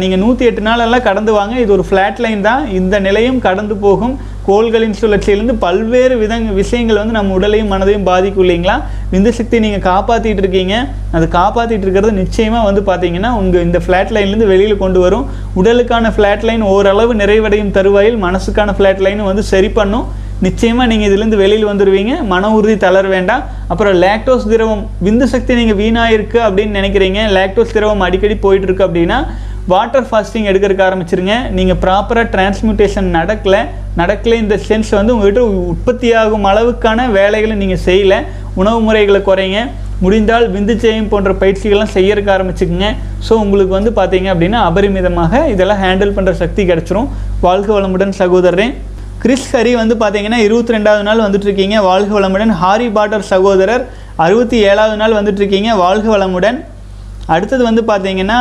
நீங்கள் நூற்றி எட்டு நாளெல்லாம் கடந்து வாங்க. இது ஒரு ஃப்ளாட் லைன் தான். இந்த நிலையும் கடந்து போகும். கோள்களின் சுழற்சியிலிருந்து பல்வேறு வித விஷயங்கள் வந்து நம்ம உடலையும் மனதையும் பாதிக்கும் இல்லைங்களா? விந்து சக்தி நீங்கள் காப்பாற்றிட்டு இருக்கீங்க. அது காப்பாற்றிட்டு இருக்கிறது நிச்சயமாக வந்து பார்த்தீங்கன்னா உங்கள் இந்த ஃப்ளாட் லைன்லேருந்து வெளியில் கொண்டு வரும். உடலுக்கான ஃப்ளாட் லைன் ஓரளவு நிறைவடையும் தருவாயில் மனசுக்கான ஃப்ளாட் லைனும் வந்து சரி பண்ணும். நிச்சயமாக நீங்கள் இதுலேருந்து வெளியில் வந்துடுவீங்க மன உறுதி தளர வேண்டாம். அப்புறம் லாக்டோஸ் திரவம் விந்து சக்தி நீங்கள் வீணாயிருக்கு அப்படின்னு நினைக்கிறீங்க. லாக்டோஸ் திரவம் அடிக்கடி போயிட்டுருக்கு அப்படின்னா வாட்டர் ஃபாஸ்டிங் எடுக்கிறதுக்கு ஆரம்பிச்சிருங்க. நீங்கள் ப்ராப்பராக டிரான்ஸ்மியூட்டேஷன் நடக்கலை. நடக்கலை இந்த சென்ஸ் வந்து உங்கள்கிட்ட உற்பத்தியாகும் அளவுக்கான வேலைகளை நீங்கள் செய்யலை. உணவு முறைகளை குறைங்க. முடிந்தால் விந்து செய்யும் போன்ற பயிற்சிகள்லாம் செய்யறதுக்கு ஆரம்பிச்சுக்குங்க. ஸோ உங்களுக்கு வந்து பார்த்தீங்க அப்படின்னா அபரிமிதமாக இதெல்லாம் ஹேண்டில் பண்ணுற சக்தி கிடச்சிரும். வாழ்க வளமுடன் சகோதரன் கிறிஸ் ஹரி வந்து பார்த்தீங்கன்னா இருபத்தி ரெண்டாவது நாள் வந்துட்டுருக்கீங்க. வாழ்க வளமுடன். ஹாரி பாட்டர் சகோதரர் அறுபத்தி ஏழாவது நாள் வந்துட்டு இருக்கீங்க வாழ்க வளமுடன். அடுத்தது வந்து பார்த்தீங்கன்னா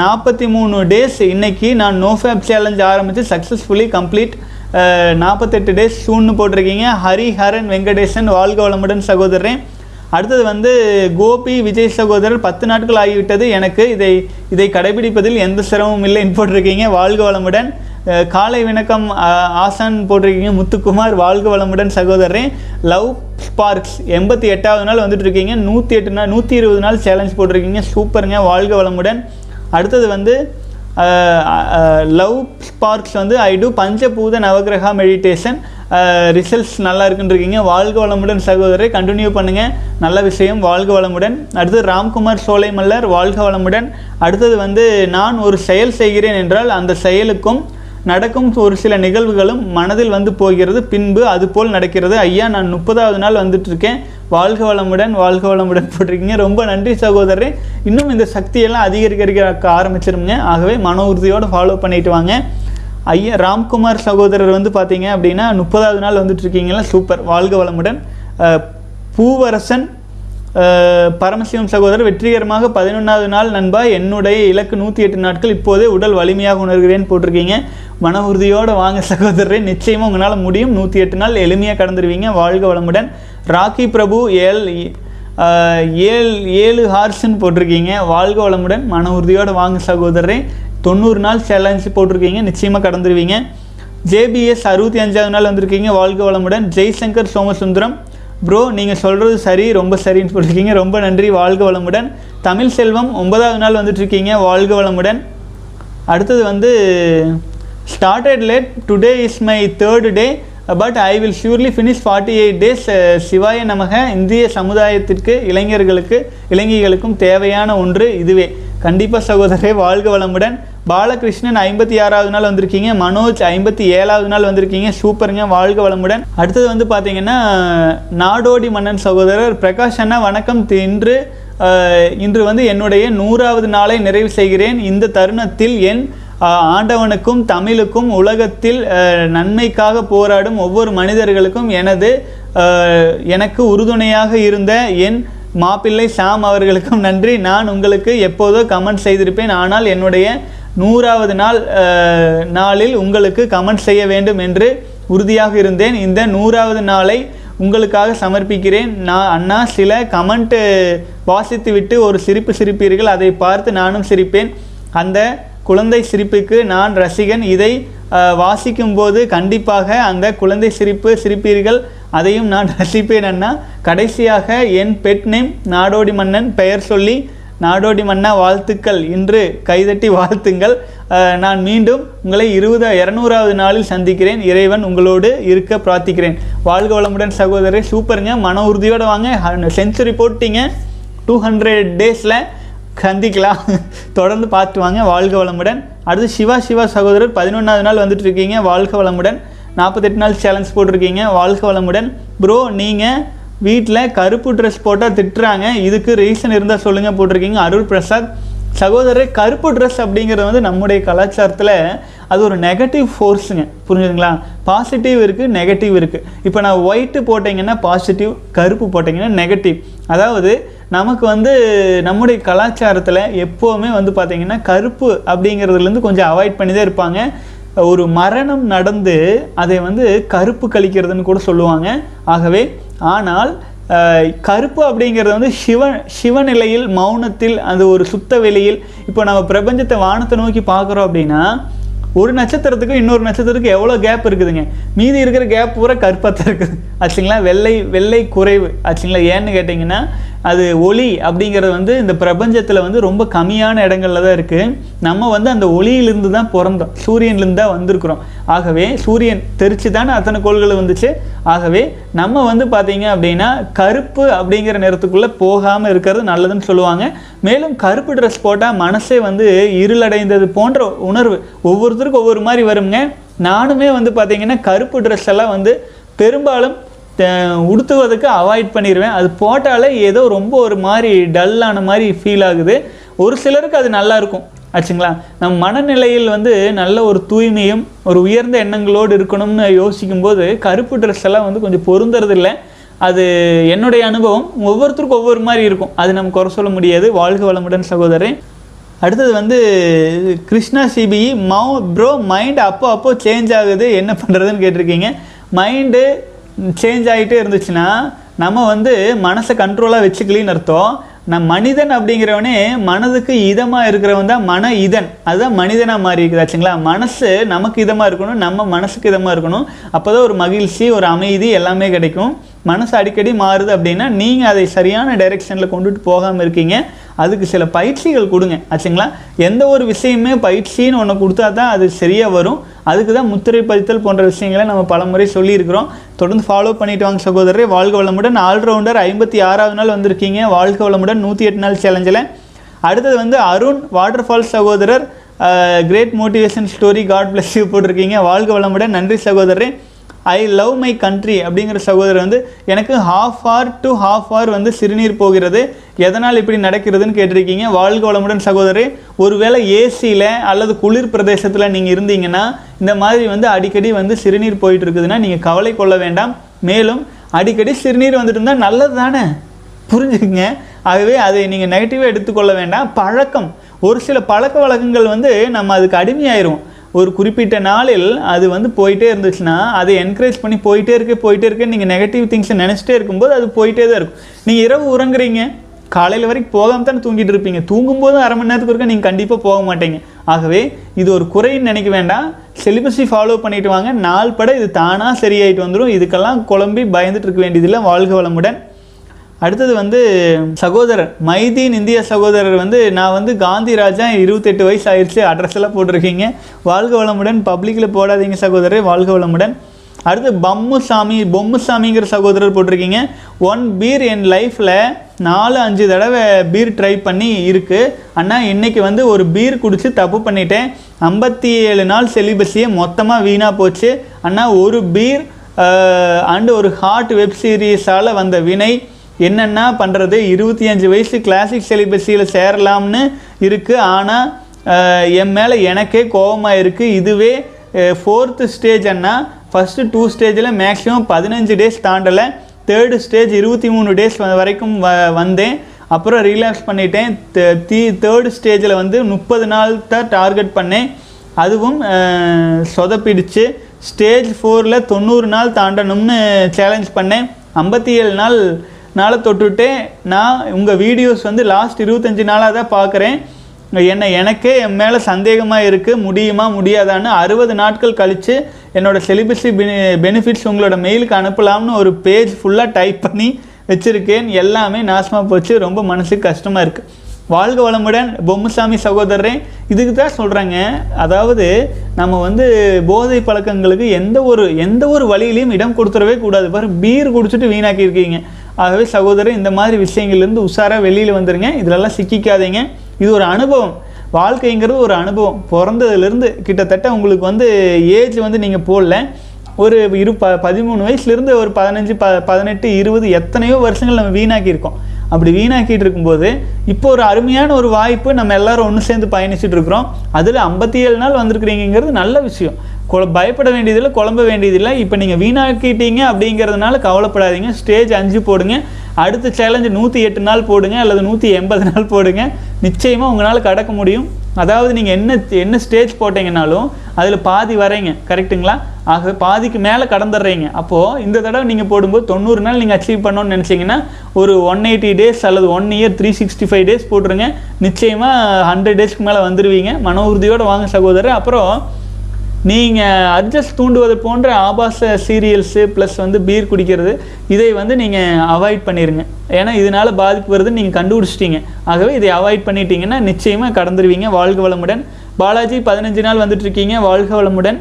நாற்பத்தி மூணு டேஸ் இன்றைக்கி நான் நோ ஃபேப் சேலஞ்ச் ஆரம்பித்து சக்ஸஸ்ஃபுல்லி கம்ப்ளீட் நாற்பத்தெட்டு டேஸ் ஷூன்னு போட்டிருக்கீங்க. ஹரி ஹரன் வெங்கடேசன் வாழ்க வளமுடன் சகோதரன் அடுத்தது வந்து கோபி விஜய் சகோதரர் பத்து நாட்கள் ஆகிவிட்டது. எனக்கு இதை இதை கடைபிடிப்பதில் எந்த சிரமமும் இல்லைன்னு போட்டிருக்கீங்க. வாழ்க வளமுடன். காலை வணக்கம் ஆசான் போட்டிருக்கீங்க. முத்துக்குமார் வாழ்க வளமுடன் சகோதரரே. லவ் ஸ்பார்க்ஸ் எண்பத்தி எட்டாவது நாள் வந்துட்டு இருக்கீங்க நூற்றி எட்டு நாள் நூற்றி இருபது நாள் சேலஞ்ச் போட்டிருக்கீங்க. சூப்பருங்க வாழ்க வளமுடன். அடுத்தது வந்து லவ் ஸ்பார்க்ஸ் வந்து ஐ டூ பஞ்சபூத நவகிரகா மெடிடேஷன் ரிசல்ட்ஸ் நல்லா இருக்குன்றிருக்கீங்க. வாழ்க வளமுடன் சகோதரரை. கண்டினியூ பண்ணுங்கள் நல்ல விஷயம். வாழ்க வளமுடன். அடுத்தது ராம்குமார் சோலை மல்லர் வாழ்க வளமுடன். அடுத்தது வந்து நான் ஒரு செயல் செய்கிறேன் என்றால் அந்த செயலுக்கும் நடக்கும் ஒரு சில நிகழ்வுகளும் மனதில் வந்து போகிறது. பின்பு அதுபோல் நடக்கிறது. ஐயா நான் முப்பதாவது நாள் வந்துட்டு இருக்கேன் வாழ்க வளமுடன் வாழ்க வளமுடன் போட்டிருக்கீங்க. ரொம்ப நன்றி சகோதரரே. இன்னும் இந்த சக்தியெல்லாம் அதிகரிக்க ஆரம்பிச்சிருங்க. ஆகவே மன உறுதியோடு ஃபாலோ பண்ணிட்டு வாங்க. ஐயா ராம்குமார் சகோதரர் வந்து பார்த்தீங்க அப்படின்னா முப்பதாவது நாள் வந்துட்டு இருக்கீங்களா சூப்பர். வாழ்க வளமுடன். பூவரசன் பரமசிவம் சகோதரர் வெற்றிகரமாக பதினொன்றாவது நாள் நண்பா என்னுடைய இலக்கு நூற்றி எட்டு நாட்கள் இப்போதே உடல் வலிமையாக உணர்கிறேன் போட்டிருக்கீங்க. மன உறுதியோடு வாங்க சகோதரரே நிச்சயமாக உங்களால் முடியும். நூற்றி எட்டு நாள் எளிமையாக கடந்துருவீங்க. வாழ்க வளமுடன். ராக்கி பிரபு ஏல் ஏழு ஏழு ஹார்ஸ்ன்னு போட்டிருக்கீங்க. வாழ்க வளமுடன். மன உறுதியோடு வாங்க சகோதரரே தொண்ணூறு நாள் சேலஞ்சு போட்டிருக்கீங்க. நிச்சயமாக கடந்துருவீங்க. ஜேபிஎஸ் அறுபத்தி அஞ்சாவது நாள் வந்திருக்கீங்க. வாழ்க வளமுடன். ஜெய்சங்கர் சோமசுந்தரம் ப்ரோ நீங்கள் சொல்கிறது சரி ரொம்ப சரின்னு போட்டிருக்கீங்க ரொம்ப நன்றி வாழ்க வளமுடன். தமிழ் செல்வம் ஒன்பதாவது நாள் வந்துட்டுருக்கீங்க. வாழ்க வளமுடன். அடுத்தது வந்து started late today is my third day but I will surely finish forty eight days சிவாய நமக இந்திய சமுதாயத்திற்கு இளைஞர்களுக்கு இளைஞர்களுக்கும் தேவையான ஒன்று இதுவே கண்டிப்பாக சகோதரரே வாழ்க வளமுடன் பாலகிருஷ்ணன் ஐம்பத்தி ஆறாவது நாள் வந்திருக்கீங்க மனோஜ் ஐம்பத்தி ஏழாவது நாள் வந்திருக்கீங்க சூப்பருங்க வாழ்க வளமுடன் அடுத்தது வந்து பார்த்தீங்கன்னா நாடோடி மன்னன் சகோதரர் பிரகாஷ் அண்ணா வணக்கம் இன்று இன்று வந்து என்னுடைய நூறாவது நாளை நிறைவு செய்கிறேன் இந்த தருணத்தில் என் ஆண்டவனுக்கும் தமிழுக்கும் உலகத்தில் நன்மைக்காக போராடும் ஒவ்வொரு மனிதர்களுக்கும் எனது எனக்கு உறுதுணையாக இருந்த என் மாப்பிள்ளை சாம் அவர்களுக்கும் நன்றி. நான் உங்களுக்கு எப்போதோ கமெண்ட் செய்திருப்பேன். ஆனால் என்னுடைய நூறாவது நாள் நாளில் உங்களுக்கு கமெண்ட் செய்ய வேண்டும் என்று உறுதியாக இருந்தேன். இந்த நூறாவது நாளை உங்களுக்காக சமர்ப்பிக்கிறேன். நான் அண்ணா சில கமெண்ட் வாசித்துவிட்டு ஒரு சிரிப்பு சிரிப்பீர்கள். அதை பார்த்து நானும் சிரிப்பேன். அந்த குழந்தை சிரிப்புக்கு நான் ரசிகன் இதை வாசிக்கும்போது கண்டிப்பாக அந்த குழந்தை சிரிப்பு சிரிப்பீர்கள். அதையும் நான் ரசிப்பேன் அண்ணா. கடைசியாக என் பெட் நேம் நாடோடி மன்னன் பெயர் சொல்லி நாடோடி மன்னா வாழ்த்துக்கள். இன்று கைதட்டி வாழ்த்துங்கள். நான் மீண்டும் உங்களை இருபது இரநூறாவது நாளில் சந்திக்கிறேன். இறைவன் உங்களோடு இருக்க பிரார்த்திக்கிறேன். வாழ்க வளமுடன் சகோதரர் சூப்பருங்க. மன உறுதியோடு வாங்க. செஞ்சுரி போட்டிங்க. டூ ஹண்ட்ரட் டேஸில் சந்திக்கலாம். தொடர்ந்து பார்த்து வாங்க. வாழ்க வளமுடன். அடுத்து சிவா சிவா சகோதரர் பதினொன்றாவது நாள் வந்துட்டு இருக்கீங்க வாழ்க வளமுடன். நாற்பத்தெட்டு நாள் சேலஞ்ச் போட்டிருக்கீங்க. வாழ்க வளமுடன். ப்ரோ நீங்கள் வீட்டில் கருப்பு ட்ரெஸ் போட்டால் திட்டுறாங்க. இதுக்கு ரீசன் இருந்தால் சொல்லுங்கள் போட்டிருக்கீங்க. அருள் பிரசாத். சகோதரர் கருப்பு ட்ரெஸ் அப்படிங்கிறது வந்து நம்முடைய கலாச்சாரத்தில் அது ஒரு நெகட்டிவ் ஃபோர்ஸுங்க புரிஞ்சுதுங்களா? பாசிட்டிவ் இருக்குது நெகட்டிவ் இருக்குது இப்போ நான் ஒயிட்டு போட்டிங்கன்னா பாசிட்டிவ் கருப்பு போட்டிங்கன்னா நெகட்டிவ் அதாவது நமக்கு வந்து நம்முடைய கலாச்சாரத்தில் எப்போவுமே வந்து பார்த்திங்கன்னா கருப்பு அப்படிங்கிறதுலேருந்து கொஞ்சம் அவாய்ட் பண்ணி தான் இருப்பாங்க. ஒரு மரணம் நடந்து அதை வந்து கருப்பு கழிக்கிறதுன்னு கூட சொல்லுவாங்க. ஆகவே ஆனால் கருப்பு அப்படிங்கிறது வந்து சிவ சிவநிலையில் மௌனத்தில் அது ஒரு சுத்த வெளியில் இப்போ நம்ம பிரபஞ்சத்தை வானத்தை நோக்கி பார்க்குறோம் அப்படின்னா ஒரு நட்சத்திரத்துக்கும் இன்னொரு நட்சத்திரத்துக்கு எவ்வளோ கேப் இருக்குதுங்க. மீதி இருக்கிற கேப் பூரா கருப்பாக தான் இருக்குது. ஆச்சுங்களா? வெள்ளை வெள்ளை குறைவு. ஆச்சுங்களா? ஏன்னு கேட்டிங்கன்னா அது ஒளி அப்படிங்கிறது வந்து இந்த பிரபஞ்சத்தில் வந்து ரொம்ப கம்மியான இடங்கள்ல தான் இருக்குது நம்ம வந்து அந்த ஒளியிலிருந்து தான் பிறந்தோம். சூரியன்லேருந்து தான் வந்திருக்கிறோம். ஆகவே சூரியன் தெரிச்சு தானே அத்தனை கோள்கள் வந்துச்சு? ஆகவே நம்ம வந்து பார்த்தீங்க அப்படின்னா கருப்பு அப்படிங்கிற நிறத்துக்குள்ளே போகாமல் இருக்கிறது நல்லதுன்னு சொல்லுவாங்க. மேலும் கருப்பு ட்ரெஸ் போட்டால் மனசே வந்து இருளடைந்தது போன்ற உணர்வு. ஒவ்வொருத்தருக்கும் ஒவ்வொரு மாதிரி வருங்க நானுமே வந்து பார்த்திங்கன்னா கருப்பு ட்ரெஸ் எல்லாம் வந்து பெரும்பாலும் உடுத்துவதற்கு அவாய்ட் பண்ணிடுவேன் அது போட்டாலே ஏதோ ரொம்ப ஒரு மாதிரி டல்லான மாதிரி ஃபீல் ஆகுது. ஒரு சிலருக்கு அது நல்லாயிருக்கும் ஆச்சுங்களா? நம் மனநிலையில் வந்து நல்ல ஒரு தூய்மையும் ஒரு உயர்ந்த எண்ணங்களோடு இருக்கணும்னு யோசிக்கும்போது கருப்பு ட்ரெஸ் எல்லாம் வந்து கொஞ்சம் பொருந்துறதில்லை. அது என்னுடைய அனுபவம். ஒவ்வொருத்தருக்கும் ஒவ்வொரு மாதிரி இருக்கும். அது நம்ம குறை சொல்ல முடியாது. வாழ்க வளமுடன் சகோதரன் அடுத்தது வந்து கிருஷ்ணா சிபிஇ மௌ ப்ரோ மைண்ட் அப்போ அப்போ சேஞ்ச் ஆகுது. என்ன பண்ணுறதுன்னு கேட்டிருக்கீங்க. மைண்டு சேஞ்ச் ஆகிட்டே இருந்துச்சுன்னா நம்ம வந்து மனசை கண்ட்ரோலாக வச்சுக்கலின்னு அர்த்தம். நம் மனிதன் அப்படிங்கிறவனே மனதுக்கு இதமாக இருக்கிறவன் தான் மன இதன். அதுதான் மனிதனாக மாறி இருக்குதாச்சுங்களா மனசு நமக்கு இதமாக இருக்கணும் நம்ம மனசுக்கு இதமாக இருக்கணும். அப்போ தான் ஒரு மகிழ்ச்சி ஒரு அமைதி எல்லாமே கிடைக்கும். மனசு அடிக்கடி மாறுது அப்படின்னா நீங்கள் அதை சரியான டைரெக்ஷனில் கொண்டுட்டு போகாமல் இருக்கீங்க. அதுக்கு சில பயிற்சிகள் கொடுங்க. ஆச்சுங்களா? எந்த ஒரு விஷயமே பயிற்சின்னு ஒன்று கொடுத்தா தான் அது சரியாக வரும். அதுக்கு தான் முத்திரை பதித்தல் போன்ற விஷயங்களை நம்ம பலமுறை சொல்லியிருக்கிறோம். தொடர்ந்து ஃபாலோ பண்ணிட்டு வாங்க சகோதரரே. வாழ்க வளமுடன். ஆல்ரவுண்டர் ஐம்பத்தி ஆறாவது நாள் வந்திருக்கீங்க. வாழ்க வளமுடன். நூற்றி எட்டு நாள் சேலஞ்சில் அடுத்தது வந்து அருண் வாட்டர் ஃபால்ஸ் சகோதரர் great motivation story god bless you போட்டிருக்கீங்க. வாழ்க வளமுடன். நன்றி சகோதரரே. ஐ லவ் மை கண்ட்ரி அப்படிங்கிற சகோதரர் வந்து எனக்கு half hour to half hour வந்து சிறுநீர் போகிறது. எதனால் இப்படி நடக்கிறதுன்னு கேட்டிருக்கீங்க. வாழ்க வளமுடன் சகோதரே ஒருவேளை ஏசியில் அல்லது குளிர் பிரதேசத்தில் நீங்கள் இருந்தீங்கன்னா இந்த மாதிரி வந்து அடிக்கடி வந்து சிறுநீர் போயிட்டு இருக்குதுன்னா நீங்கள் கவலை கொள்ள வேண்டாம். மேலும் அடிக்கடி சிறுநீர் வந்துட்டு இருந்தால் நல்லது தானே புரிஞ்சுக்குங்க. ஆகவே அதை நீங்கள் நெகட்டிவாக எடுத்துக்கொள்ள வேண்டாம். பழக்கம். ஒரு சில பழக்க வழக்கங்கள் வந்து நம்ம அதுக்கு அடிமையாயிரும். ஒரு குறிப்பிட்ட நாளில் அது வந்து போயிட்டே இருந்துச்சுன்னா அதை என்கரேஜ் பண்ணி போயிட்டே இருக்க போயிட்டே இருக்க நீங்கள் நெகட்டிவ் திங்ஸை நினச்சிட்டே இருக்கும்போது அது போயிட்டே தான் இருக்கும். நீங்கள் இரவு உறங்குறீங்க காலையில் வரைக்கும் போகாம தானே தூங்கிட்டு இருப்பீங்க. தூங்கும்போது அரை மணி நேரத்துக்கு ஒருக்கா நீங்கள் கண்டிப்பாக போக மாட்டீங்க. ஆகவே இது ஒரு குறைன்னு நினைக்க வேண்டாம். செலிபஸை ஃபாலோ பண்ணிட்டு வாங்க. நாள் பட இது தானாக சரியாயிட்டு வந்துடும் இதுக்கெல்லாம் குழம்பி பயந்துட்டு இருக்க வேண்டியதில்லை. வாழ்க வளமுடன். அடுத்தது வந்து சகோதரர் மைதீன் இந்திய சகோதரர் வந்து நான் வந்து காந்தி ராஜா இருபத்தெட்டு வயசு ஆயிடுச்சு அட்ரஸ் எல்லாம் போட்டிருக்கீங்க. வாழ்க வளமுடன் பப்ளிக்கில் போடாதீங்க சகோதரர் வாழ்க வளமுடன். அடுத்து பம்முசாமி பொம்முசாமிங்கிற சகோதரர் போட்டிருக்கீங்க. ஒன் பீர் என் லைஃப்பில் நாலு அஞ்சு தடவை பீர் ட்ரை பண்ணி இருக்குது அண்ணா இன்றைக்கி வந்து ஒரு பீர் குடித்து தப்பு பண்ணிட்டேன். ஐம்பத்தி ஏழு நாள் செலிபஸியே மொத்தமாக வீணாக போச்சு. அண்ணா ஒரு பீர் அண்டு ஒரு ஹார்ட் வெப் சீரிஸால் வந்த வினை. என்னென்னா பண்ணுறது இருபத்தி அஞ்சு வயசு கிளாசிக் செலிபஸியில் சேரலாம்னு இருக்குது ஆனால் என் மேலே எனக்கே கோபமாக இருக்குது இதுவே ஃபோர்த்து ஸ்டேஜ் அண்ணா. ஃபஸ்ட்டு டூ ஸ்டேஜில் மேக்ஸிமம் பதினஞ்சு டேஸ் தாண்டலை. தேர்டு ஸ்டேஜ் இருபத்தி மூணு டேஸ் வரைக்கும் வ வந்தேன். அப்புறம் ரிலாக்ஸ் பண்ணிட்டேன். தீ தேர்டு ஸ்டேஜில் வந்து முப்பது நாள் தான் டார்கெட் பண்ணேன். அதுவும் சொதப்பிடிச்சு. சொதப்பிடுச்சு ஸ்டேஜ் ஃபோரில் தொண்ணூறு நாள் தாண்டணும்னு சேலஞ்ச் பண்ணேன். ஐம்பத்தி ஏழு நாள் நாளை தொட்டுவிட்டேன். நான் உங்கள் வீடியோஸ் வந்து லாஸ்ட் இருபத்தஞ்சி நாளாக தான் பார்க்குறேன். என்னை எனக்கே என் மேலே சந்தேகமாக இருக்குது முடியுமா முடியாதான்னு அறுபது நாட்கள் கழித்து என்னோட செலிபஸி பெனிஃபிட்ஸ் உங்களோட மெயிலுக்கு அனுப்பலாம்னு ஒரு பேஜ் ஃபுல்லாக டைப் பண்ணி வச்சுருக்கேன். எல்லாமே நாசமாக போச்சு. ரொம்ப மனசுக்கு கஷ்டமாக இருக்குது வாழ்க வளமுடன் பொம்முசாமி சகோதரரே. இதுக்கு தான் சொல்கிறாங்க அதாவது நம்ம வந்து போதை பழக்கங்களுக்கு எந்த ஒரு எந்த ஒரு வழியிலையும் இடம் கொடுத்துடவே கூடாது. பாரு பீர் குடிச்சிட்டு வீணாக்கி இருக்கீங்க ஆகவே சகோதரர் இந்த மாதிரி விஷயங்கள்லேருந்து உஷாராக வெளியில் வந்துடுங்க இதிலெல்லாம் சிக்கிக்காதீங்க. இது ஒரு அனுபவம். வாழ்க்கைங்கிறது ஒரு அனுபவம். பிறந்ததுலேருந்து கிட்டத்தட்ட உங்களுக்கு வந்து ஏஜ் வந்து நீங்கள் போடல. ஒரு இரு ப பதிமூணு வயசுலேருந்து ஒரு பதினஞ்சு ப பதினெட்டு இருபது எத்தனையோ வருஷங்கள் நம்ம வீணாக்கியிருக்கோம். அப்படி வீணாக்கிட்டு இருக்கும்போது இப்போ ஒரு அருமையான ஒரு வாய்ப்பு நம்ம எல்லாரும் ஒன்று சேர்ந்து பயணிச்சுட்டு இருக்கிறோம். அதில் ஐம்பத்தி ஏழு நாள் வந்திருக்கிறீங்கிறது நல்ல விஷயம். கொ பயப்பட வேண்டியதில்லை குழம்ப வேண்டியதில்லை. இப்போ நீங்கள் வீணாக்கிட்டீங்க அப்படிங்கிறதுனால கவலைப்படாதீங்க. ஸ்டேஜ் அஞ்சு போடுங்க. அடுத்த சேலஞ்சு நூற்றி எட்டு நாள் போடுங்க அல்லது நூற்றி எண்பது நாள் போடுங்க. நிச்சயமாக உங்களால் கடக்க முடியும். அதாவது நீங்கள் என்ன என்ன ஸ்டேஜ் போட்டீங்கனாலும் அதில் பாதி வரீங்க கரெக்ட்டுங்களா ஆகவே பாதிக்கு மேலே கடந்துடுறீங்க. அப்போது இந்த தடவை நீங்கள் போடும்போது தொண்ணூறு நாள் நீங்கள் அச்சீவ் பண்ணணும்னு நினச்சிங்கன்னா ஒரு ஒன் எயிட்டி டேஸ் அல்லது one year three sixty five days போட்டுருங்க நிச்சயமாக ஹண்ட்ரட் டேஸ்க்கு மேலே வந்துடுவீங்க மன உறுதியோடு வாங்க சகோதரர். அப்புறம் நீங்கள் அட்ஜஸ்ட் தூண்டுவது போன்ற ஆபாச சீரியல்ஸு ப்ளஸ் வந்து பீர் குடிக்கிறது இதை வந்து நீங்கள் அவாய்ட் பண்ணிடுங்க ஏன்னா இதனால் பாதிப்பு வருதுன்னு நீங்கள் கண்டுபிடிச்சிட்டீங்க. ஆகவே இதை அவாய்ட் பண்ணிட்டீங்கன்னா நிச்சயமாக கடந்துருவீங்க. வாழ்க வளமுடன். பாலாஜி பதினஞ்சு நாள் வந்துட்டுருக்கீங்க. வாழ்க வளமுடன்.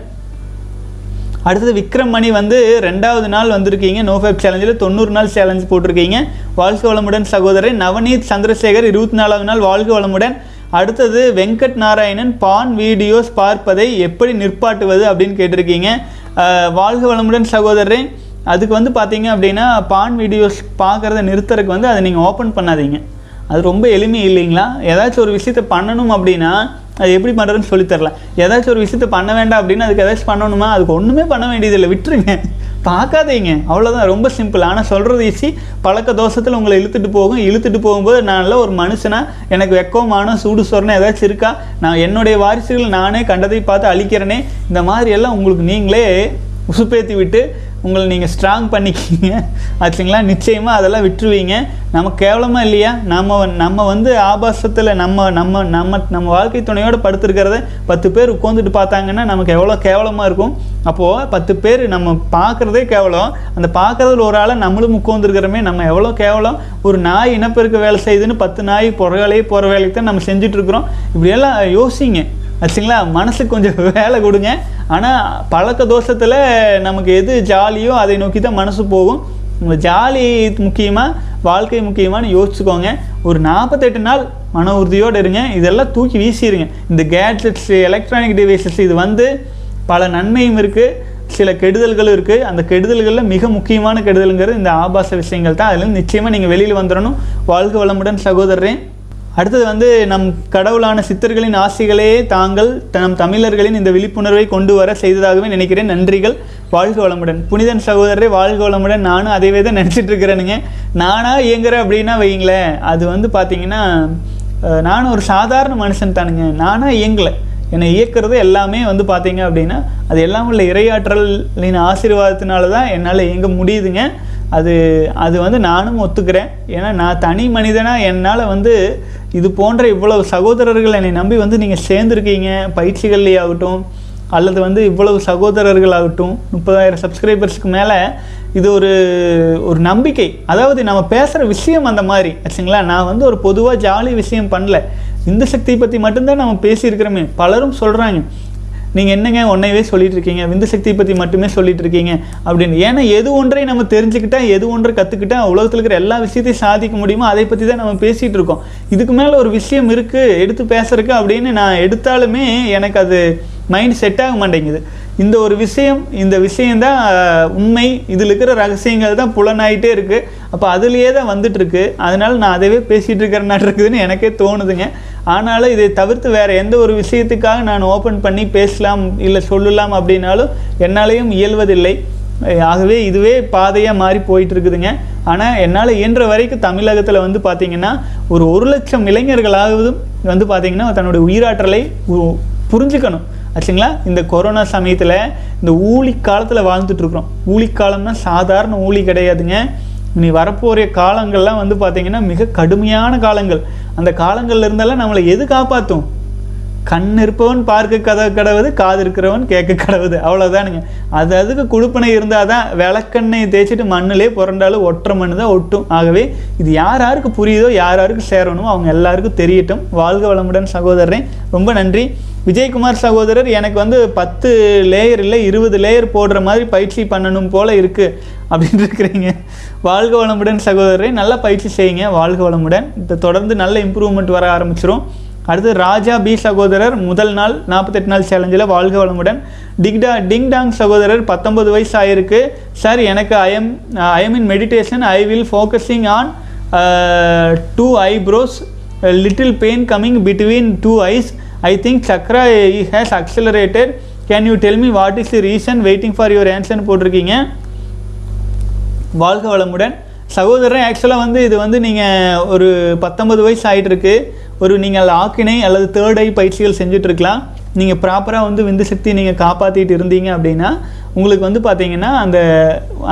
அடுத்தது விக்ரம் மணி வந்து ரெண்டாவது நாள் வந்திருக்கீங்க. நோஃபேப் சேலஞ்சில் தொண்ணூறு நாள் சேலஞ்ச் போட்டிருக்கீங்க. வாழ்க வளமுடன் சகோதரர். நவநீத் சந்திரசேகர் இருபத்தி நாலாவது நாள். வாழ்க வளமுடன். அடுத்தது வெங்கட் நாராயணன் பான் வீடியோஸ் பார்ப்பதை எப்படி நிற்பாட்டுவது அப்படின்னு கேட்டிருக்கீங்க. வாழ்க வளமுடன் சகோதரரே. அதுக்கு வந்து பார்த்தீங்க அப்படின்னா பான் வீடியோஸ் பார்க்குறத நிறுத்துறதுக்கு வந்து அதை நீங்கள் ஓப்பன் பண்ணாதீங்க. அது ரொம்ப எளிமை இல்லைங்களா? ஏதாச்சும் ஒரு விஷயத்தை பண்ணணும் அப்படின்னா அது எப்படி பண்ணுறதுன்னு சொல்லித் தரலாம் ஏதாச்சும் ஒரு விஷயத்தை பண்ண வேண்டாம் அப்படின்னு அதுக்கு ஏதாச்சும் பண்ணணுமா? அதுக்கு ஒன்றுமே பண்ண வேண்டியதில்லை. விட்டுருங்க. பார்க்காதீங்க. அவ்வளோதான் ரொம்ப சிம்பிள் ஆனால் சொல்கிறது ஈஸி பழக்க தோஷத்தில் உங்களை இழுத்துட்டு போகும். இழுத்துட்டு போகும்போது நான் ஒரு மனுஷனா எனக்கு வெக்கமான சூடு சொரணை ஏதாச்சும் இருக்கா? நான் என்னுடைய வாரிசுகள் நானே கண்டதை பார்த்து அழிக்கிறேனே. இந்த மாதிரி எல்லாம் உங்களுக்கு நீங்களே உசுப்பேற்றி விட்டு உங்களை நீங்கள் ஸ்ட்ராங் பண்ணிக்கிங்க. ஆச்சுங்களா நிச்சயமாக அதெல்லாம் விட்டுருவீங்க. நம்ம கேவலமாக இல்லையா? நம்ம நம்ம வந்து ஆபாசத்தில் நம்ம நம்ம நம்ம நம்ம வாழ்க்கை துணையோடு படுத்துருக்கிறத பத்து பேர் உட்காந்துட்டு பார்த்தாங்கன்னா நமக்கு எவ்வளோ கேவலமாக இருக்கும். அப்போது பத்து பேர் நம்ம பார்க்குறதே கேவலம். அந்த பார்க்குறதுல ஒரு ஆளை நம்மளும் உட்காந்துருக்கிறோமே நம்ம எவ்வளோ கேவலம். ஒரு நாய் இனப்பெருக்க வேலை செய்யுதுன்னு பத்து நாய் போகிற வேலையை போகிற வேலைக்கு தான் நம்ம செஞ்சுட்ருக்குறோம் இப்படியெல்லாம் யோசிங்க. ஆச்சுங்களா? மனசுக்கு கொஞ்சம் வேலை கொடுங்க. ஆனால் பழக்க தோஷத்தில் நமக்கு எது ஜாலியோ அதை நோக்கி தான் மனசு போகும். உங்கள் ஜாலி முக்கியமாக வாழ்க்கை முக்கியமானு யோசிச்சுக்கோங்க. ஒரு நாற்பத்தெட்டு நாள் மன உறுதியோடு இருங்க. இதெல்லாம் தூக்கி வீசிடுங்க இந்த கேட்ஜெட்ஸ் எலக்ட்ரானிக் டிவைசஸ் இது வந்து பல நன்மையும் இருக்குது சில கெடுதல்களும் இருக்குது அந்த கெடுதல்களில் மிக முக்கியமான கெடுதலுங்கிறது இந்த ஆபாச விஷயங்கள் தான். அதுலேருந்து நிச்சயமாக நீங்கள் வெளியில் வந்துடணும் வாழ்க வளமுடன் சகோதரரே. அடுத்தது வந்து நம் கடவுளான சித்தர்களின் ஆசைகளே தாங்கள் நம் தமிழர்களின் இந்த விழிப்புணர்வை கொண்டு வர செய்ததாகவே நினைக்கிறேன். நன்றிகள். வாழ்க வளமுடன். புனிதன் சகோதரரே வாழ்க வளமுடன். நானும் அதேவே தான் நினச்சிட்டு இருக்கிறேனுங்க. நானாக இயங்குறேன் அப்படின்னா வைங்களேன் அது வந்து பார்த்தீங்கன்னா நானும் ஒரு சாதாரண மனுஷன் தானுங்க. நானாக இயங்கலை. என்னை இயக்கிறது எல்லாமே வந்து பார்த்தீங்க அப்படின்னா அது எல்லாம் உள்ள இறையாற்றலின் ஆசீர்வாதத்தினால தான் என்னால் இயங்க முடியுதுங்க. அது அது வந்து நானும் ஒத்துக்கிறேன். ஏன்னா நான் தனி மனிதனாக என்னால் வந்து இது போன்ற இவ்வளவு சகோதரர்கள் என்னை நம்பி வந்து நீங்கள் சேர்ந்துருக்கீங்க பயிற்சிகள்லேயே ஆகட்டும் அல்லது வந்து இவ்வளவு சகோதரர்கள் ஆகட்டும் முப்பதாயிரம் சப்ஸ்கிரைபர்ஸ்க்கு மேலே இது ஒரு ஒரு நம்பிக்கை. அதாவது நம்ம பேசுகிற விஷயம் அந்த மாதிரி ஆச்சுங்களா? நான் வந்து ஒரு பொதுவாக ஜாலி விஷயம் பண்ணல. இந்த சக்தியை பற்றி மட்டும்தான் நம்ம பேசியிருக்கிறோமே. பலரும் சொல்கிறாங்க நீங்கள் என்னங்க ஒன்றையவே சொல்லிட்டு இருக்கீங்க விந்து சக்தியை பற்றி மட்டுமே சொல்லிட்டு இருக்கீங்க அப்படின்னு. ஏன்னா எது ஒன்றை நம்ம தெரிஞ்சுக்கிட்டால் எது ஒன்றை கற்றுக்கிட்டால் உலகத்தில் இருக்கிற எல்லா விஷயத்தையும் சாதிக்க முடியுமோ அதை பற்றி தான் நம்ம பேசிகிட்டு இருக்கோம். இதுக்கு மேலே ஒரு விஷயம் இருக்குது எடுத்து பேசுறதுக்கு அப்படின்னு நான் எடுத்தாலுமே எனக்கு அது மைண்ட் செட் ஆக மாட்டேங்குது. இந்த ஒரு விஷயம் இந்த விஷயந்தான் உண்மை. இதில் இருக்கிற ரகசியங்கள் தான் புலனாயிட்டே இருக்குது அப்போ அதுலேயே தான் வந்துட்டுருக்கு அதனால் நான் அதவே பேசிகிட்டு இருக்கிறனாட்டு இருக்குதுன்னு எனக்கே தோணுதுங்க. ஆனாலும் இதை தவிர்த்து வேறு எந்த ஒரு விஷயத்துக்காக நான் ஓப்பன் பண்ணி பேசலாம் இல்லை சொல்லலாம் அப்படின்னாலும் என்னாலையும் இயல்வதில்லை. ஆகவே இதுவே பாதையாக மாறி போயிட்டு இருக்குதுங்க ஆனால் என்னால் இயன்ற வரைக்கும் தமிழகத்தில் வந்து பார்த்திங்கன்னா ஒரு ஒரு லட்சம் இளைஞர்களாகவும் வந்து பார்த்திங்கன்னா தன்னுடைய உயிராற்றலை புரிஞ்சுக்கணும். ஆச்சுங்களா? இந்த கொரோனா சமயத்தில் இந்த ஊழி காலத்தில் வாழ்ந்துட்டுருக்குறோம். ஊழிக்காலம்னா ஊழி சாதாரண ஊழி கிடையாதுங்க. இனி வரப்போகிற காலங்கள்லாம் வந்து பார்த்திங்கன்னா மிக கடுமையான காலங்கள். அந்த காலங்களில் இருந்தெல்லாம் நம்மளை எது காப்பாற்றும் கண் இருப்பவன் பார்க்க கதை கடவுது காது இருக்கிறவன் கேட்க கடவுது. அவ்வளோதானுங்க அது அதுக்கு குழுப்பனை இருந்தால் தான் விளக்கெண்ணெய் தேய்ச்சிட்டு மண்ணிலே புரண்டாலும் ஒற்றை மண்ணு தான் ஒட்டும். ஆகவே இது யார் யாருக்கு புரியுதோ யார் யாருக்கு சேரணுமோ அவங்க எல்லாருக்கும் தெரியட்டும். வாழ்க வளமுடன் சகோதரரே. ரொம்ப நன்றி. விஜயகுமார் சகோதரர் எனக்கு வந்து பத்து லேயர் இல்லை இருபது லேயர் போடுற மாதிரி பயிற்சி பண்ணணும் போல் இருக்குது அப்படின்னு இருக்கிறீங்க. வாழ்க வளமுடன் சகோதரரை நல்லா பயிற்சி செய்யுங்க. வாழ்க வளமுடன். தொடர்ந்து நல்ல இம்ப்ரூவ்மெண்ட் வர ஆரம்பிச்சிரும். அடுத்து ராஜா பி சகோதரர் முதல் நாள் நாற்பத்தெட்டு நாள் சேலஞ்சில் வாழ்க வளமுடன். டிக்டா டிங் டாங் சகோதரர் பத்தொன்பது வயசு ஆயிருக்கு. சார் எனக்கு I'm I'm in meditation I will focusing on two eyebrows little pain coming between two eyes I think chakra has accelerated can you tell me what is the reason waiting for your ஆன்சர்னு போட்டிருக்கீங்க? வாழ்க வளமுடன். சகோதரன் ஆக்சுவலாக வந்து இது வந்து நீங்கள் ஒரு பத்தொன்பது வயசு ஆகிட்டுருக்கு ஒரு நீங்கள் ஆக்கினை அல்லது தேர்ட் ஐ பயிற்சிகள் செஞ்சுட்ருக்கலாம் நீங்கள் ப்ராப்பராக வந்து விந்து சக்தி நீங்கள் காப்பாற்றிட்டு இருந்தீங்க அப்படின்னா உங்களுக்கு வந்து பார்த்தீங்கன்னா அந்த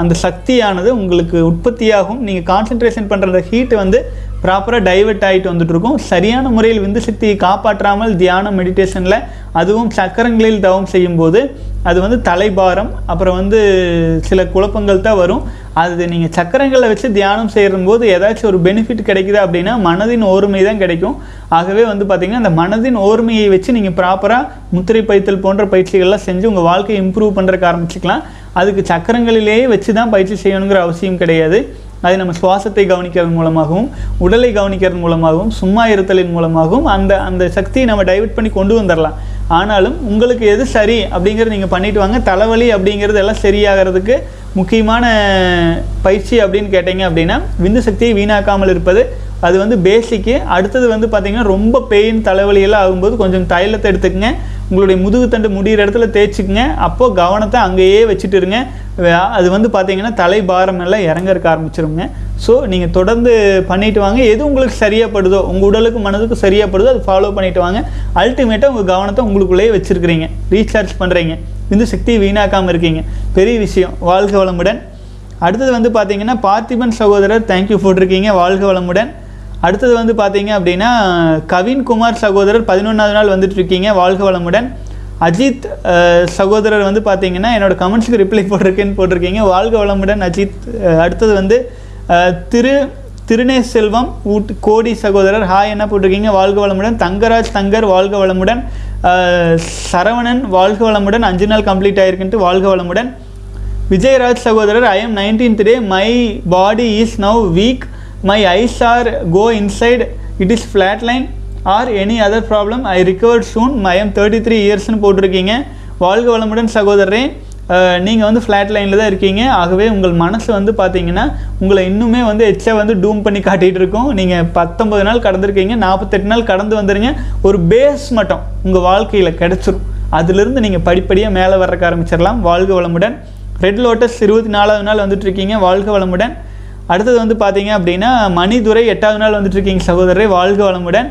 அந்த சக்தியானது உங்களுக்கு உற்பத்தியாகும். நீங்கள் கான்சென்ட்ரேஷன் பண்ணுற ஹீட்டு வந்து ப்ராப்பராக டைவர்ட் ஆகிட்டு வந்துட்டுருக்கோம். சரியான முறையில் விந்து சக்தியை காப்பாற்றாமல் தியானம் மெடிடேஷனில் அதுவும் சக்கரங்களில் தவம் செய்யும்போது அது வந்து தலைபாரம் அப்புறம் வந்து சில குழப்பங்கள் தான் வரும். அது நீங்கள் சக்கரங்களை வச்சு தியானம் செய்யும்போது ஏதாச்சும் ஒரு பெனிஃபிட் கிடைக்குதா அப்படின்னா மனதின் ஓர்மை தான் கிடைக்கும். ஆகவே வந்து பார்த்திங்கன்னா அந்த மனதின் ஓர்மையை வச்சு நீங்கள் ப்ராப்பராக முத்திரை பைத்தல் போன்ற பயிற்சிகள்லாம் செஞ்சு உங்கள் வாழ்க்கையை இம்ப்ரூவ் பண்ணுறக்கு ஆரம்பிச்சிக்கலாம். அதுக்கு சக்கரங்களிலேயே வச்சு தான் பயிற்சி செய்யணுங்கிற அவசியம் கிடையாது. அது நம்ம சுவாசத்தை கவனிக்கிறது மூலமாகவும் உடலை கவனிக்கிறது மூலமாகவும் சும்மா இருத்தலின் மூலமாகவும் அந்த அந்த சக்தியை நம்ம டைவெர்ட் பண்ணி கொண்டு வந்துடலாம் ஆனாலும் உங்களுக்கு எது சரி அப்படிங்கிறது நீங்கள் பண்ணிட்டு வாங்க. தலைவலி அப்படிங்கிறது எல்லாம் சரியாகிறதுக்கு முக்கியமான பயிற்சி அப்படின்னு கேட்டீங்க அப்படின்னா விந்து சக்தியை வீணாக்காமல் இருப்பது. அது வந்து பேசிக்கு அடுத்தது வந்து பார்த்திங்கன்னா ரொம்ப பெயின் தலைவலியெல்லாம் ஆகும்போது கொஞ்சம் தைலத்தை எடுத்துக்கங்க. உங்களுடைய முதுகு தண்டு முடிகிற இடத்துல தேய்ச்சிக்கங்க. அப்போது கவனத்தை அங்கேயே வச்சுட்டு இருங்க அது வந்து பார்த்தீங்கன்னா தலை பாரம் எல்லாம் இறங்கறக்க ஆரம்பிச்சிருங்க. ஸோ நீங்கள் தொடர்ந்து பண்ணிட்டு வாங்க. எது உங்களுக்கு சரியாகப்படுதோ உங்கள் உடலுக்கு மனதுக்கு சரியாகப்படுதோ அது ஃபாலோ பண்ணிட்டு வாங்க. அல்டிமேட்டாக உங்கள் கவனத்தை உங்களுக்குள்ளேயே வச்சுருக்கிறீங்க. ரீசார்ஜ் பண்ணுறீங்க இந்த சக்தியை வீணாக்காமல் இருக்கீங்க. பெரிய விஷயம். வாழ்க வளமுடன். அடுத்தது வந்து பார்த்தீங்கன்னா பார்த்திபன் சகோதரர் தேங்க்யூ போட்டிருக்கீங்க. வாழ்க வளமுடன். அடுத்தது வந்து பார்த்தீங்க அப்படின்னா கவின் குமார் சகோதரர் பதினொன்றாவது நாள் வந்துட்டு இருக்கீங்க. வாழ்க வளமுடன். அஜித் சகோதரர் வந்து பார்த்தீங்கன்னா என்னோட கமெண்ட்ஸுக்கு ரிப்ளை போட்டிருக்கேன்னு போட்டிருக்கீங்க. வாழ்க வளமுடன் அஜித். அடுத்தது வந்து திரு திருநே செல்வம் ஊட் கோடி சகோதரர். ஹாய் என்ன போட்டிருக்கீங்க. வாழ்க வளமுடன். தங்கராஜ் தங்கர் வாழ்க வளமுடன். சரவணன் வாழ்க வளமுடன். அஞ்சு நாள் கம்ப்ளீட் ஆயிருக்குன்ட்டு வாழ்க வளமுடன். விஜயராஜ் சகோதரர் I am nineteen day my body is now weak my eyes are go inside it is flat line or any other problem I recover soon I am thirty three இயர்ஸ்னு போட்டிருக்கீங்க. வாழ்க வளமுடன் சகோதரரே. நீங்கள் வந்து ஃப்ளாட் லைனில் தான் இருக்கீங்க. ஆகவே உங்கள் மனசு வந்து பார்த்தீங்கன்னா உங்களை இன்னுமே வந்து எச்சா வந்து டூம் பண்ணி காட்டிகிட்டு இருக்கோம். நீங்கள் பத்தொம்பது நாள் கடந்திருக்கீங்க. நாற்பத்தெட்டு நாள் கடந்து வந்துருங்க. ஒரு பேஸ் மட்டும் உங்கள் வாழ்க்கையில் கிடச்சிரும். அதிலிருந்து நீங்கள் படிப்படியாக மேலே வர்றக்க ஆரம்பிச்சிடலாம் வாழ்க வளமுடன். ரெட் லோட்டஸ் இருபத்தி நாலாவது நாள் வந்துட்டு இருக்கீங்க. வாழ்க வளமுடன். அடுத்தது வந்து பார்த்தீங்க அப்படின்னா மணிதுரை எட்டாவது நாள் வந்துட்டு இருக்கீங்க சகோதரரை வாழ்க வளமுடன்.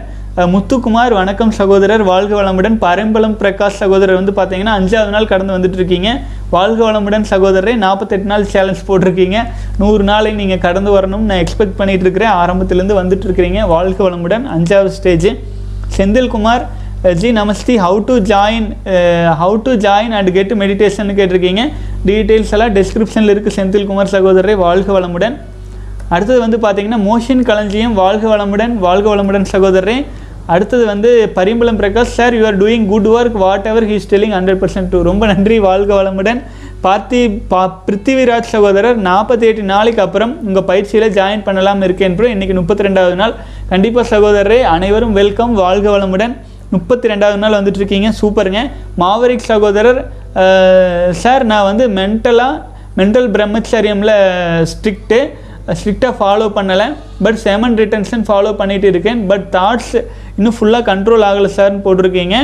முத்துக்குமார் வணக்கம் சகோதரர். வாழ்க வளமுடன். பரம்பலம் பிரகாஷ் சகோதரர் வந்து பார்த்தீங்கன்னா அஞ்சாவது நாள் கடந்து வந்துட்டு இருக்கீங்க வாழ்க வளமுடன் சகோதரரை. நாற்பத்தெட்டு நாள் சேலஞ்ச் போட்டிருக்கீங்க. நூறு நாளை நீங்கள் கடந்து வரணும்னு நான் எக்ஸ்பெக்ட் பண்ணிட்டு இருக்கிறேன் ஆரம்பத்திலேருந்து வந்துட்டு இருக்கிறீங்க வாழ்க வளமுடன். அஞ்சாவது stage Senthilkumar ji நமஸ்தி. How to join how to join and get meditation கேட்டிருக்கீங்க. டீட்டெயில்ஸ் எல்லாம் டிஸ்கிரிப்ஷனில் இருக்குது செந்தில்குமார் சகோதரரை வாழ்க வளமுடன். அடுத்தது வந்து பார்த்தீங்கன்னா மோஷன் களஞ்சியம் வாழ்க வளமுடன் வாழ்க வளமுடன் சகோதரரே. அடுத்தது வந்து Parimbalam Prakash sir you are doing good work whatever he's telling hundred percent do ரொம்ப நன்றி வாழ்க வளமுடன். பார்த்தி பா பிருத்திவிராஜ் சகோதரர் நாற்பத்தி எட்டு நாளைக்கு அப்புறம் உங்கள் பயிற்சியில் ஜாயின் பண்ணலாம் இருக்கேன் ப்ரோ இன்றைக்கி முப்பத்தி ரெண்டாவது நாள். கண்டிப்பாக சகோதரரே அனைவரும் வெல்கம் வாழ்க வளமுடன். முப்பத்தி ரெண்டாவது நாள் வந்துட்டு இருக்கீங்க சூப்பருங்க. மாவரிக் சகோதரர் சார் நான் வந்து மென்டலாக மென்டல் பிரம்மச்சரியமில் ஸ்ட்ரிக்ட்டு ஸ்ட்ரிக்டாக ஃபாலோ பண்ணலை. பட் செமன் ரிட்டன்ஷன் ஃபாலோ பண்ணிட்டு இருக்கேன். பட் தாட்ஸ் இன்னும் ஃபுல்லாக கண்ட்ரோல் ஆகலை சார்னு போட்டிருக்கீங்க.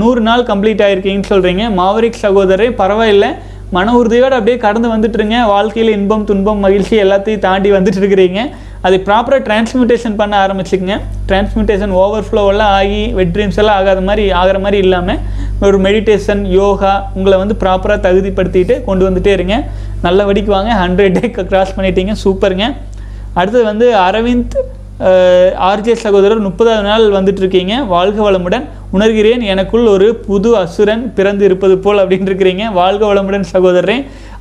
நூறு நாள் கம்ப்ளீட் ஆகிருக்கீங்கன்னு சொல்கிறீங்க மாவரிக் சகோதரே பரவாயில்லை. மன உறுதியோடு அப்படியே கடந்து வந்துட்டுருங்க. வாழ்க்கையில் இன்பம் துன்பம் மகிழ்ச்சி எல்லாத்தையும் தாண்டி வந்துட்டு இருக்கிறீங்க. அதை ப்ராப்பராக டிரான்ஸ்மியூட்டேஷன் பண்ண ஆரம்பிச்சுக்கங்க. டிரான்ஸ்மியூட்டேஷன் ஓவர்ஃப்ளோவெல்லாம் ஆகி வெட் ட்ரீம்ஸ் எல்லாம் ஆகாத மாதிரி ஆகிற மாதிரி இல்லாமல் ஒரு மெடிடேஷன் யோகா உங்களை வந்து ப்ராப்பராக தகுதிப்படுத்திட்டு கொண்டு வந்துட்டே இருங்க. நல்லபடிக்கு வாங்க. ஹண்ட்ரட் டே கிராஸ் பண்ணிட்டீங்க. சூப்பருங்க. அடுத்தது வந்து அரவிந்த் ஆர்ஜே சகோதரர் முப்பதாவது நாள் வந்துட்டு இருக்கீங்க வாழ்க வளமுடன். உணர்கிறேன் எனக்குள் ஒரு புது அசுரன் பிறந்து இருப்பது போல் அப்படின்னு இருக்கிறீங்க வாழ்க வளமுடன் சகோதரரே.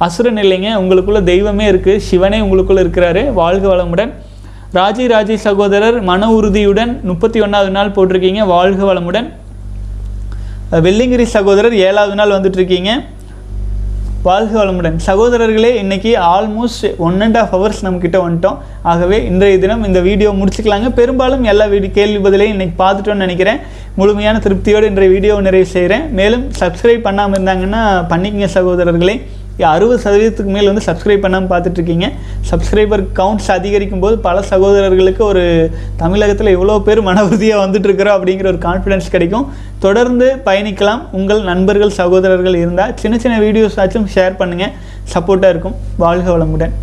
அசுரன் இல்லைங்க. உங்களுக்குள்ள தெய்வமே இருக்குது சிவனே உங்களுக்குள்ளே இருக்கிறாரு. வாழ்க வளமுடன். ராஜி ராஜி சகோதரர் மன உறுதியுடன் முப்பத்தி ஒன்றாவது நாள் போட்டிருக்கீங்க. வாழ்க வளமுடன். வெள்ளிங்கிரி சகோதரர் ஏழாவது நாள் வந்துட்ருக்கீங்க வாழ்க வளமுடன். சகோதரர்களே இன்றைக்கி almost one and half hours நம்மக்கிட்ட வந்துட்டோம். ஆகவே இன்றைய தினம் இந்த வீடியோ முடிச்சுக்கலாங்க. பெரும்பாலும் எல்லா வீடு கேள்வி பதிலையும் இன்னைக்கு பார்த்துட்டோம்னு நினைக்கிறேன். முழுமையான திருப்தியோடு இன்றைய வீடியோ நிறைவு செய்கிறேன் மேலும் சப்ஸ்கிரைப் பண்ணாமல் இருந்தாங்கன்னா பண்ணிக்கங்க சகோதரர்களே. அறுபது சதவீதத்துக்கு மேல் வந்து சப்ஸ்கிரைப் பண்ணாமல் பார்த்துட்ருக்கீங்க. சப்ஸ்கிரைபர் கவுண்ட்ஸ் அதிகரிக்கும் போது பல சகோதரர்களுக்கு ஒரு தமிழகத்தில் இவ்வளோ பேர் மன உறுதியாக வந்துட்டுருக்குறோம் அப்படிங்கிற ஒரு கான்ஃபிடன்ஸ் கிடைக்கும். தொடர்ந்து பயணிக்கலாம். உங்கள் நண்பர்கள் சகோதரர்கள் இருந்தால் சின்ன சின்ன வீடியோஸ் ஆச்சும் ஷேர் பண்ணுங்கள் சப்போர்ட்டாக இருக்கும். வாழ்க வளமுடன்.